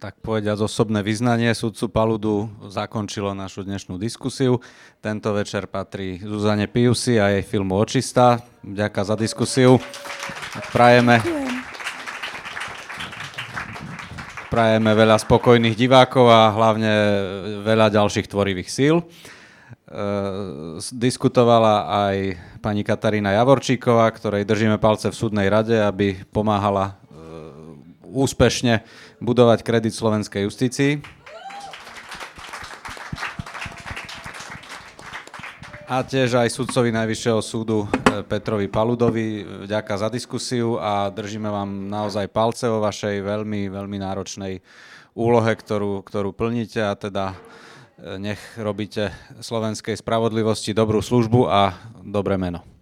tak povediať osobné vyznanie sudcu Paludu zakončilo našu dnešnú diskusiu. Tento večer patrí Zuzane Piusi a jej filmu Očista. Ďakujem za diskusiu. Prajeme, prajeme veľa spokojných divákov a hlavne veľa ďalších tvorivých síl. E, diskutovala aj pani Katarína Javorčíková, ktorej držíme palce v súdnej rade, aby pomáhala e, úspešne budovať kredit slovenskej justícii. A tiež aj sudcovi Najvyššieho súdu e, Petrovi Paludovi vďaka za diskusiu a držíme vám naozaj palce vo vašej veľmi, veľmi náročnej úlohe, ktorú, ktorú plníte a teda e, nech robíte slovenskej spravodlivosti dobrú službu a dobré meno.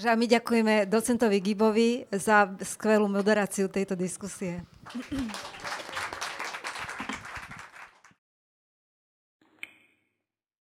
Takže my ďakujeme docentovi Gibovi za skvelú moderáciu tejto diskusie.